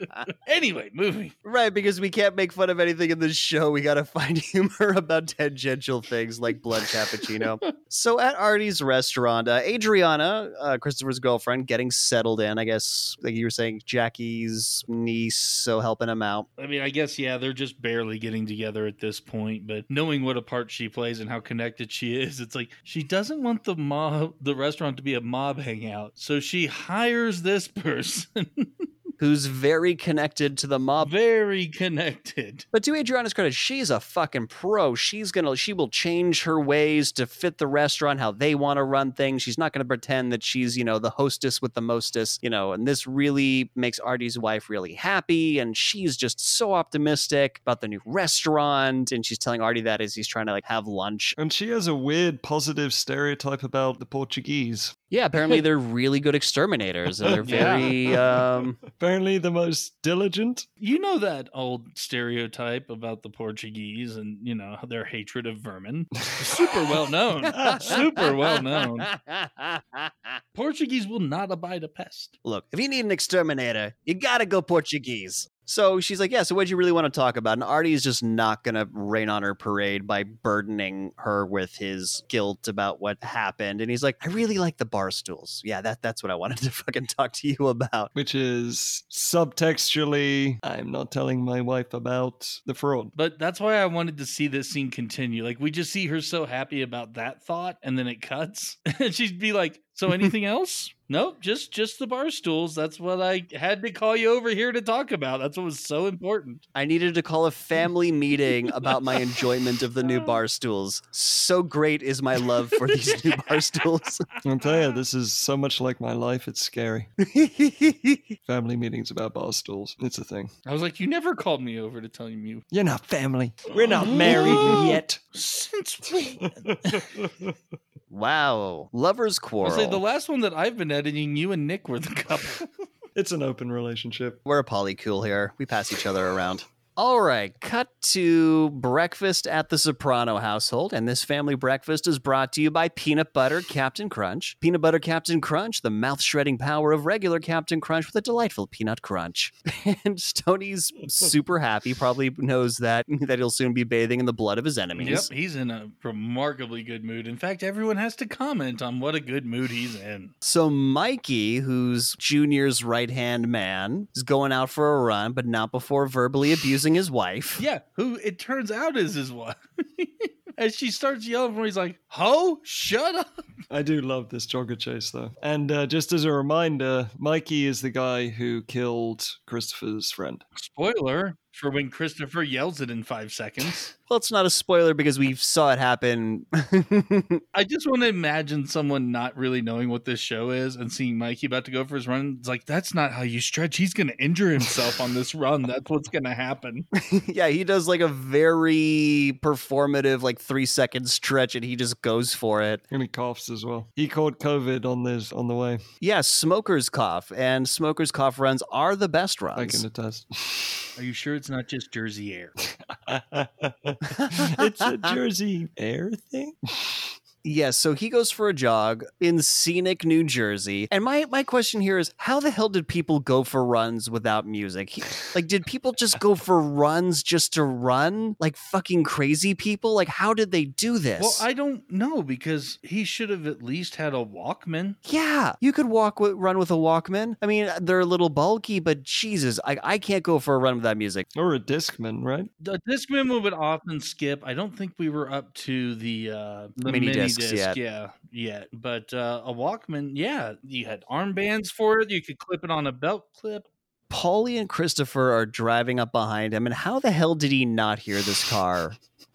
anyway, moving. right, because we can't make fun of anything in this show. We got to find humor about tangential things like blood cappuccino. so at Artie's restaurant, uh, Adriana, uh, Christopher's girlfriend, getting settled in. I guess, like you were saying, Jackie's niece, so helping him out. I mean, I guess, yeah, they're just barely getting together at this point, but knowing what a part she plays and how connected she is, it's like she doesn't want the mob, the restaurant to be a mob hangout. So she hires this person, Who's very connected to the mob very connected. But to Adriana's credit, she's a fucking pro. She's gonna, she will change her ways to fit the restaurant how they want to run things. She's not gonna pretend that she's, you know, the hostess with the mostest, you know. And this really makes Artie's wife really happy, and she's just so optimistic about the new restaurant. And she's telling Artie that as he's trying to like have lunch. And she has a weird positive stereotype about the Portuguese. Yeah, apparently they're really good exterminators, and they're Yeah. very, um, Apparently, the most diligent. You know that old stereotype about the Portuguese and, you know, their hatred of vermin? Super well known. Super well known. Portuguese will not abide a pest. Look, if you need an exterminator, you gotta go Portuguese. So she's like, Yeah, so what'd you really want to talk about? And Artie is just not gonna rain on her parade by burdening her with his guilt about what happened. And he's like, I really like the bar stools. Yeah, that that's what I wanted to fucking talk to you about. Which is subtextually, I'm not telling my wife about the fraud. But that's why I wanted to see this scene continue. Like, we just see her so happy about that thought, and then it cuts. and she'd be like, So anything else? Nope, just just the bar stools. That's what I had to call you over here to talk about. That's what was so important. I needed to call a family meeting about my enjoyment of the new bar stools. So great is my love for these new bar stools. I'll tell you, this is so much like my life, it's scary. Family meetings about bar stools. It's a thing. I was like, You never called me over to tell you. You're not family. We're not married yet. Since when? Wow. Lovers I'll quarrel. say the last one that I've been editing, you and Nick were the couple. it's an open relationship. We're a polycule here. We pass each other around. All right, cut to breakfast at the Soprano household, and this family breakfast is brought to you by Peanut Butter Captain Crunch. Peanut Butter Captain Crunch, the mouth shredding power of regular Captain Crunch with a delightful peanut crunch. and Stoney's super happy, probably knows that that he'll soon be bathing in the blood of his enemies. Yep, he's in a remarkably good mood. In fact, everyone has to comment on what a good mood he's in. So Mikey, who's Junior's right hand man, is going out for a run, but not before verbally abusing his wife. Yeah, who it turns out is his wife. and she starts yelling for him, he's like, Ho, shut up. I do love this jogger chase, though. And uh, just as a reminder, Mikey is the guy who killed Christopher's friend. Spoiler for when Christopher yells it in five seconds. Well, it's not a spoiler because we saw it happen. I just want to imagine someone not really knowing what this show is and seeing Mikey about to go for his run. It's like, that's not how you stretch. He's going to injure himself on this run. That's what's going to happen. yeah, he does like a very performative, like three second stretch, and he just goes for it. And he coughs as well. He caught COVID on this on the way. Yeah, smokers cough, and smokers cough runs are the best runs. I runs. can attest. Are you sure it's not just Jersey Air? it's a Jersey Air thing. Yes, so he goes for a jog in scenic New Jersey. And my, my question here is how the hell did people go for runs without music? He- like, did people just go for runs just to run? Like fucking crazy people? Like, how did they do this? Well, I don't know because he should have at least had a Walkman. yeah, you could walk with, run with a Walkman. I mean, they're a little bulky, but Jesus, I, I can't go for a run without music. Or a Discman, right? The Discman we would often skip. I don't think we were up to the uh, the Mini mini, discs disc, yet. yeah, yet. But uh, a Walkman, yeah, you had armbands for it. You could clip it on a belt clip. Paulie and Christopher are driving up behind him, and how the hell did he not hear this car?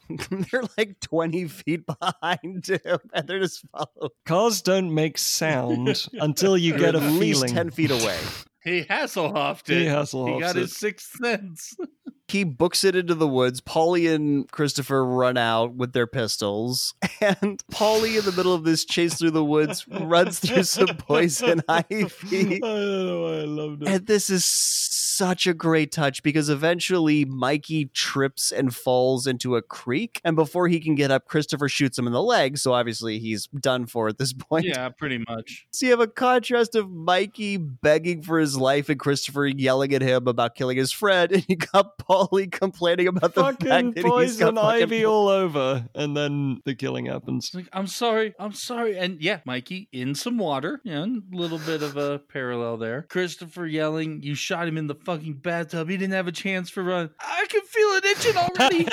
they're like 20 feet behind him, and they're just following Cars don't make sound until you get a at least feeling. 10 feet away. He Hasselhoffed He it. He got it. his sixth sense. He books it into the woods. Paulie and Christopher run out with their pistols. And Paulie, in the middle of this chase through the woods, runs through some poison ivy. I don't know why I loved it. And this is such a great touch because eventually Mikey trips and falls into a creek. And before he can get up, Christopher shoots him in the leg. So obviously he's done for at this point. Yeah, pretty much. So you have a contrast of Mikey begging for his life and Christopher yelling at him about killing his friend. And you got Paulie complaining about the fact fucking that he's got poison fucking ivy all over, and then the killing happens. Like, I'm sorry, I'm sorry. And yeah, Mikey in some water. Yeah, a little bit of a parallel there. Christopher yelling, You shot him in the fucking bathtub. He didn't have a chance for run. I can feel it itching already.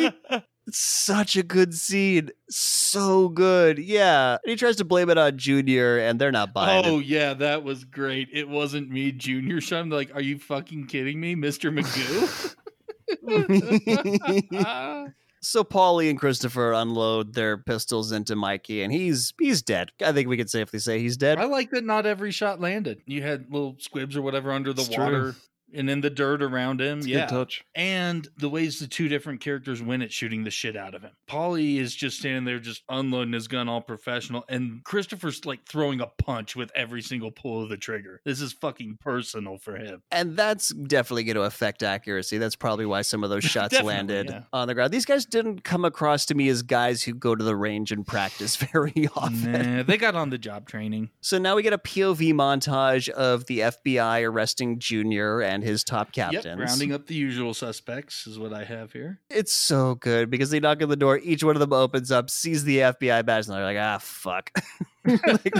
It's such a good scene. So good. Yeah. And he tries to blame it on Junior, and they're not buying oh it. yeah, that was great. It wasn't me, Junior. shot him. Like, are you fucking kidding me, Mister Magoo? So Paulie and Christopher unload their pistols into Mikey, and he's he's dead. I think we could safely say he's dead. I like that not every shot landed. You had little squibs or whatever under the It's true. Water and in the dirt around him. It's yeah. good touch. and the ways the two different characters win at shooting the shit out of him. Paulie is just standing there, just unloading his gun, all professional, and Christopher's like throwing a punch with every single pull of the trigger. This is fucking personal for him. And that's definitely going to affect accuracy. That's probably why some of those shots landed yeah. on the ground. These guys didn't come across to me as guys who go to the range and practice very often. Nah, they got on the job training. So now we get a POV montage of the FBI arresting Junior and his top captains. Yep, rounding up the usual suspects is what I have here. It's so good because they knock on the door. Each one of them opens up, sees the FBI badge, and they're like, ah, fuck. Like,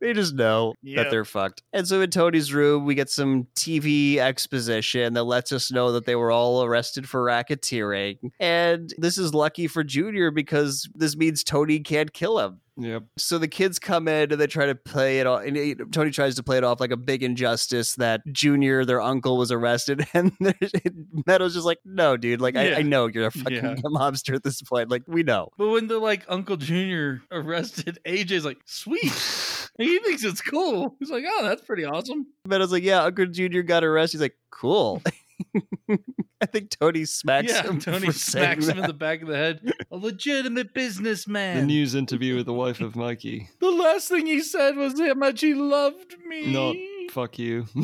they just know that they're fucked. And so in Tony's room, we get some TV exposition that lets us know that they were all arrested for racketeering. And this is lucky for Junior because this means Tony can't kill him. Yep. So the kids come in and they try to play it off. And he- Tony tries to play it off like a big injustice that Junior, their uncle, was arrested. And there's- Meadow's just like, no, dude. Like, I, Yeah. I know you're a fucking Yeah. mobster at this point. Like, we know. But when they're like Uncle Junior arrested, AJ's like, sweet. And he thinks it's cool. He's like, oh, that's pretty awesome. Meadow's like, yeah, Uncle Junior got arrested. He's like, cool. I think Tony smacks yeah, him. Tony for smacks saying him in the back of the head. A legitimate businessman. The news interview with the wife of Mikey. The last thing he said was how much he loved me. Not fuck you.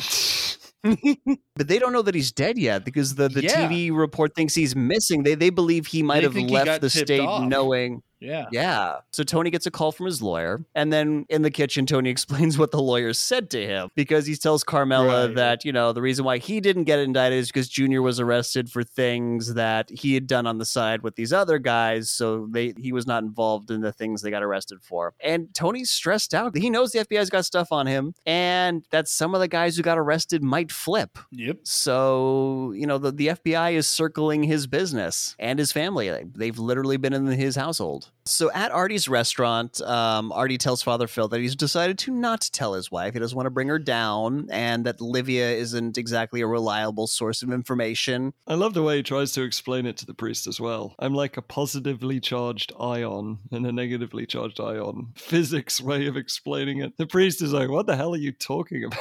But they don't know that he's dead yet because the, the Yeah. TV report thinks he's missing. They they believe he might They have think he left got the state off. knowing. Yeah. Yeah. So Tony gets a call from his lawyer. And then in the kitchen, Tony explains what the lawyer said to him because he tells Carmela Right. that, you know, the reason why he didn't get indicted is because Junior was arrested for things that he had done on the side with these other guys. So they he was not involved in the things they got arrested for. And Tony's stressed out. He knows the FBI's got stuff on him and that some of the guys who got arrested might flip. Yep. So, you know, the, the FBI is circling his business and his family. They've literally been in his household. So at Artie's restaurant, um, Artie tells Father Phil that he's decided to not tell his wife. He doesn't want to bring her down and that Livia isn't exactly a reliable source of information. I love the way he tries to explain it to the priest as well. I'm like a positively charged ion and a negatively charged ion. Physics way of explaining it. The priest is like, what the hell are you talking about?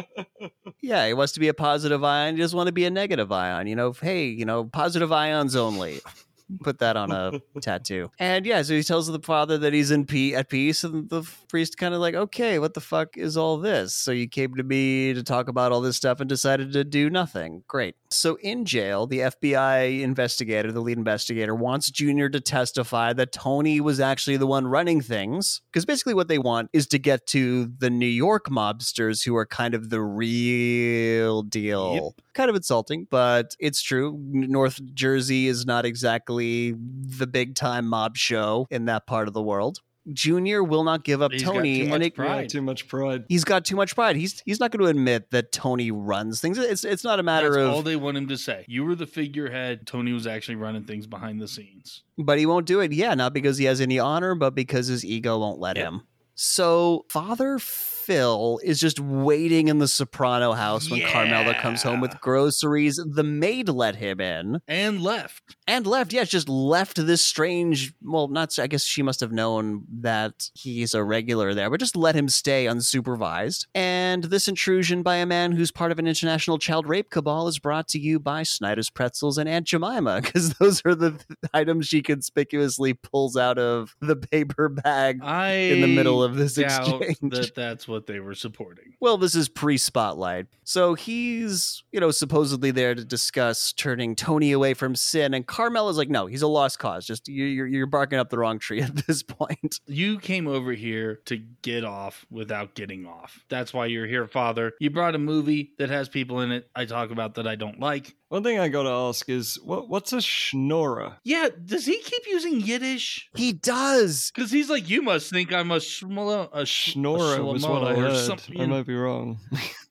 Yeah, he wants to be a positive ion. He doesn't want to be a negative ion. You know, hey, you know, positive ions only. Put that on a tattoo. And yeah, so he tells the father that he's in pe- at peace, and the priest kind of like, okay, what the fuck is all this? So you came to me to talk about all this stuff and decided to do nothing. Great. So in jail, the FBI investigator, the lead investigator, wants Junior to testify that Tony was actually the one running things. Because basically, what they want is to get to the New York mobsters who are kind of the real deal. Kind of insulting, but it's true. North Jersey is not exactly the big time mob show in that part of the world. Junior will not give up He's got Tony, too and much it, pride. Too much pride. he's got too much pride. He's he's not going to admit that Tony runs things. It's it's not a matter That's of all they want him to say. You were the figurehead. Tony was actually running things behind the scenes. But he won't do it. Yeah, not because he has any honor, but because his ego won't let Yep. him. So Father Phil is just waiting in the Soprano house when Carmela comes home with groceries. The maid let him in and left. and left. Yeah, just left this strange. Well, not. I guess she must have known that he's a regular there, but just let him stay unsupervised. And this intrusion by a man who's part of an international child rape cabal is brought to you by Snyder's Pretzels and Aunt Jemima, because those are the th- items she conspicuously pulls out of the paper bag I in the middle of this exchange. that that's what they were supporting. Well, this is pre spotlight. So he's, you know, supposedly there to discuss turning Tony away from sin. And Carmel is like, no, he's a lost cause. Just you- you're, you're barking up the wrong tree at this point. You came over here to get off without getting off. That's why you're here, Father. You brought a movie that has people in it I talk about that I don't like. One thing I gotta ask is what what's a schnorrer? Yeah, does he keep using Yiddish? He does. Because he's like, you must think I'm a schmolo, a sh- a Schnorrer was what Or something, I might be wrong.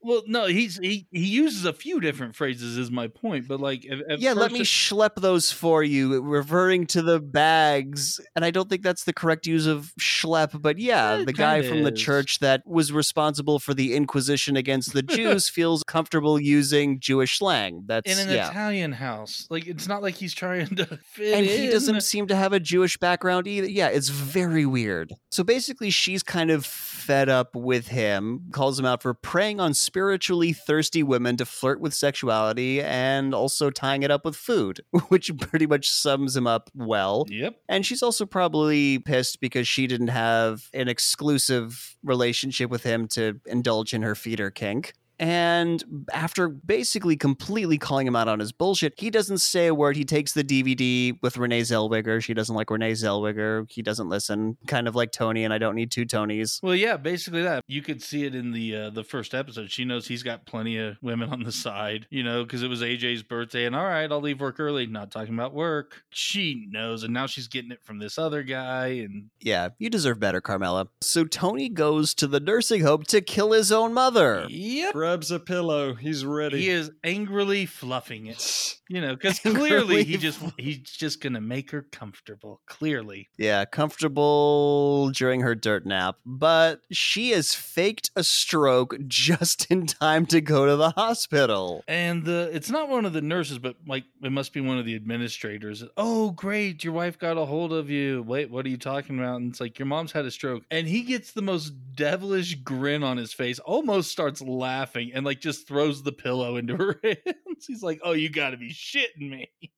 Well, no, he's he he uses a few different phrases. Is my point, but like, at, at yeah, let me it- schlep those for you, referring to the bags. And I don't think that's the correct use of schlep, but yeah, Yeah, the guy from the church that was responsible for the Inquisition against the Jews feels comfortable using Jewish slang. That's in an yeah. Italian house. Like, it's not like he's trying to fit and he doesn't seem to have a Jewish background either. Yeah, it's very weird. So basically, she's kind of fed up with him, calls him out for preying on spiritually thirsty women to flirt with sexuality and also tying it up with food, which pretty much sums him up well. Yep. And she's also probably pissed because she didn't have an exclusive relationship with him to indulge in her feeder kink. And after basically completely calling him out on his bullshit, he doesn't say a word. He takes the DVD with Renee Zellweger. She doesn't like Renee Zellweger. He doesn't listen, kind of like Tony, and I don't need two Tonys. Well, yeah, basically that. You could see it in the uh, the first episode. She knows he's got plenty of women on the side, you know, because it was AJ's birthday, and all right, I'll leave work early. Not talking about work. She knows, and now she's getting it from this other guy, and Yeah, you deserve better, Carmela. So Tony goes to the nursing home to kill his own mother. yep, Grabs a pillow. He's ready. he is angrily fluffing it. You know, because clearly he just he's just gonna make her comfortable. Clearly, Yeah, comfortable during her dirt nap, but she has faked a stroke just in time to go to the hospital. And the it's not one of the nurses, but like it must be one of the administrators. Oh, great, your wife got a hold of you. Wait, what are you talking about? And it's like your mom's had a stroke. And he gets the most devilish grin on his face, almost starts laughing and like just throws the pillow into her hands. He's like, Oh, you gotta be shitting me.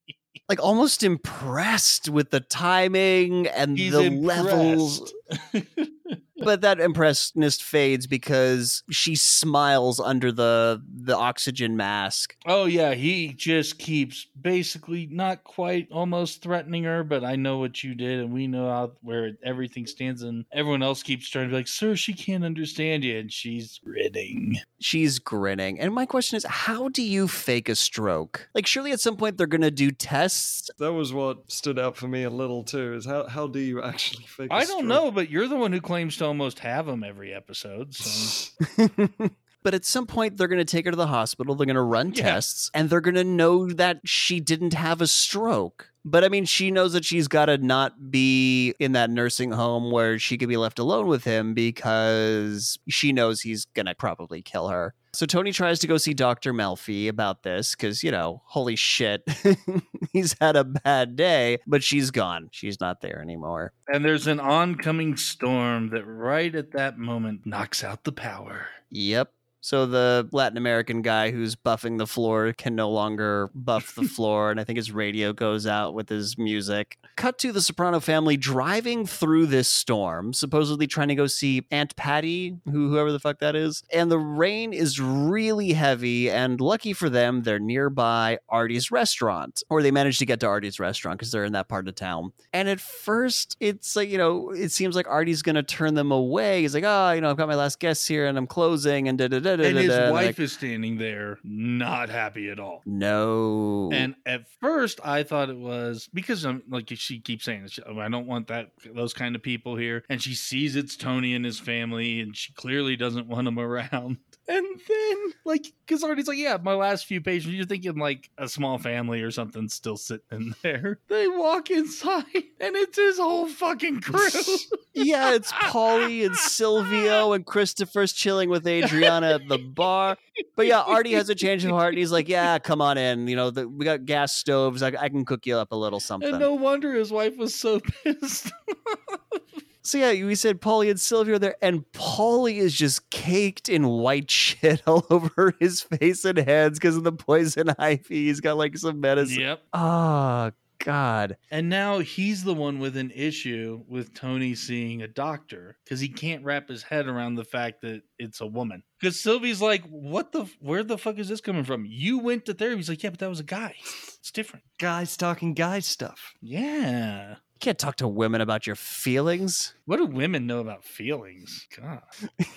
Like almost impressed with the timing and He's the levels. impressed. But that impressionist fades because she smiles under the the oxygen mask. Oh yeah, he just keeps basically not quite almost threatening her, but I know what you did, and we know how where everything stands, and everyone else keeps trying to be like, "Sir, she can't understand you," and she's grinning. She's grinning. And my question is, how do you fake a stroke? Like surely at some point they're gonna do tests. that was what stood out for me a little too. Is how how do you actually fake? I I don't know, but you're the one who claims to almost have them every episode. So but at some point they're going to take her to the hospital they're going to run Yeah. tests and they're going to know that she didn't have a stroke but i mean she knows that she's got to not be in that nursing home where she could be left alone with him because she knows he's going to probably kill her so tony tries to go see dr melfi about this because you know holy shit he's had a bad day but she's gone she's not there anymore and there's an oncoming storm that right at that moment knocks out the power. Yep. So the Latin American guy who's buffing the floor can no longer buff the floor, and I think his radio goes out with his music. Cut to the Soprano family driving through this storm, supposedly trying to go see Aunt Patty, who whoever the fuck that is. And the rain is really heavy, and lucky for them, they're nearby Artie's restaurant, or they managed to get to Artie's restaurant because they're in that part of town. And at first, it's like you know, it seems like Artie's gonna turn them away. He's like, oh, you know, I've got my last guests here, and I'm closing, and da da da and his da-da-da-da," wife like, is standing there, not happy at all. no. And at first, I thought it was because I'm like she keeps saying, oh, I don't want that those kind of people here. And she sees it's Tony and his family, and she clearly doesn't want them around. And then, like, because Artie's like, yeah, my last few pages, you're thinking like a small family or something still sitting in there. They walk inside, and it's his whole fucking crew. yeah, it's Paulie and Silvio and Christopher's chilling with Adriana at the bar. But yeah, Artie has a change of heart and he's like, "Yeah, come on in. You know, the, we got gas stoves. I, I can cook you up a little something." and no wonder his wife was so pissed. So yeah, we said Paulie and Silvio are there, and Paulie is just caked in white shit all over his face and hands because of the poison ivy. He's got like some medicine. yep. Oh God. And now he's the one with an issue with Tony seeing a doctor because he can't wrap his head around the fact that it's a woman. Because Silvio's like, "What the? Where the fuck is this coming from? You went to therapy." He's like, "Yeah, but that was a guy. It's different." Guys talking guy stuff. Yeah. You can't talk to women about your feelings. What do women know about feelings? God.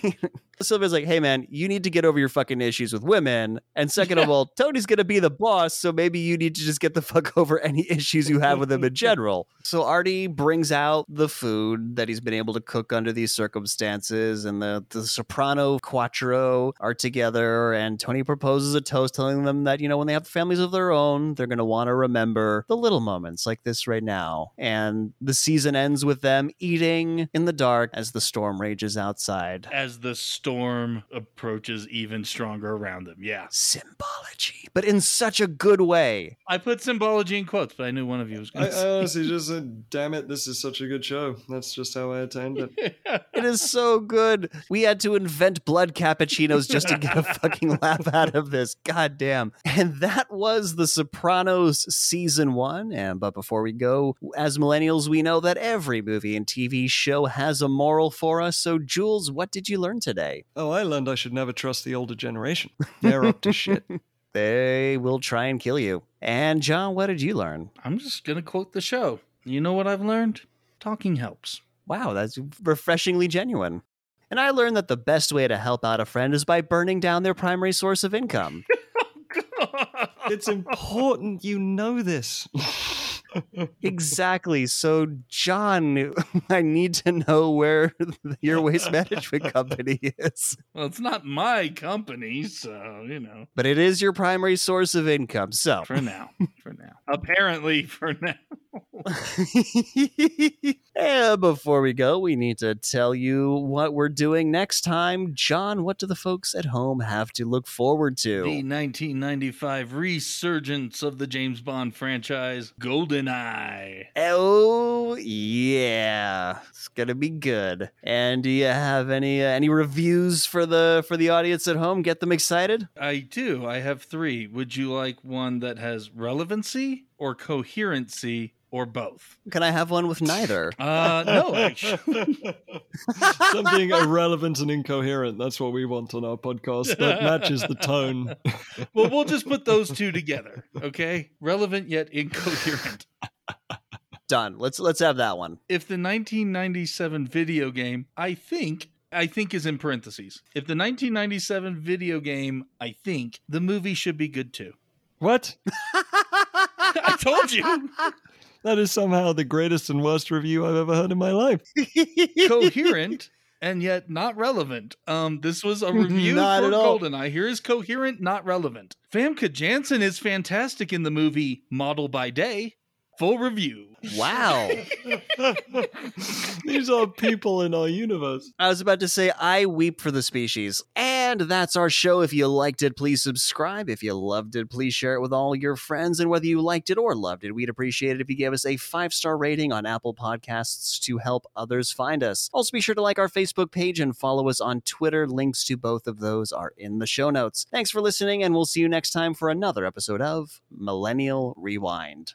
Silvio's like, hey man, you need to get over your fucking issues with women. And second of all, Tony's gonna be the boss, so maybe you need to just get the fuck over any issues you have with him in general. So Artie brings out the food that he's been able to cook under these circumstances, and the, the soprano quattro are together, and Tony proposes a toast telling them that, you know, when they have families of their own, they're gonna want to remember the little moments like this right now. And the season ends with them eating in the dark as the storm rages outside. As the storm approaches even stronger around them. Yeah. symbology, but in such a good way. I put symbology in quotes, but I knew one of you was I, going I to honestly just said, damn it, this is such a good show. That's just how I attend it. It is so good. We had to invent blood cappuccinos just to get a fucking laugh out of this. God damn. And that was The Sopranos season one. And but before we go, as millennials, we know that every movie and TV show has a moral for us. So, Jules, what did you learn today? Oh, I learned I should never trust the older generation. They're up to shit. They will try and kill you. And John, what did you learn? I'm just going to quote the show. You know what I've learned? Talking helps. Wow, that's refreshingly genuine. And I learned that the best way to help out a friend is by burning down their primary source of income. Oh, it's important you know this. exactly. So, John, I need to know where your waste management company is. well, it's not my company, so, you know, But it is your primary source of income. So, for now. For now. Apparently, for now. and before we go, we need to tell you what we're doing next time. John, what do the folks at home have to look forward to? The 1995 resurgence of the James Bond franchise, GoldenEye. Oh yeah, it's gonna be good. And do you have any uh, any reviews for the for the audience at home? Get them excited. I do. I have three. Would you like one that has relevancy or coherency or both? Can I have one with neither? Uh, no, actually. Something irrelevant and incoherent. That's what we want on our podcast. That matches the tone. well, we'll just put those two together, okay? Relevant yet incoherent. Done. Let's let's have that one. If the 1997 video game, I think, I think is in parentheses. If the 1997 video game, I think, the movie should be good too. What? I told you. That is somehow the greatest and worst review I've ever heard in my life. coherent and yet not relevant. Um, this was a review Not for at all. GoldenEye. Here is coherent, not relevant. Famke Janssen is fantastic in the movie Model by Day. Full review. Wow. These are people in our universe. I was about to say, I weep for the species. And that's our show. If you liked it, please subscribe. If you loved it, please share it with all your friends. And whether you liked it or loved it, we'd appreciate it if you gave us a five star rating on Apple Podcasts to help others find us. Also, be sure to like our Facebook page and follow us on Twitter. Links to both of those are in the show notes. Thanks for listening, and we'll see you next time for another episode of Millennial Rewind.